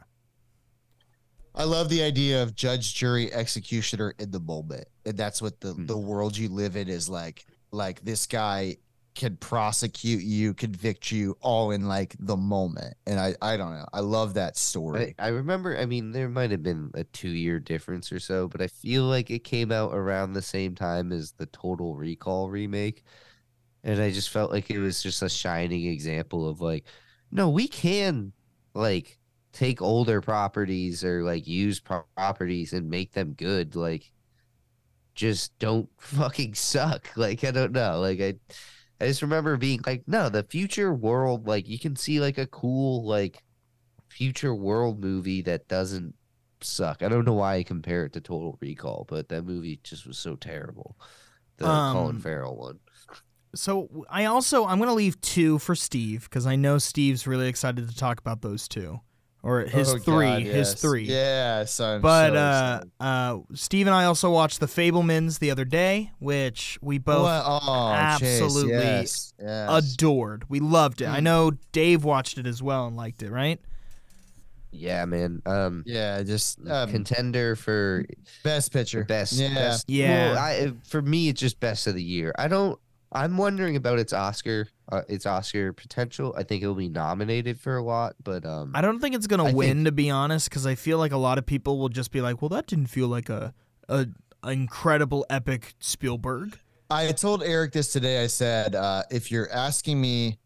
I love the idea of judge, jury, executioner in the moment. And that's what the, Hmm. the world you live in is like. Like this guy could prosecute you, convict you all in like the moment. And I, I don't know. I love that I, story. I remember. I mean, there might have been a two-year difference or so, but I feel like it came out around the same time as the Total Recall remake, and I just felt like it was just a shining example of like, no, we can like take older properties or like use pro- properties and make them good. Like, just don't fucking suck. Like, I don't know. Like, I. I just remember being like, no, the future world, like you can see like a cool like future world movie that doesn't suck. I don't know why I compare it to Total Recall, but that movie just was so terrible. The Colin Um, Farrell one. So I also I'm gonna leave two for Steve because I know Steve's really excited to talk about those two, or his Oh, three, God, his three. Yeah, so I'm But so uh, uh, Steve and I also watched The Fabelmans the other day, which we both What? Oh, absolutely yes, yes. adored. We loved it. I Mm. know Dave watched it as well and liked it, right? Yeah, man. Um, yeah, just um, contender for best the picture. best. Yeah. best- Yeah. Well, I, for me, it's just best of the year. I don't. I'm wondering about its Oscar, uh, its Oscar potential. I think it'll be nominated for a lot, but um, I don't think it's gonna I win think- to be honest, because I feel like a lot of people will just be like, "Well, that didn't feel like a a incredible epic Spielberg." I told Eric this today. I said, uh, if you're asking me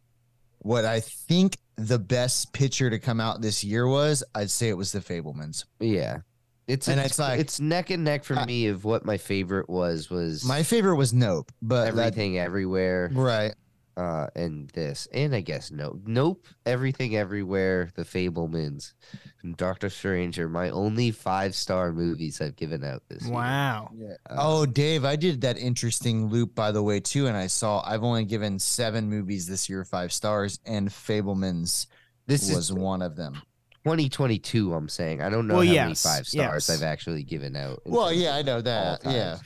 what I think the best picture to come out this year was, I'd say it was The Fabelmans. yeah, it's And it's, it's like- it's neck and neck for I- me of what my favorite was was My favorite was Nope, but that, everything everywhere. right. uh and this and i guess no nope everything everywhere the Fabelmans and doctor strange are my only five star movies i've given out this year. Wow. Yeah. Uh, oh, Dave, I did that interesting loop by the way too, and I saw I've only given seven movies this year five stars, and Fabelmans this was is one of them. 2022 i'm saying i don't know Well, how many five stars yes. i've actually given out Well, yeah, I know that. Yeah,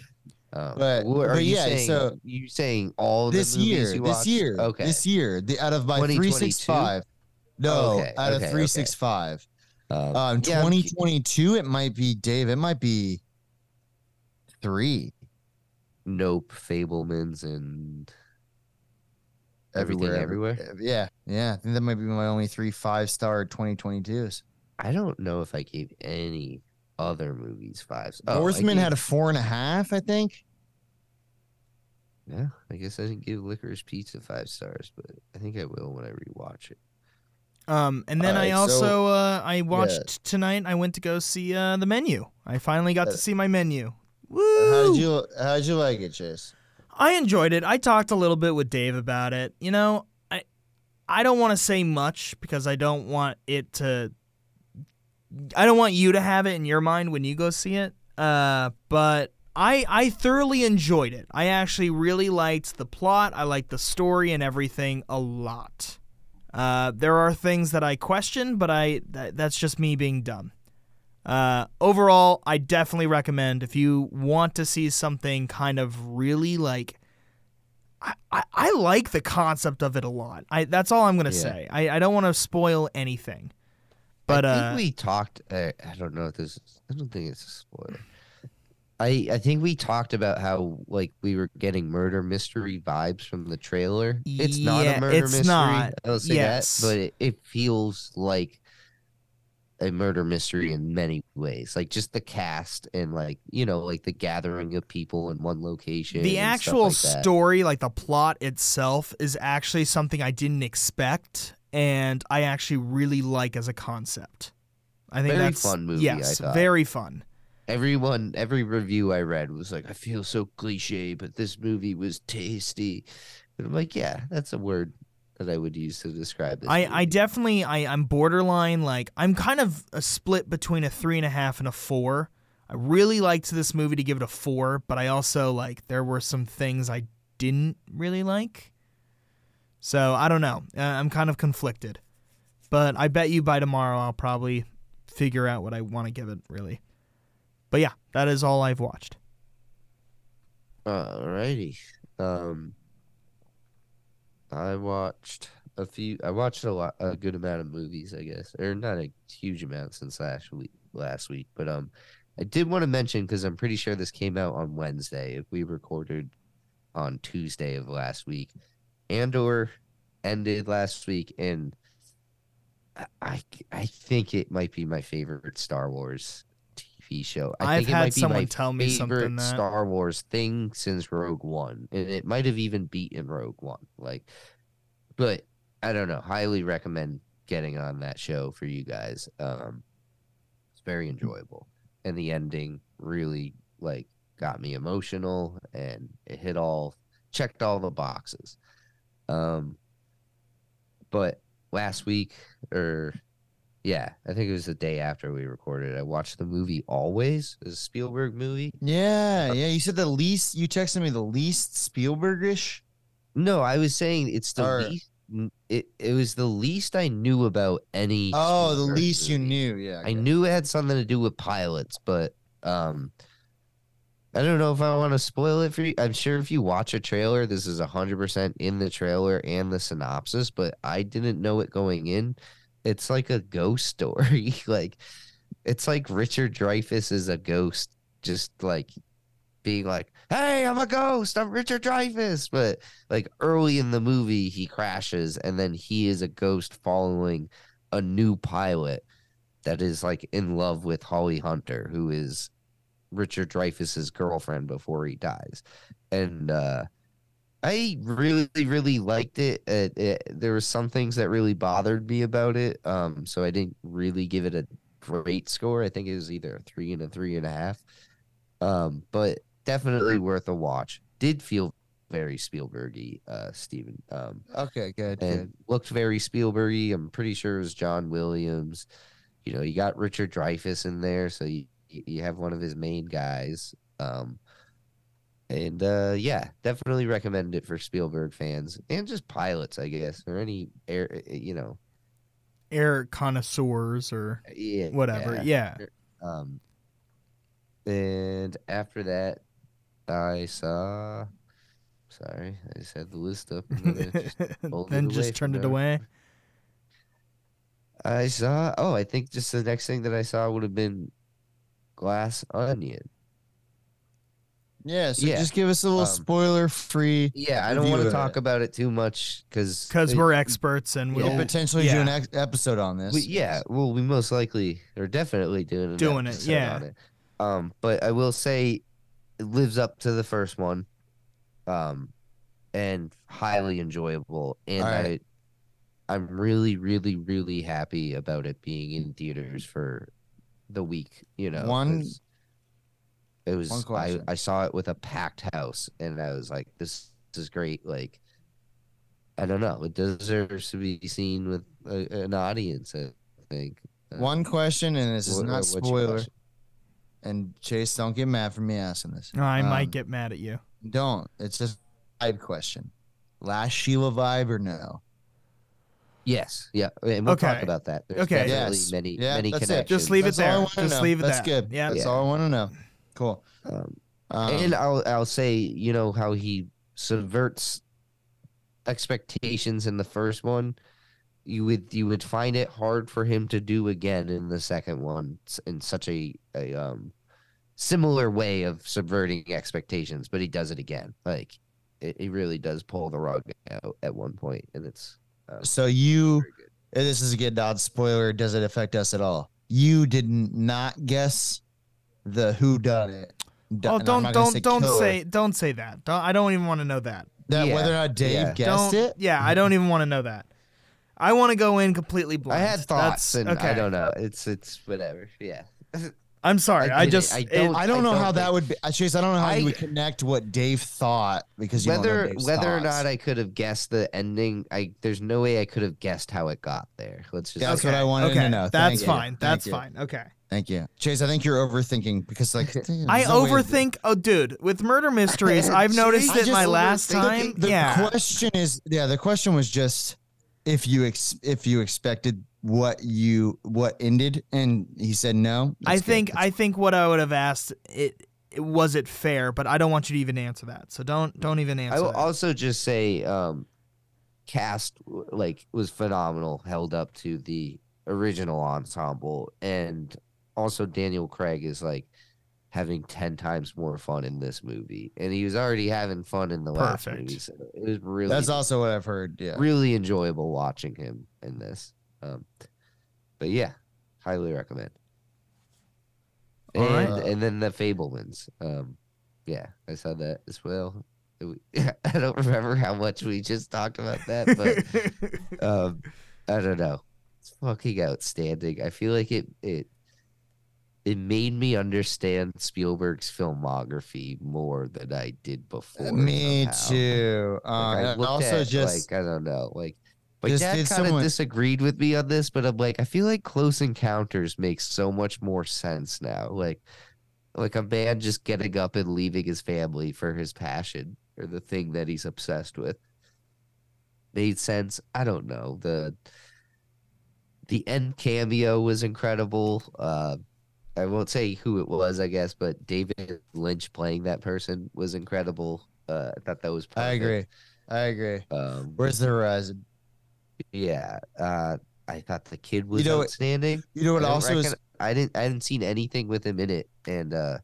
um, But- are but you yeah, saying, so- you saying all the this movies year, you this watched? year, okay this year, the out of my three six five, 2022? six. No, Okay, out okay, of three six five. um, Um, yeah, I'm twenty cu- twenty two, it might be Dave. It might be three. nope Fabelmans and Everything Everywhere? Uh, Yeah, yeah. I think that might be my only three five star twenty twenty twos. i don't know if i gave any other movies fives Oh, I Northman gave- had a four and a half, I think. Yeah, I guess I didn't give Licorice Pizza five stars, but I think I will when I rewatch it. Um, and then I Alright, so- also uh, I watched tonight. I went to go see uh, the menu. I finally got Uh, to see my menu. Woo! How did you How did you like it, Chase? I enjoyed it. I talked a little bit with Dave about it. You know, I I don't want to say much because I don't want it to. I don't want you to have it in your mind when you go see it. Uh, but I I thoroughly enjoyed it. I actually really liked the plot. I liked the story and everything a lot. Uh, there are things that I question, but I that, that's just me being dumb. Uh, overall, I definitely recommend if you want to see something kind of really like. I, I, I like the concept of it a lot. I that's all I'm gonna Yeah. say. I, I don't want to spoil anything, but I uh, we talked. Uh, I don't know if this. Is, I don't think it's a spoiler. I I think we talked about how like we were getting murder mystery vibes from the trailer. It's not a murder it's mystery. not. I'll say Yes. that, but it, it feels like a murder mystery in many ways. Like just the cast and like you know like the gathering of people in one location. the actual like story, like the plot itself, is actually something I didn't expect, and I actually really like as a concept. I think Very that's fun movie, I Yes, very fun. Everyone, every review I read was like, "I feel so cliche, but this movie was tasty." And I'm like, "Yeah, that's a word that I would use to describe this." I, I definitely I, I'm borderline like I'm kind of a split between a three and a half and a four. I really liked this movie to give it a four, but I also like there were some things I didn't really like. So I don't know. Uh, I'm kind of conflicted, but I bet you by tomorrow I'll probably figure out what I want to give it really. But yeah, that is all I've watched. Alrighty. Um, I watched a few. I watched a lot, a good amount of movies, I guess, or not a huge amount since last week. Last week, but um, I did want to mention because I'm pretty sure this came out on Wednesday. If we recorded on Tuesday of last week, Andor ended last week, and I I, think it might be my favorite Star Wars TV show. I I've think it had might be someone my tell me something that- Star Wars thing since Rogue One, and it might have even beaten Rogue One. Like, but I don't know. Highly recommend getting on that show for you guys. Um, it's very enjoyable, and the ending really like got me emotional, and it hit all checked all the boxes. Um, but last week or yeah, I think it was the day after we recorded. I watched the movie Always, a Spielberg movie. Yeah, yeah. You said the least. You texted me the least Spielbergish. No, I was saying it's the Or- least. It it was the least I knew about any. Oh, the Spielberg least you knew. Yeah, I knew it had something to do with pilots, but um, I don't know if I want to spoil it for you. I'm sure if you watch a trailer, this is hundred percent in the trailer and the synopsis, but I didn't know it going in. It's like a ghost story. like it's like Richard Dreyfuss is a ghost, just like being like, "Hey, I'm a ghost. I'm Richard Dreyfuss." But like early in the movie, he crashes, and then he is a ghost following a new pilot that is like in love with Holly Hunter, who is Richard Dreyfuss's girlfriend before he dies. And uh I really, really liked it. It, it. There were some things that really bothered me about it, um, so I didn't really give it a great score. I think it was either a three and a three and a half, um, but definitely worth a watch. Did feel very Spielbergy, uh, Steven. Um, Okay, good, and looked very Spielbergy. I'm pretty sure it was John Williams. You know, you got Richard Dreyfuss in there, so you you have one of his main guys. Um, and uh, yeah, definitely recommend it for Spielberg fans and just pilots, I guess, or any air, you know, Air connoisseurs or yeah, whatever. Yeah. Um, and after that, I saw. Sorry, I just had the list up. and then just then just turned it away. I saw. Oh, I think just the next thing that I saw would have been Glass Onion. Yeah, so Yeah, just give us a little um, spoiler free. Yeah, I don't want to talk it. about it too much because Because we're experts and We'll we'll potentially do an ex- episode on this. We, yeah, well, we most likely or definitely doing an Doing it, yeah. on it. Um, but I will say it lives up to the first one, um, and highly enjoyable. And All right. I, I'm really, really, really happy about it being in theaters for the week. You know, One- 'cause It was. I. I saw it with a packed house, and I was like, "This, this is great!" Like, I don't know. It deserves to be seen with a, an audience. I think. Uh, One question, and this is what- not what's spoiler. And Chase, don't get mad for me asking this. No, I might Um, get mad at you. Don't. It's just a vibe question. Last Sheila vibe or no? Yes. Yeah. And we'll talk Okay. about that. There's Okay. definitely Yes. many Yeah, many that's it. connections. Just leave it That's all there. wanna Just know. leave it That's there. good. Yeah. That's Yeah. all I want to know. Cool. Um, Um, and I'll I'll say you know how he subverts expectations in the first one. You would you would find it hard for him to do again in the second one in such a a um similar way of subverting expectations, but he does it again. Like it, he really does pull the rug out at one point, and it's uh, so you, this is a get dot spoiler. Does it affect us at all? You did not guess the who done it. Oh, don't not gonna don't don't killer. say don't say that. Don't, I don't even want to know that. that Yeah. whether or not Dave Yeah. guessed don't, it. Yeah, I don't even want to know that. I want to go in completely blind. I had thoughts, That's, and okay. I don't know. It's it's whatever. Yeah. I'm sorry. I I, just I don't- I don't I know don't how that would be. uh, Chase, I don't know how I- you would connect what Dave thought because you don't know whether Dave's whether or not I could have guessed the ending, I there's no way I could have guessed how it got there. Let's just That's okay. what I wanted to okay. know. That's Thank you. fine. Thank That's you. fine. Okay. Thank you, Chase. I think you're overthinking because, like, I there's no way overthink. Oh, dude, with murder mysteries, I've noticed it my last the- time. The, yeah. question is, yeah, the question was just if you ex- if you expected what you what ended, and he said no. I That's good. think I think what I would have asked it, it was it fair, but I don't want you to even answer that. So don't don't even answer. I will that. also just say, um, cast like was phenomenal, held up to the original ensemble, and also Daniel Craig is like having ten times more fun in this movie, and he was already having fun in the last movie. So it was really that's also what I've heard. Yeah, really enjoyable watching him in this. Um, but yeah, highly recommend. And right. and then the Fabelmans. Um, yeah, I saw that as well. i don't remember how much we just talked about that, but um, I don't know. It's fucking outstanding. I feel like it it it made me understand Spielberg's filmography more than I did before. me somehow. too. Like, Uh, also at, just like I don't know, like my Just dad kind of disagreed with me on this, but I'm like, I feel like Close Encounters makes so much more sense now. Like, like a man just getting up and leaving his family for his passion or the thing that he's obsessed with made sense. I don't know the the end cameo was incredible. Uh, I won't say who it was, I guess, but David Lynch playing that person was incredible. Uh, I thought that was. I agree. I agree. Um, Where's the horizon? yeah, uh, I thought the kid was know what- outstanding. You know what don't also is reckon- I didn't I hadn't seen anything with him in it, and uh,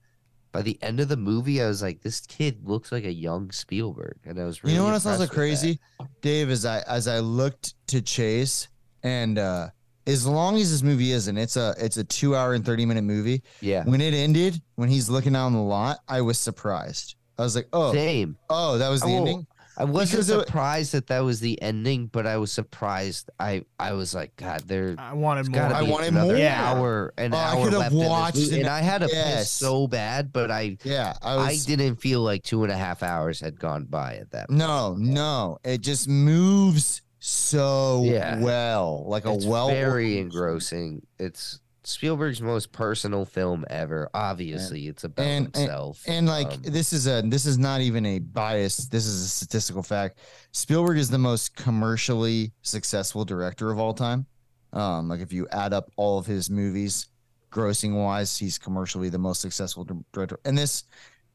by the end of the movie, I was like, this kid looks like a young Spielberg, and I was really you know what else also impressed with that. crazy, Dave? As I as I looked to Chase, and uh as long as this movie is, and it's a it's a two hour and thirty minute movie. Yeah, When it ended, when he's looking out on the lot, I was surprised. I was like, oh, same. oh, that was the Oh, ending. I wasn't Because it- surprised that that was the ending, but I was surprised. I I was like, God, there. I wanted more. I wanted another more. hour, an Oh, I hour could have left in this watched movie, and I had a Yes. piss so bad, but I Yeah, I I, didn't feel like two and a half hours had gone by at that. no, no, it just moves so Yeah. well, like it's a well. very engrossing. It's Spielberg's most personal film ever. Obviously, it's about and- and- himself. And like Um, this is a this is not even a bias. This is a statistical fact. Spielberg is the most commercially successful director of all time. Um, like if you add up all of his movies, grossing wise, he's commercially the most successful director. And this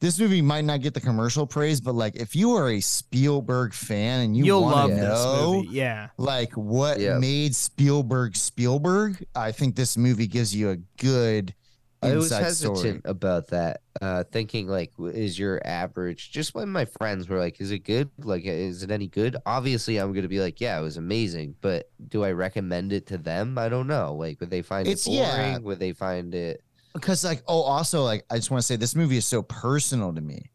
this movie might not get the commercial praise, but like if you are a Spielberg fan and you You'll love know, this movie. Yeah. like what Yeah. made Spielberg Spielberg, I think this movie gives you a good I was inside hesitant story. about that, uh, thinking like, is your average? Just when my friends were like, "Is it good? Like, is it any good?" Obviously, I'm gonna be like, "Yeah, it was amazing," but do I recommend it to them? I don't know. Like, would they find It's- it boring? yeah. Would they find it? Because like oh also like i just want to say this movie is so personal to me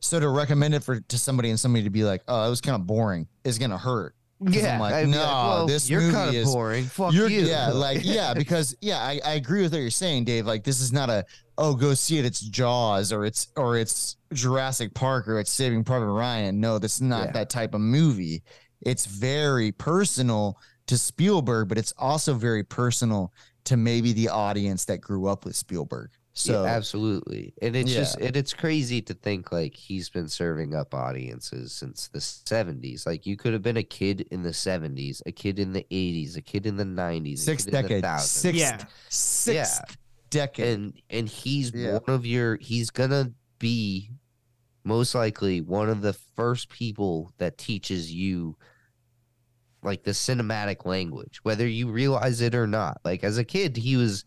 so to recommend it for to somebody and somebody to be like oh it was kind of boring is gonna hurt 'Cause I'm like, I'd no, well, this you're movie kind of is- boring. Fuck you. yeah like yeah because yeah I, I agree with what you're saying dave like this is not a oh go see it it's jaws or it's or it's jurassic park or it's saving private ryan no this is not Yeah. that type of movie it's very personal to Spielberg, but it's also very personal to maybe the audience that grew up with Spielberg. So yeah, absolutely. And it's just and it's crazy to think like he's been serving up audiences since the 70s. Like you could have been a kid in the 70s, a kid in the 80s, a kid in the 90s, six a kid in the decades, thousands. Yeah. sixth decade. and and he's Yeah. one of your he's gonna be most likely one of the first people that teaches you like the cinematic language whether you realize it or not like as a kid he was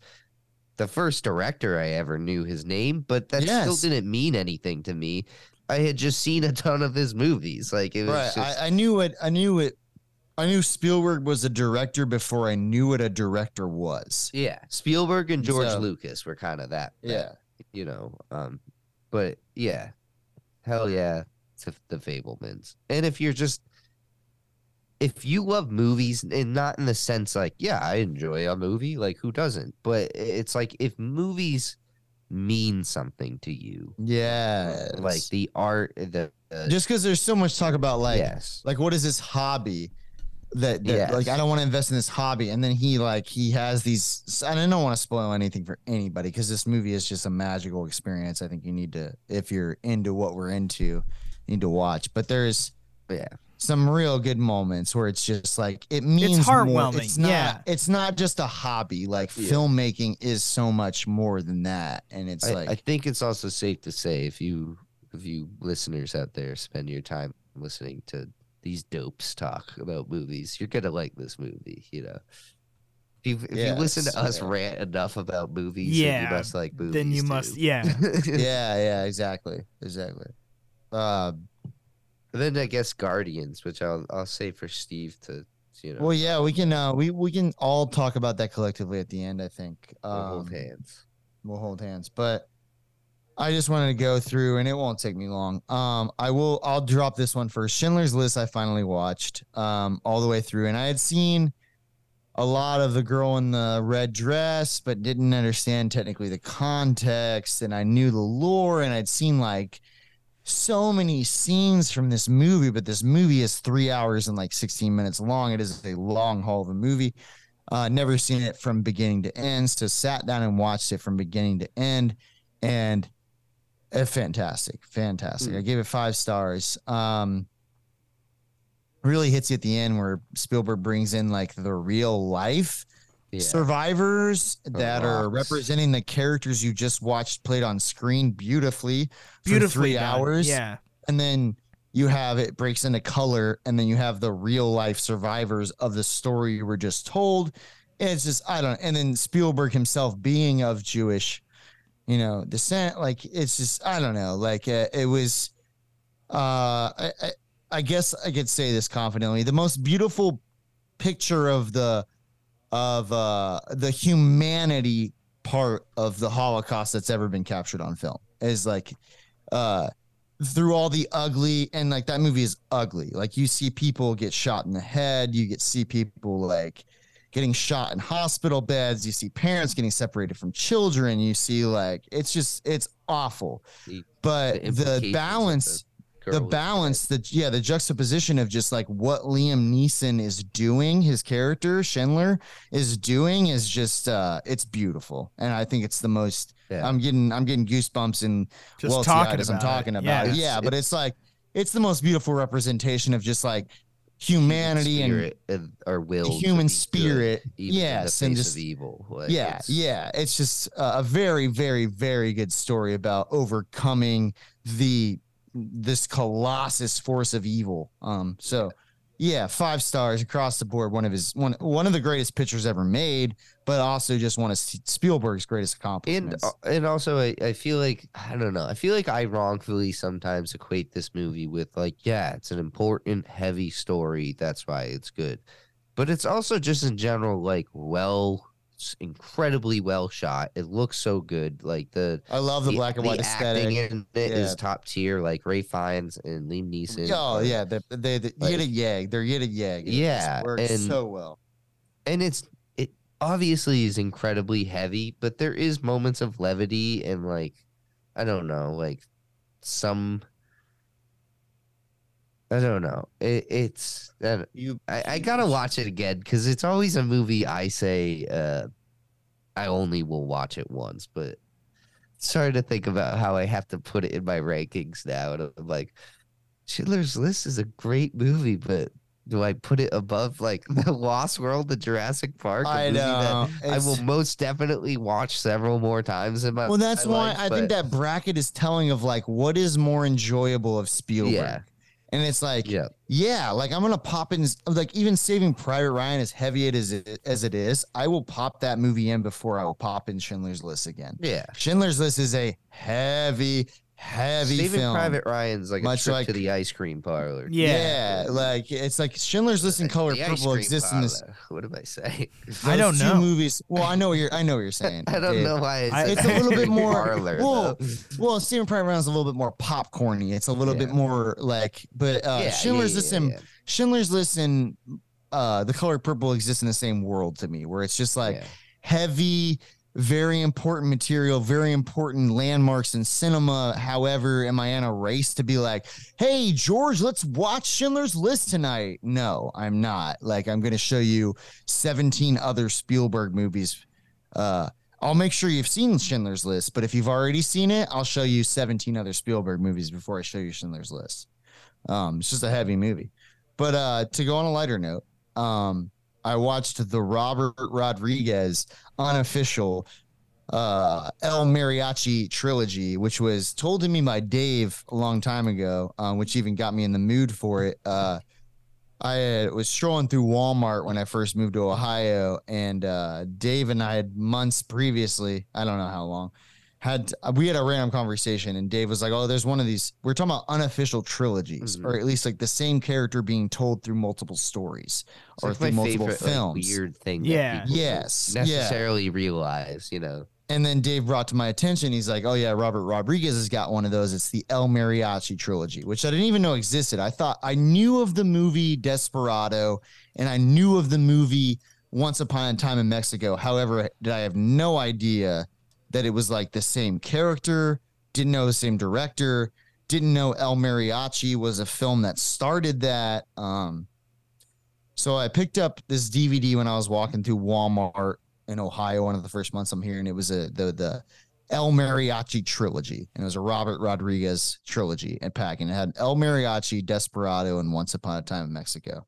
the first director i ever knew his name but that Yes. still didn't mean anything to me i had just seen a ton of his movies like it was right. just, I, I knew it. I knew it. I knew Spielberg was a director before I knew what a director was. yeah spielberg and george So- lucas were kind of that that Yeah. you know um but yeah hell yeah to the Fabelmans and if you're just if you love movies and not in the sense like yeah i enjoy a movie like who doesn't? But it's like if movies mean something to you Yeah. like the art the uh, just because there's so much talk about like yes. like what is this hobby that, that like I don't want to invest in this hobby and then he like he has these and I don't want to spoil anything for anybody because this movie is just a magical experience I think you need to if you're into what we're into you need to watch but there's yeah some real good moments where it's just like it means more. heartwarming, It's not yeah. it's not just a hobby like Yeah. filmmaking is so much more than that and it's I, like I think it's also safe to say if you if you listeners out there spend your time listening to these dopes talk about movies, you're gonna like this movie. You know, if you if you listen to us yeah. rant enough about movies, then Yeah, you must like movies. then you must yeah yeah yeah exactly exactly uh, uh then I guess Guardians, which I'll I'll say for Steve to you know Well, yeah, we can uh we we can all talk about that collectively at the end, I think. we'll hold Um, hands. We'll hold hands. But I just wanted to go through and it won't take me long. Um I will I'll drop this one first. Schindler's List I finally watched um all the way through and I had seen a lot of the girl in the red dress but didn't understand technically the context and I knew the lore and I'd seen like so many scenes from this movie, but this movie is three hours and like 16 minutes long. It is a long haul of a movie. Uh, never seen it from beginning to end. So sat down and watched it from beginning to end, and uh, fantastic, fantastic. Hmm. I gave it five stars. Um, really hits you at the end where Spielberg brings in like the real life Yeah. survivors that are representing the characters you just watched played on screen beautifully for beautifully three done. hours yeah and then you have it breaks into color and then you have the real life survivors of the story you were just told And it's just i don't know. and then spielberg himself being of jewish you know descent like it's just i don't know like uh, it was uh I, I i guess i could say this confidently the most beautiful picture of the of uh the humanity part of the holocaust that's ever been captured on film is like uh through all the ugly and like that movie is ugly. Like you see people get shot in the head. You get see people like getting shot in hospital beds. You see parents getting separated from children. You see like it's just it's awful. The- but the the, implications of balance the balance the yeah the juxtaposition of just like what liam neeson is doing his character schindler is doing is just uh it's beautiful and i think it's the most Yeah. i'm getting i'm getting goosebumps and just well talking as i'm talking it. about it. yeah, yeah but it's like it's the most beautiful representation of just like humanity and spirit and our will, human be good, spirit even yes and just evil. Like, yeah it's- yeah it's just a a very very very good story about overcoming the this colossus force of evil. Um so yeah five stars across the board. One of his one one of the greatest pictures ever made but also just one of spielberg's greatest accomplishments. uh, and also I, I feel like I don't know I feel like I wrongfully sometimes equate this movie with like yeah it's an important heavy story. That's why it's good. But it's also just in general like well it's incredibly well shot. It looks so good. Like the i love the, black and white the acting aesthetic in it is Yeah. top tier like Ralph Fiennes and Liam Neeson oh yeah they they, they like- yit a yag they're yit a yag It Yeah, works and- so well. and it's it obviously is incredibly heavy, but there is moments of levity and like I don't know, like some I don't know. It, it's uh, You I, I gotta watch it again because it's always a movie I say uh, I only will watch it once, but starting to think about how I have to put it in my rankings now, and I'm like, Schindler's List is a great movie, but do I put it above like the Lost World, the Jurassic Park? I that know. I will most definitely watch several more times in my. Well, that's my why life, I think that bracket is telling of like what is more enjoyable of Spielberg. Yeah. And it's like, yeah. Yeah, like I'm gonna pop in like even Saving Private Ryan, as heavy it is as it is, I will pop that movie in before I will pop in Schindler's List again. yeah. Schindler's List is a heavy, heavy Saving film. Private Ryan's like a Much trip like- to the ice cream parlor. Yeah. yeah, like it's like Schindler's List and Color The ice Purple cream exist in this. parlor. What am I saying? I don't those two know. movies. Well, I know what you're. I know what you're saying. I don't Dave. know why I- It's a little bit more. Parlor, well, though. well, Saving Private Ryan is a little bit more popcorny. It's a little bit Yeah. more like, but uh, Yeah, Schindler's yeah, List yeah, and yeah. Schindler's List and uh, The Color Purple exist in the same world to me, where it's just like Yeah. heavy, very important material, very important landmarks in cinema. However, am I in a race to be like, hey, George, let's watch Schindler's List tonight? No, I'm not. Like, I'm going to show you 17 other Spielberg movies. Uh, I'll make sure you've seen Schindler's List, but if you've already seen it, I'll show you 17 other Spielberg movies before I show you Schindler's List. Um, it's just a heavy movie. But uh, to go on a lighter note, um, I watched the Robert Rodriguez unofficial uh El Mariachi trilogy, which was told to me by Dave a long time ago, um, which even got me in the mood for it. Uh I uh, was strolling through Walmart when I first moved to Ohio, and uh, Dave and I had months previously, I don't know how long, had we had a random conversation, and Dave was like, "Oh, there's one of these. We're talking about unofficial trilogies, Mhm. or at least like the same character being told through multiple stories It's or like through my multiple favorite, like, films." weird thing. Yeah. people Yes, don't yeah. necessarily realize. You know. And then Dave brought to my attention, he's like, Oh, yeah, Robert Rodriguez has got one of those. It's the El Mariachi trilogy, which I didn't even know existed. I thought I knew of the movie Desperado and I knew of the movie Once Upon a Time in Mexico. However, did I have no idea that it was like the same character, didn't know the same director, didn't know El Mariachi was a film that started that. Um, so I picked up this DVD when I was walking through Walmart in Ohio one of the first months I'm here, and it was a the the El Mariachi trilogy, and it was a Robert Rodriguez trilogy and packing. It had El Mariachi, Desperado, and Once Upon a Time in Mexico.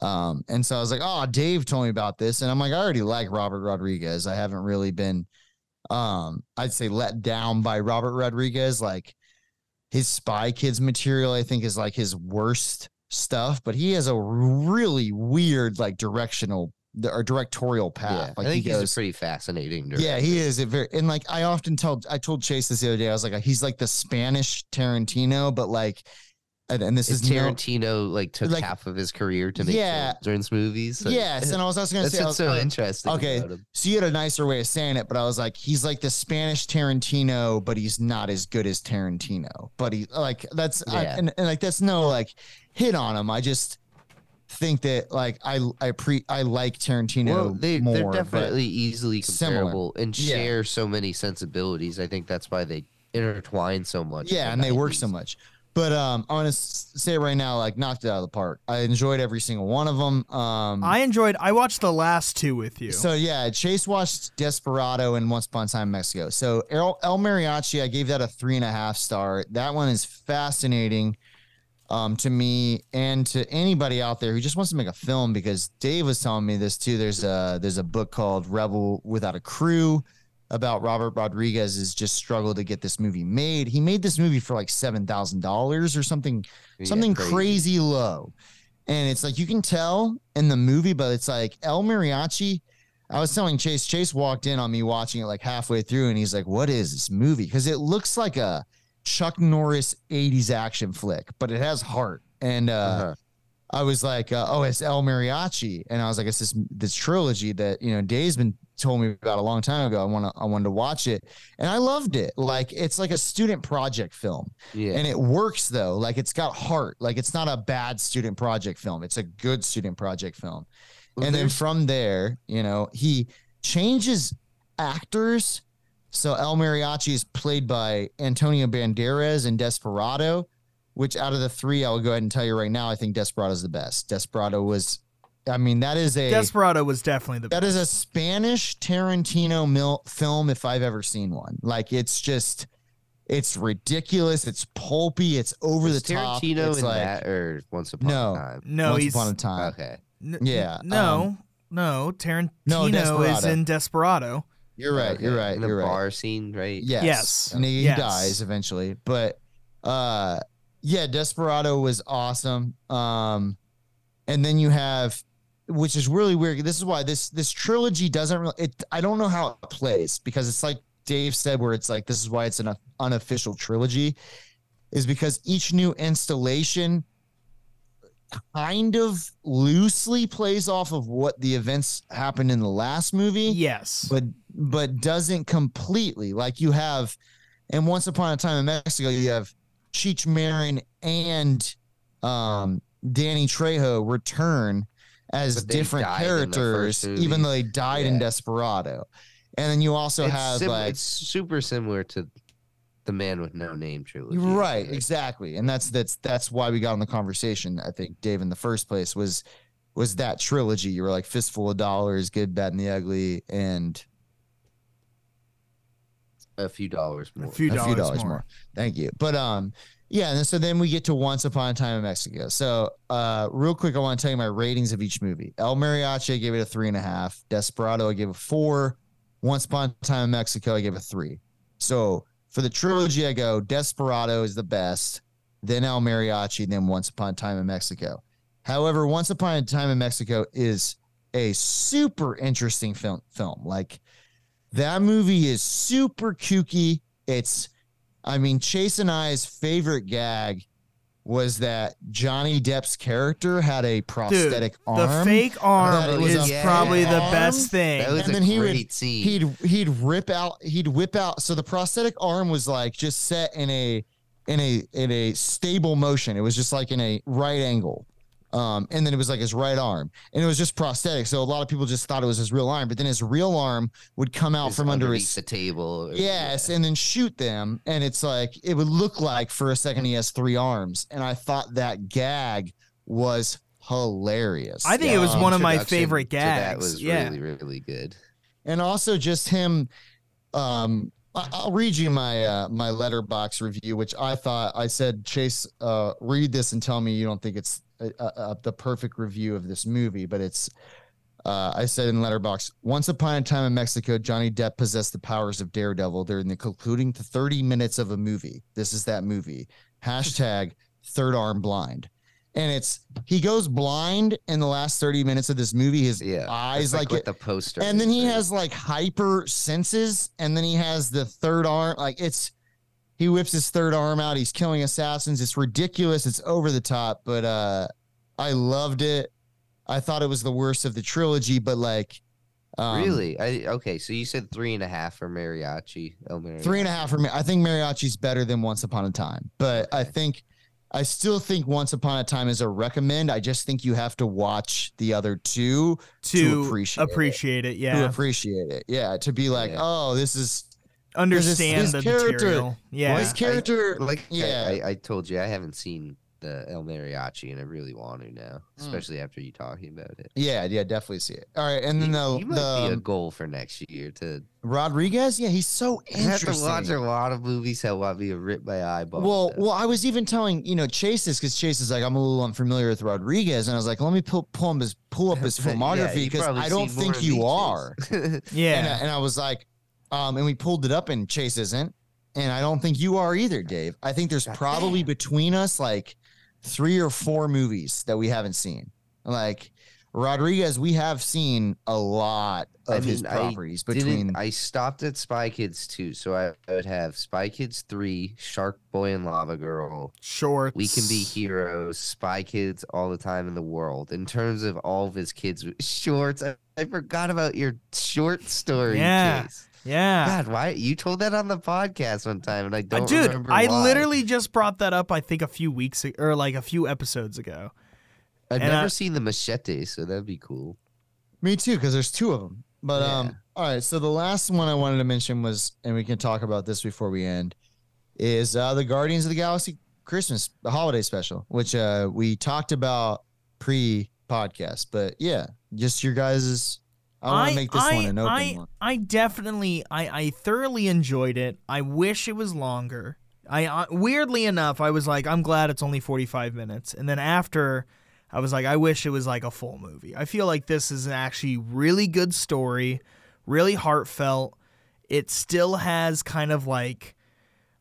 Um, and so I was like, oh, Dave told me about this, and I'm like, I already like Robert Rodriguez. I haven't really been, um, I'd say let down by Robert Rodriguez. Like his Spy Kids material, I think is like his worst stuff, but he has a really weird like directional or directorial path. Yeah, Like I think he he's goes, a pretty fascinating. Director. yeah, he is a very and like I often tell I told Chase this the other day. I was like, he's like the Spanish Tarantino, but like, and, and this Is is no- Tarantino like took like- half of his career to make Yeah. children's movies? So- yes, and I was also gonna say, I was- so uh, interesting. okay. So you had a nicer way of saying it, but I was like, he's like the Spanish Tarantino, but he's not as good as Tarantino. But he like that's I, and, and like that's no like hit on him. I just think that like I I pre I like Tarantino Well, they, more. they're definitely easily similar. comparable and Yeah. share so many sensibilities. I think that's why they intertwine so much. yeah, and they work so much. But um, I want to say right now, like knocked it out of the park. I enjoyed every single one of them. Um, I enjoyed. I watched the last two with you. So yeah, Chase watched Desperado and Once Upon a Time in Mexico. So El, El Mariachi, I gave that a three and a half star. That one is fascinating um, to me and to anybody out there who just wants to make a film. Because Dave was telling me this too. There's a there's a book called Rebel Without a Crew about Robert Rodriguez's just struggle to get this movie made. He made this movie for like seven thousand dollars or something Yeah, something crazy. low. And it's like you can tell in the movie, but it's like El Mariachi. I was telling Chase, Chase walked in on me watching it like halfway through, and he's like, What is this movie? Because it looks like a Chuck Norris 80s action flick, but it has heart. And uh, Uh-huh. I was like, uh, Oh, it's El Mariachi. And I was like, It's this this trilogy that, you know, Dave's been told me about a long time ago. I want to I wanted to watch it. And I loved it. Like it's like a student project film Yeah. and it works though like it's got heart like it's not a bad student project film it's a good student project film Well, and then from there you know he changes actors so el mariachi is played by antonio banderas in desperado which out of the three, I will go ahead and tell you right now, I think Desperado is the best. Desperado was, I mean, that is a Desperado was definitely the best that is a Spanish Tarantino mil- film if I've ever seen one. Like it's just, it's ridiculous. It's pulpy. It's over Is the top. Tarantino It's in like that or Once Upon No. a Time? no. Once he's upon a time. Okay. n- Yeah, No, um, no. Tarantino no, is in Desperado. You're right. Okay. You're right. In the You're right. bar scene, right? Yes. Yes. And he Yes. dies eventually. But uh yeah, Desperado was awesome. Um and then you have which is really weird. This is why this this trilogy doesn't really it I don't know how it plays because it's like Dave said where it's like this is why it's an unofficial trilogy is because each new installation kind of loosely plays off of what the events happened in the last movie Yes. but but doesn't completely like you have and once upon a time in mexico you have cheech marin and um danny trejo return as different in characters even though they died in desperado. And then you also it's, have sim- like it's super similar to the Man with No Name trilogy. right Like, exactly. And that's that's that's why we got on the conversation i think dave in the first place was was that trilogy. You were like fistful of dollars good bad and the ugly and A few dollars a more. few a dollars, few dollars more. more. Thank you. But um, yeah, and so then we get to Once Upon a Time in Mexico. So uh, real quick, I want to tell you my ratings of each movie. El Mariachi, I gave it a three and a half. Desperado, I gave a four. Once Upon a Time in Mexico, I gave a three. So for the trilogy, I go Desperado is the best, then El Mariachi, then Once Upon a Time in Mexico. However, Once Upon a Time in Mexico is a super interesting film. Film like that movie is super kooky. It's, I mean, Chase and I's favorite gag was that Johnny Depp's character had a prosthetic The arm. The fake arm it was is a probably the arm, best thing. That was And a then he would- scene. he'd he'd rip out he'd whip out so the prosthetic arm was like just set in a in a in a stable motion it was just like in a right angle um and then it was like his right arm and it was just prosthetic so a lot of people just thought it was his real arm but then his real arm would come out Just from under underneath his the table. or- Yes, yeah. and then shoot them, and it's like it would look like for a second he has three arms, and I thought that gag was hilarious. I think it was Um, one of my favorite to That gags. was Yeah. really, really good. and also just him. Um, I- I'll read you my uh, my Letterboxd review, which I thought I said, Chase, uh, read this and tell me you don't think it's uh, uh, the perfect review of this movie, but it's. Uh, I said in Letterboxd, once upon a time in Mexico, Johnny Depp possessed the powers of Daredevil during the concluding to 30 minutes of a movie. This is that movie. Hashtag third arm blind. And it's he goes blind in the last 30 minutes of this movie. His Yeah. eyes like, it, the poster. and then he has like hyper senses, and then he has the third arm. Like it's he whips his third arm out. He's killing assassins. It's ridiculous. It's over the top, but uh I loved it. I thought it was the worst of the trilogy, but like um, really. I okay. So you said three and a half for mariachi. El mariachi. three and a half for me. I think Mariachi's better than Once Upon a Time, but I think I still think Once Upon a Time is a recommend. I just think you have to watch the other two to appreciate it. appreciate it. to Yeah. appreciate it. Yeah, to be like, Yeah. oh, this is Understand his the character- material. Yeah. his character. Like Yeah. yeah, I, I told you I haven't seen the El Mariachi, and I really want to now, Hmm. especially after you talking about it. yeah, yeah, definitely see it. All right, and then you, the, you might the be a goal for next year to Rodriguez. Yeah, he's so I have to interesting. watch a lot of movies that want me to rip my eyeball. Well, well, I was even telling you know Chase this because Chase is like I'm a little unfamiliar with Rodriguez, and I was like, let me pull pull, him his, pull up his filmography because I don't think you are. And yeah. I, and I was like, um, and we pulled it up, and Chase isn't, and I don't think you are either, Dave. I think there's God probably damn. between us like three or four movies that we haven't seen. Like Rodriguez, we have seen a lot of I his mean, I properties Didn't- between. I stopped at Spy Kids 2, so I, I would have Spy Kids 3, Shark Boy and Lava Girl, Shorts. We Can Be Heroes, Spy Kids All the Time in the World. In terms of all of his kids' shorts, I, I forgot about your short story. Yeah. Chase. Yeah. God, why you told that on the podcast one time, and I Uh, don't dude, remember I why. literally just brought that up. I think a few weeks ag- or like a few episodes ago. I've and never I- seen the machete, so that'd be cool. Me too, because there's two of them. But Yeah. um, all right. So the last one I wanted to mention was, and we can talk about this before we end, is uh, the Guardians of the Galaxy Christmas the holiday special, which uh we talked about pre podcast. But yeah, just your guys's. I want to make this I, one an open I, one. I definitely, I, I thoroughly enjoyed it. I wish it was longer. I uh, weirdly enough, I was like, I'm glad it's only 45 minutes. And then after, I was like, I wish it was like a full movie. I feel like this is an actually really good story, really heartfelt. It still has kind of like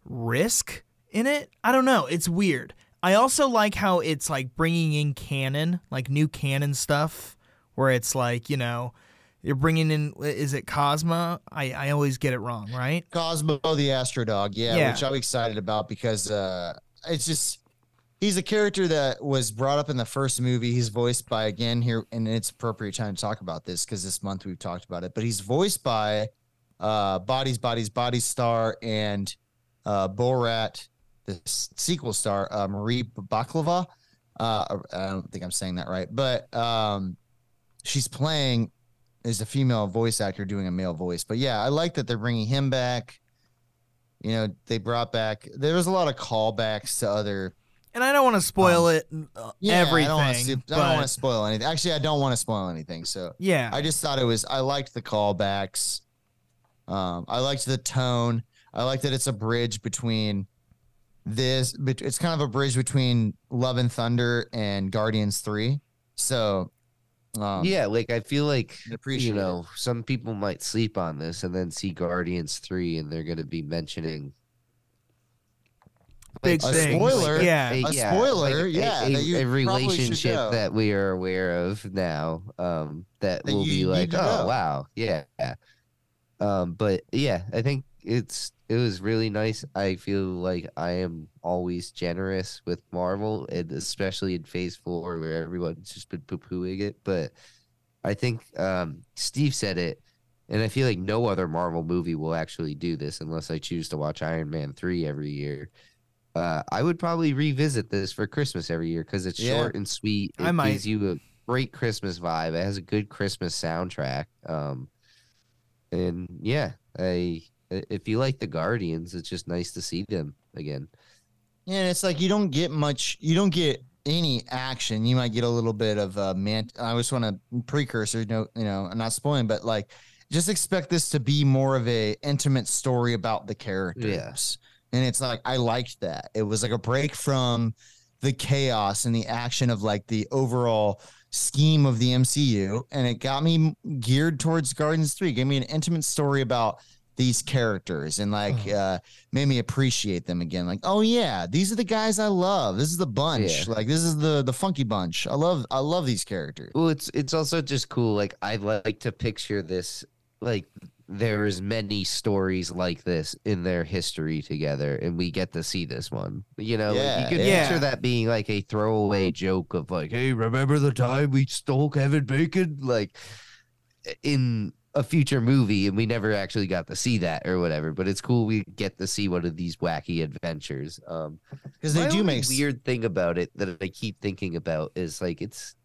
risk in it. I don't know. It's weird. I also like how it's like bringing in canon, like new canon stuff, where it's like, you know, you're bringing in, is it Cosmo? I, I always get it wrong, right? Cosmo the Astro Dog, yeah, Yeah. which I'm excited about because uh it's just he's a character that was brought up in the first movie. He's voiced by again here, and it's appropriate time to talk about this because this month we've talked about it. But he's voiced by uh Bodies, Bodies, Bodies star and uh Borat, the sequel star, uh Maria Bakalova. Uh I don't think I'm saying that right, but um she's playing is a female voice actor doing a male voice. But yeah, I like that they're bringing him back. You know, they brought back. There was a lot of callbacks to other. And I don't want to spoil it, uh, Um, Yeah, everything. I don't want to. Spoil anything. Actually, I don't want to spoil anything. So yeah, I just thought it was. I liked the callbacks. Um, I liked the tone. I like that it's a bridge between this. It's kind of a bridge between Love and Thunder and Guardians Three. So, um, yeah, like I feel like I appreciate you it. know some people might sleep on this and then see Guardians three and they're going to be mentioning Big A things. spoiler. Yeah. A spoiler, yeah, a, that you a probably should relationship that we are aware of now. Um, that, That will you be like, oh know." wow, yeah. Um, but yeah, I think it's it was really nice. I feel like I am always generous with Marvel, and especially in Phase Four where everyone's just been poo pooing it. But I think um, Steve said it, and I feel like no other Marvel movie will actually do this unless I choose to watch Iron Man three every year. Uh, I would probably revisit this for Christmas every year because it's Yeah. short and sweet. It I might. gives you a great Christmas vibe. It has a good Christmas soundtrack. Um, and yeah, I if you like the Guardians, it's just nice to see them again. Yeah, and it's like you don't get much. You don't get any action. You might get a little bit of uh, man. I just want to precursor. No, you know, I'm not spoiling, but like, just expect this to be more of a intimate story about the characters. And it's like I liked that. It was like a break from the chaos and the action of like the overall scheme of the MCU, and it got me geared towards Guardians Three. Gave me an intimate story about these characters and like uh made me appreciate them again. Like, oh yeah, these are the guys I love. This is the bunch. Yeah. Like this is the the funky bunch. I love I love these characters. Well, it's it's also just cool. Like I like to picture this. Like there is many stories like this in their history together, and we get to see this one. You know, like, Yeah, you could yeah. picture that being like a throwaway joke of like, "Hey, remember the time we stole Kevin Bacon?" Like in a future movie, and we never actually got to see that or whatever. But it's cool we get to see one of these wacky adventures. Um, Because they do make weird thing about it that I keep thinking about is like it's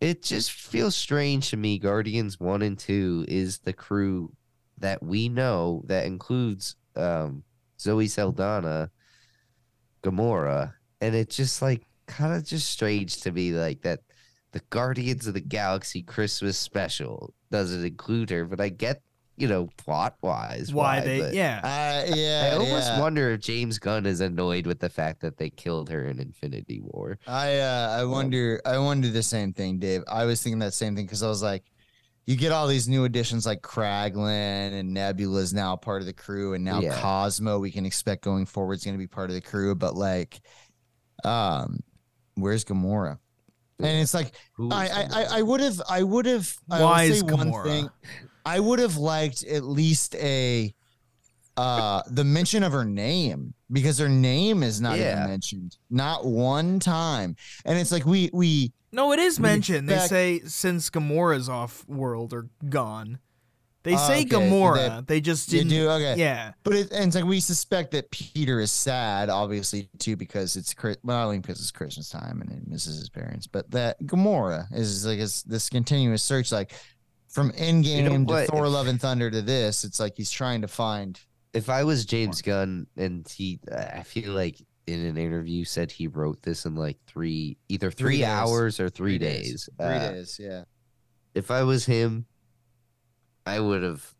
it just feels strange to me. Guardians one and two is the crew that we know that includes um Zoe Saldana, Gamora, and it's just like kind of just strange to me like that the Guardians of the Galaxy Christmas special doesn't include her, but I get you know plot wise why why, they? Yeah. Uh, yeah, I almost yeah. wonder if James Gunn is annoyed with the fact that they killed her in Infinity War. I uh, I wonder I wonder the same thing, Dave. I was thinking that same thing because I was like, you get all these new additions like Kraglin and Nebula is now part of the crew, and now Yeah. Cosmo we can expect going forward is going to be part of the crew. But like, um, where's Gamora? And it's like I I I- would have I would have I Why say is one Gamora? thing. I would have liked at least a uh the mention of her name because her name is not Yeah. even mentioned not one time and it's like we we No, it is mentioned. They say since Gamora's off world or gone. They Ah, say okay. Gamora. They, just didn't. do okay Yeah. but it, and it's like we suspect that Peter is sad obviously too because it's Chri- well not only because it's Christmas time and he misses his parents but that Gamora is like is this continuous search like from Endgame to what? Thor Love and Thunder to this it's like he's trying to find if I was James Gunn and he, I feel like in an interview said he wrote this in like three, either Three three, hours or three, days. Three Uh, days. Yeah. If I was him, I would have.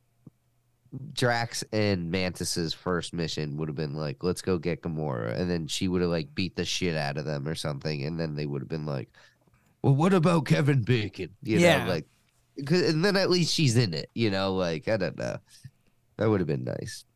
Drax and Mantis's first mission would have been like, "Let's go get Gamora," and then she would have like beat the shit out of them or something, and then they would have been like, "Well, what about Kevin Bacon?" You Yeah. know, like, 'cause- and then at least she's in it. You know, like I don't know, that would have been nice.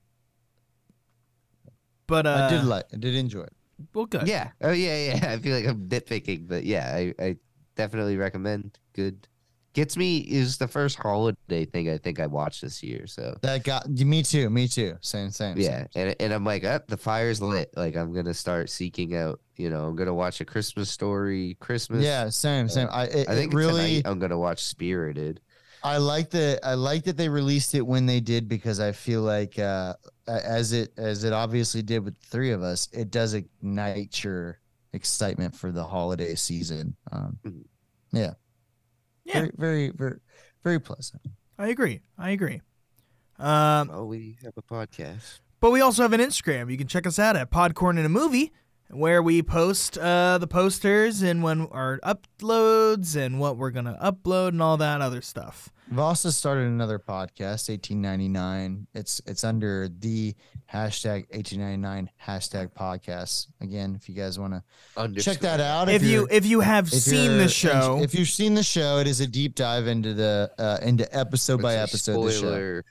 But uh, I did like. I did enjoy it. well, good. Yeah. Oh yeah, yeah. I feel like I'm nitpicking, but yeah, I, I definitely recommend. Good. Gets me is the first holiday thing I think I watched this year. So That got me too. Me too. Same. Same. yeah, same. and and I'm like, oh, the fire's lit. Like I'm gonna start seeking out. You know, I'm gonna watch a Christmas story. Christmas. Yeah. Same. Same. I. It, I think really. I'm gonna watch Spirited. I like that. I like that they released it when they did because I feel like, uh, as it as it obviously did with the three of us, it does ignite your excitement for the holiday season. Um, Mhm. yeah. Yeah. Very, very, very, very pleasant. I agree. I agree. Um, Oh, we have a podcast. But we also have an Instagram. You can check us out at Podcorn in a Movie, where we post uh, the posters and when our uploads and what we're gonna upload and all that other stuff. We've also started another podcast, 1899. It's it's under the hashtag 1899 hashtag podcast. Again, if you guys want to check that out, If, you you're- if you have if seen the show, if you've seen the show, it is a deep dive into the uh, into episode by episode. of The show. spoiler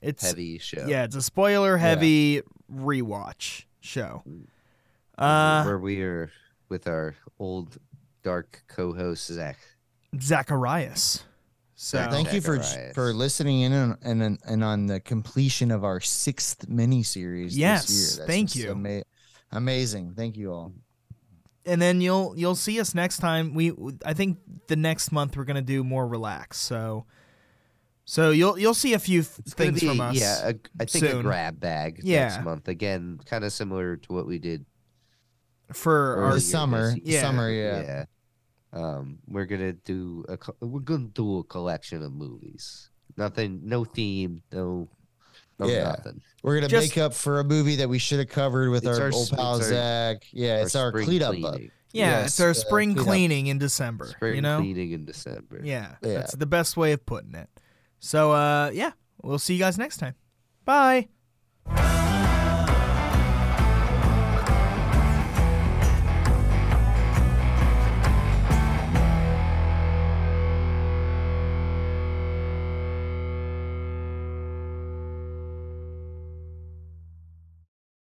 it's heavy show. yeah, it's a spoiler heavy rewatch show. Uh, where we are with our old dark co-host Zach. Zacharias. So Yeah, Thank you for for listening in and and, and on the completion of our sixth mini series. Yes, this year. thank you. ama- amazing. Thank you all. and then you'll you'll see us next time. We I think the next month we're gonna do more relax. So so you'll you'll see a few f- It's things be, from us. Yeah, a, I think soon. a grab bag Yeah. next month. Again, kind of similar to what we did for earlier our summer, Yeah. summer, yeah. yeah. Um, we're gonna do a we're gonna do a collection of movies. Nothing, no theme, no, no Yeah. nothing. We're gonna Just- make up for a movie that we should have covered with our, our old s- pal our- Zach. Yeah, it's our spring clean up. cleaning. yeah, Yes, it's our uh, spring clean up. cleaning in December. Spring you know, cleaning in December. yeah, Yeah. that's the best way of putting it. So uh, yeah, we'll see you guys next time. Bye.